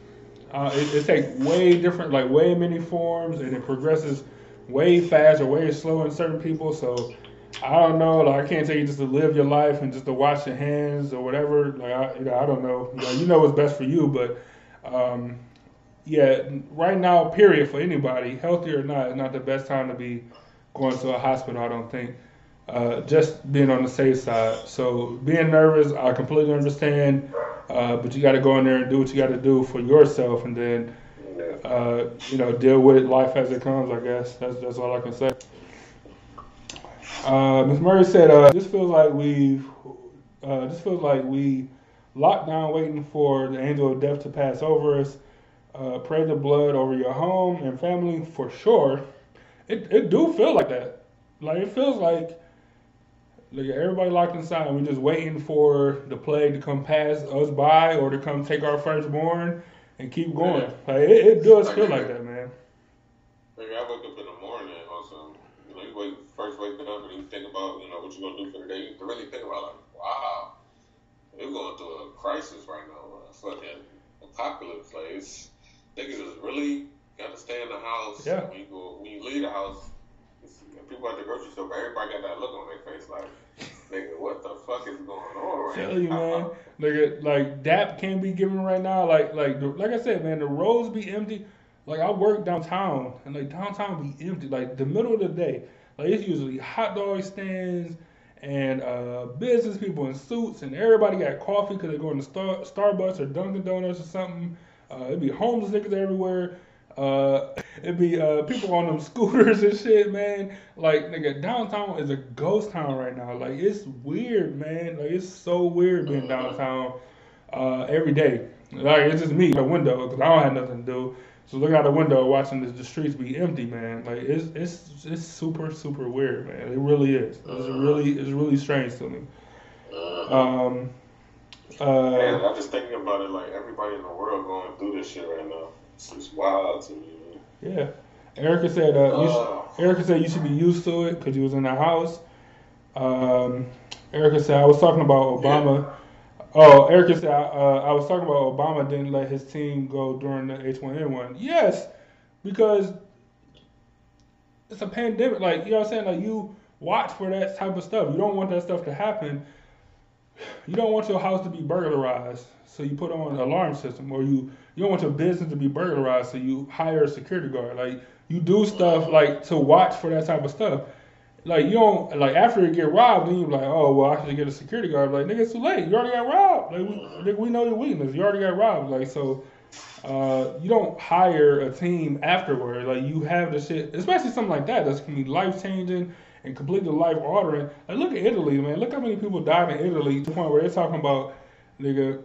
uh, it, it takes way different, like way many forms, and it progresses way fast or way slow in certain people. So I don't know. Like I can't tell you just to live your life and just to wash your hands or whatever. Like I, you know, I don't know. You know, you know what's best for you, but um, yeah, right now, period, for anybody, healthy or not, is not the best time to be going to a hospital. I don't think. Uh, just being on the safe side. So being nervous, I completely understand. Uh, but you got to go in there and do what you got to do for yourself, and then uh, you know deal with life as it comes. I guess that's that's all I can say. Uh, Ms. Murray said, uh, "This feels like we've uh, this feels like we locked down, waiting for the angel of death to pass over us. Pray the blood over your home and family for sure. It it do feel like that. Like it feels like." Like everybody locked inside, and we're just waiting for the plague to come pass us by, or to come take our firstborn and keep going. Yeah. Like it, it does feel like that, man. Maybe I wake up in the morning or some, you know, you wake, first wake up and you think about, you know, what you're going to do for the day. You really think about, like, wow, we're going through a crisis right now, a fucking apocalypse. Like, it's, niggas is really gotta stay in the house. Yeah. When you go, when you leave the house, people at the grocery store, everybody got that look on their face like, nigga, what the fuck is going on right Tell you, now? man. Nigga, like DAP can't be given right now. Like, like, like I said, man, the roads be empty. Like I work downtown, and like downtown be empty. Like the middle of the day, like it's usually hot dog stands and uh, business people in suits, and everybody got coffee because they're going to Star- Starbucks or Dunkin' Donuts or something. Uh, it'd be homeless niggas everywhere. Uh, it'd be uh, people on them scooters and shit, man. Like, nigga, downtown is a ghost town right now. Like, it's weird, man. Like, it's so weird being downtown uh, every day. Like, it's just me, the window, because I don't have nothing to do. So looking out the window, watching the, the streets be empty, man. Like, it's it's it's super super weird, man. It really is. It's really it's really strange to me. Um. Uh, Man, I'm just thinking about it like everybody in the world going through this shit right now. It's just wild to me. Yeah. Erica said, uh, you Oh. should, Erica said you should be used to it because you was in the house. Um, Erica said I was talking about Obama. Oh, Erica said uh, I was talking about Obama didn't let his team go during the H1N1. Yes, because it's a pandemic. Like you know what I'm saying. Like you watch for that type of stuff. You don't want that stuff to happen. You don't want your house to be burglarized, so you put on an alarm system, or you you don't want your business to be burglarized, so you hire a security guard. Like you do stuff like to watch for that type of stuff. Like you don't like after you get robbed, then you're like, oh well, I should get a security guard. Like nigga, it's too late. You already got robbed. Like we, nigga, we know your weakness. You already got robbed. Like so, uh, you don't hire a team afterward. Like you have the shit, especially something like that that's gonna be life changing and completely life altering. Like look at Italy, man. Look how many people died in Italy to the point where they're talking about, nigga,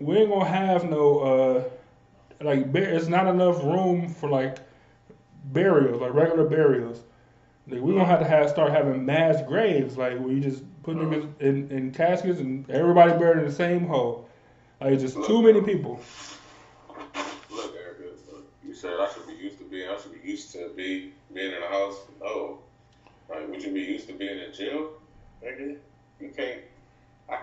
we ain't gonna have no uh, like it's not enough room for like burials, like regular burials. Like we gonna have to have start having mass graves, like where you just put them in, in caskets and everybody buried in the same hole. Like just too many people. Look, Erica, you said I should be used to being. I should be used to be being in a house. No, like would you be used to being in jail? Nigga, you can't. I,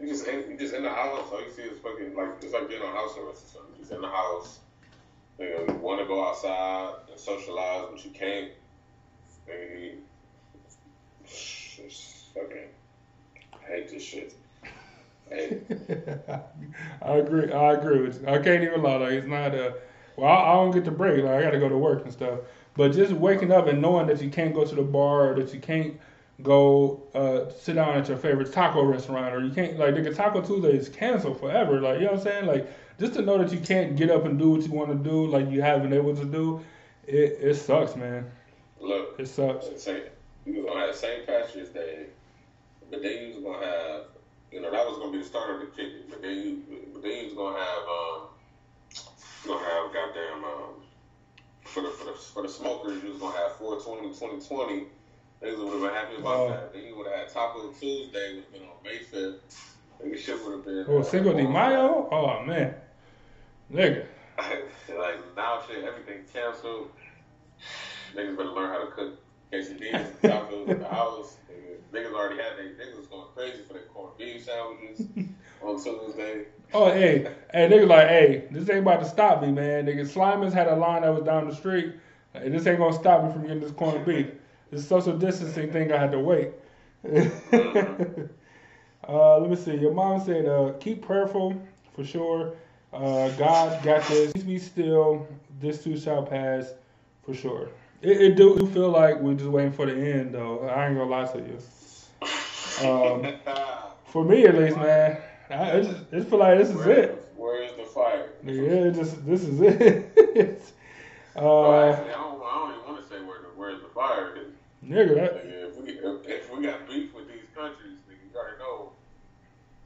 you just in, you just in the house. All you see is fucking like it's like being on house arrest or something. You just in the house. You, know, you want to go outside and socialize, but you can't. Nigga, you, fucking. I hate this shit. I. I agree. I agree with you. I can't even lie. Like it's not a. Well, I, I don't get the break. Like I got to go to work and stuff. But just waking up and knowing that you can't go to the bar, or that you can't go uh, sit down at your favorite taco restaurant, or you can't like nigga Taco Tuesday is canceled forever. Like you know what I'm saying? Like just to know that you can't get up and do what you want to do, like you have been able to do, it it sucks, man. Look, It sucks. You was gonna have St. Patrick's Day, but then you was gonna have, you know, that was gonna be the start of the kicking. But then you, but then you was gonna have, um, gonna have goddamn, um, for the for the for the smokers, you was gonna have 420 2020. Niggas would have been happy about Oh. that. Then you would have had Taco Tuesday, would have been on May 5th. Nigga, shit would have been. Oh, uh, Cinco de Mayo. Oh man, nigga. like now, shit, everything canceled. Niggas better learn how to cook quesadillas, and tacos at the house. Niggas, niggas already had they niggas going crazy for their corned beef sandwiches on Tuesday. Oh, hey, hey, nigga, like, hey, this ain't about to stop me, man. Nigga, Slyman's had a line that was down the street. Hey, this ain't gonna stop me from getting this corned beef. This social distancing thing, I had to wait. uh, let me see. Your mom said, uh, keep prayerful for sure. Uh, God got this. Please be still. This too shall pass for sure. It, it do, do feel like we're just waiting for the end, though. I ain't gonna lie to you. Um, for me, at least, man, I, it just, it feel like this is Where- it. Where is the fire? It just this is it. Well, uh, actually, I don't, I don't even want to say where the, where's the fire. 'cause, nigga, that, nigga, if, we, if, if we got beef with these countries, nigga, you already know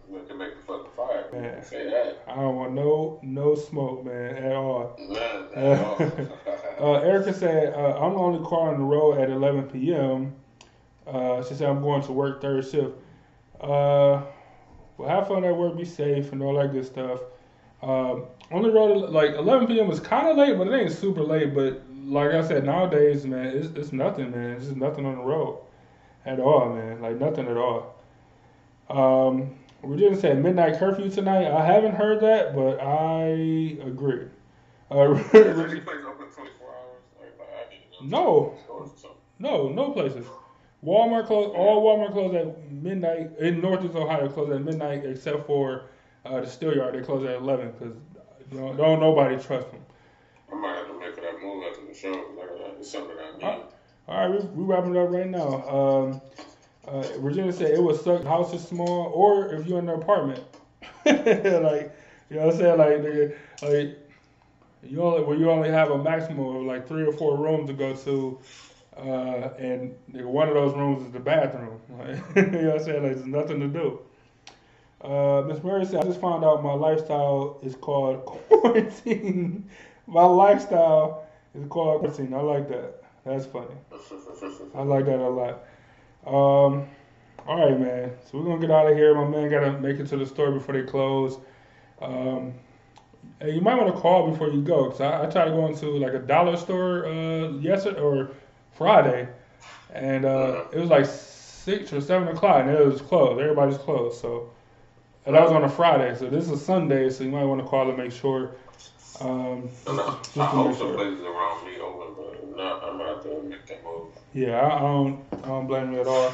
we can make the fucking fire. Man. say that. I don't want no no smoke, man, at all. Not at all. Uh, Erica said, uh, I'm the only car on the road at 11 p.m. Uh, she said, I'm going to work third shift. Uh, well, have fun at work, be safe, and all that good stuff. Um, on the road, like 11 p.m. is kind of late, but it ain't super late. But like I said, nowadays, man, it's, it's nothing, man. It's just nothing on the road at all, man. Like nothing at all. Um, we didn't say midnight curfew tonight. I haven't heard that, but I agree. Uh, Is there any place open 24 hours? Like, like I need to go to No. stores or something. no, no places. Walmart closed. All Walmart closed at midnight in Northeast Ohio. Closed at midnight, except for uh, the Steel Yard. They closed at eleven because don't, don't nobody trust them. I might have to make that move after the show. Like, uh, it's something I need. All right, we we wrapping it up right now. Um, uh, Virginia said it would suck. House is small, or if you're in an apartment, like you know what I'm saying, like nigga, like you only where you only have a maximum of like three or four rooms to go to, uh, and one of those rooms is the bathroom. You know what I'm saying, like there's nothing to do. Uh, Miss Murray said, I just found out my lifestyle is called quarantine. my lifestyle is called quarantine. I like that. That's funny. I like that a lot. Um, all right, man. So we're gonna get out of here. My man gotta make it to the store before they close. Um, you might want to call before you go, cause I, I tried to go into like a dollar store uh, yesterday or Friday, and uh, it was like six or seven o'clock, and it was closed. Everybody's closed. So and that was on a Friday. So this is Sunday, so you might want to call and make sure. Um, I, know. I hope some sure. places around me open, but not, I'm gonna have to make that move. Yeah, I, I don't, I don't blame you at all.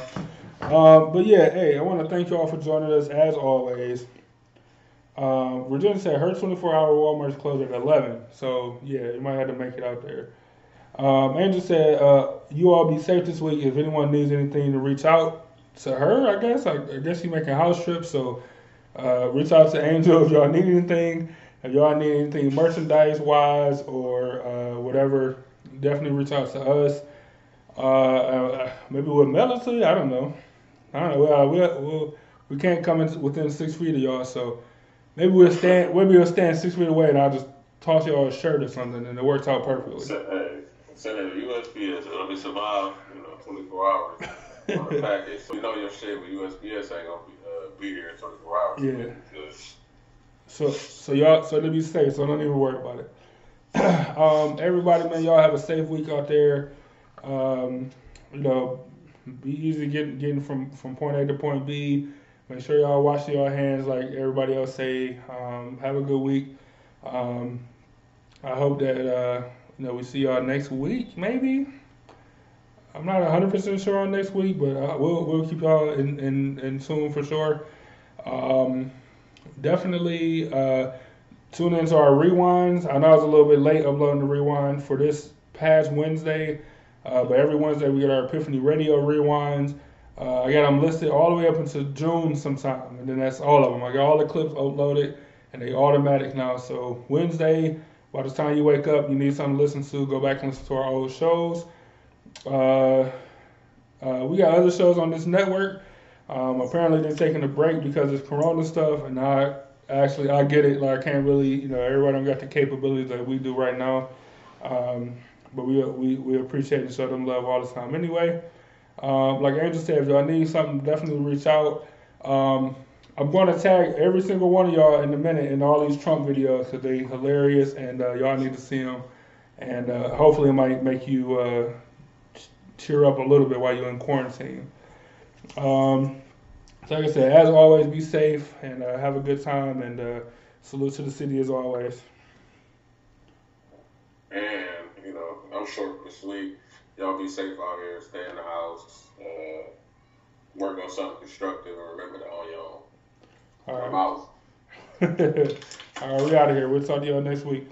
Um, but yeah, hey, I want to thank you all for joining us as always. Um, Virginia said her 24-hour Walmart is closed at 11, so yeah, you might have to make it out there. Um, Angel said, uh, "You all be safe this week. If anyone needs anything, to reach out to her. I guess. I, I guess she's making house trips, so uh, reach out to Angel if y'all need anything. If y'all need anything merchandise wise or uh, whatever, definitely reach out to us. Uh, uh, maybe to you. I don't know. I don't know. Well, we'll, we'll, we can't come in within six feet of y'all, so maybe we'll stand. Maybe we'll stand six feet away, and I'll just toss y'all a shirt or something, and it works out perfectly. Send, it to USPS. It'll be survive, you know, 24 hours on the package. So you know your shit, but USPS ain't gonna be, uh, be here in 24 hours. Yeah. Because So, so y'all, so let me safe, so don't even worry about it. um, everybody, man, y'all have a safe week out there. Um, you know, be easy getting getting from from point A to point B. Make sure y'all wash your hands like everybody else say. Um, have a good week. Um, I hope that uh, you know we see y'all next week, maybe. I'm not 100% sure on next week, but uh, we'll we'll keep y'all in, in, in tune for sure. Um, definitely uh, tune into our rewinds. I know I was a little bit late uploading the rewind for this past Wednesday, uh, but every Wednesday we get our Epiphany Radio rewinds. Uh, I got them listed all the way up until June sometime, and then that's all of them. I got all the clips uploaded, and they automatic now. So Wednesday, by the time you wake up, you need something to listen to. Go back and listen to our old shows. Uh, uh, we got other shows on this network. Um, apparently they're taking a break because it's Corona stuff, and I actually I get it. Like I can't really, you know, everybody don't got the capabilities that we do right now. Um, but we we we appreciate and show them love all the time. Anyway, um, like Angel said, if y'all need something, definitely reach out. Um, I'm going to tag every single one of y'all in a minute in all these Trump videos because they hilarious and uh, y'all need to see them. And uh, hopefully it might make you uh, cheer up a little bit while you're in quarantine. Um, so like I said, as always, be safe and uh, have a good time. And uh, salute to the city as always. And, you know, I'm short this week. Y'all be safe out here. Stay in the house. Uh, work on something constructive and remember to own own. All I'm out. all right, we out of here. We'll talk to y'all next week.